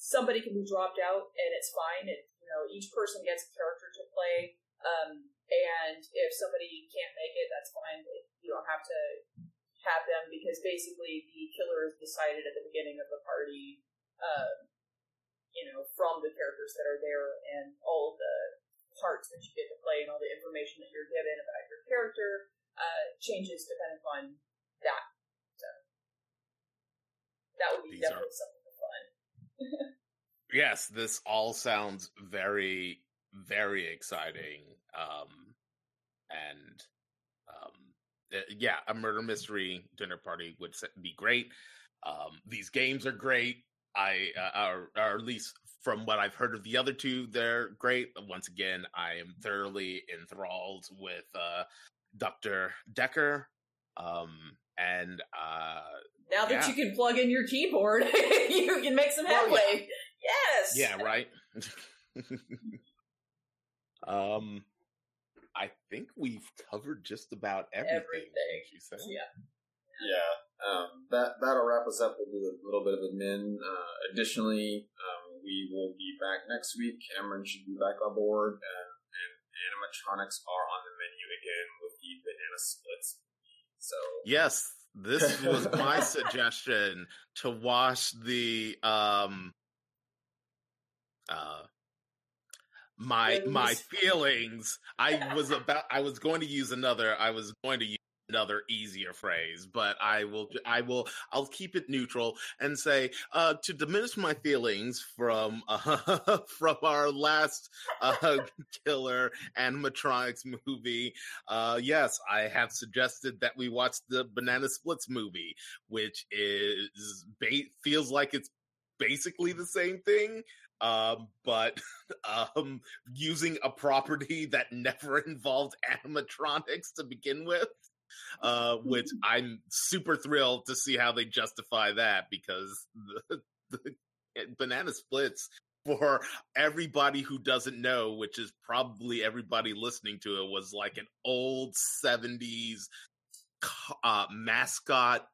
somebody can be dropped out and it's fine it, you know each person gets a character to play um, and if somebody can't make it, that's fine. You don't have to have them because basically the killer is decided at the beginning of the party, um, you know, from the characters that are there and all the parts that you get to play and all the information that you're given about your character uh, changes depending on that. So that would be These definitely are... something fun. yes, this all sounds very, very exciting. Um, and um, eh, yeah, a murder mystery dinner party would be great. Um, these games are great. I, uh, or, or at least from what I've heard of the other two, they're great. Once again, I am thoroughly enthralled with uh, Dr. Dekker. Um, and uh, now that yeah. you can plug in your keyboard, you can make some Well, headway. Yes. yeah, right. um, I think we've covered just about everything. Everything. wouldn't you say? Yeah. Yeah, um, that that'll wrap us up. We'll do a little bit of admin. Uh, additionally, um, we will be back next week. Cameron should be back on board, and, and animatronics are on the menu again with the banana splits. So Yes, this was my suggestion to watch the um uh my my Feelings. I was about I was going to use another I was going to use another easier phrase, but I will I will I'll keep it neutral and say uh to diminish my feelings from uh, from our last uh killer animatronics movie uh, yes, I have suggested that we watch the Banana Splits movie, which is ba- feels like it's basically the same thing, um, but um, using a property that never involved animatronics to begin with. Uh, which I'm super thrilled to see how they justify that because the, the Banana Splits for everybody who doesn't know, which is probably everybody listening to it, was like an old 70s uh, mascot,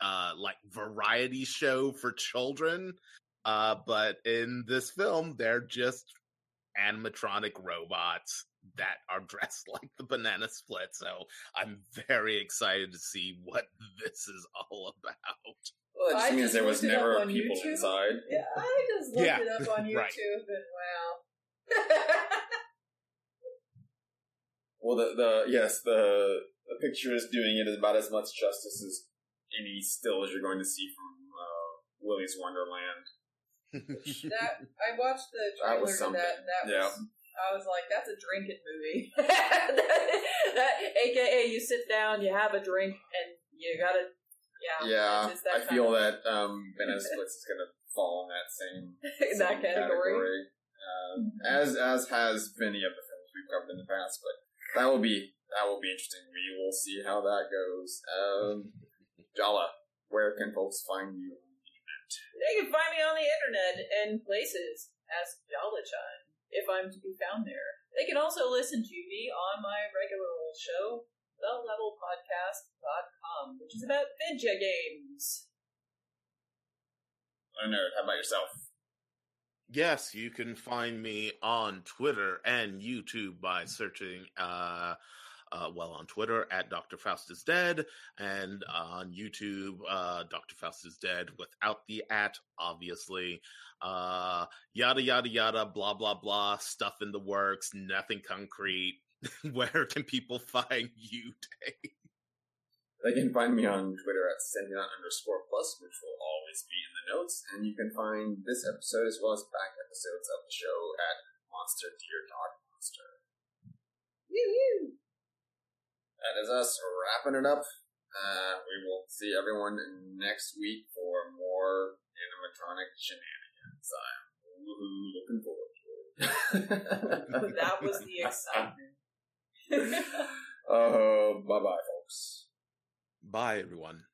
uh, like variety show for children. Uh, but in this film, they're just animatronic robots that are dressed like the banana split. So I'm very excited to see what this is all about. well, that just I means just there was looked it up never on people YouTube. inside. Yeah, I just looked Yeah, it up on YouTube right. and wow. Well, the the yes, the the picture is doing it about as much justice as any still as you're going to see from uh, Willy's Wonderland. That I watched the That trailer was to that. and That Yeah. was I was like, that's a drinking movie. that, that, AKA, you sit down, you have a drink, and you gotta. Yeah. Yeah, that I feel of- that um, Banana Splits is going to fall in that same, that same category. Um, as as has many of the films we've covered in the past, but that will be that will be interesting. We will see how that goes. Um, Jala, where can folks find you? They can find me on the internet and places as Jolachan if I'm to be found there. They can also listen to me on my regular old show, thelevelpodcast.com, which is about video games. I Leonard, how about yourself? Yes, you can find me on Twitter and YouTube by searching, uh, uh, well, on Twitter at Dr. Faust is Dead, and on YouTube, uh, Dr. Faust is Dead without the at, obviously. Uh, yada, yada, yada, blah, blah, blah, stuff in the works, nothing concrete. Where can people find you, Dave? They can find me on Twitter at Sentinel underscore plus, which will always be in the notes. And you can find this episode as well as back episodes of the show at Monster Deer Dog Monster. Woo-woo! That is us wrapping it up. Uh, we will see everyone next week for more animatronic shenanigans. I'm looking forward to it. that was the excitement. Oh, bye bye, folks. Bye, everyone.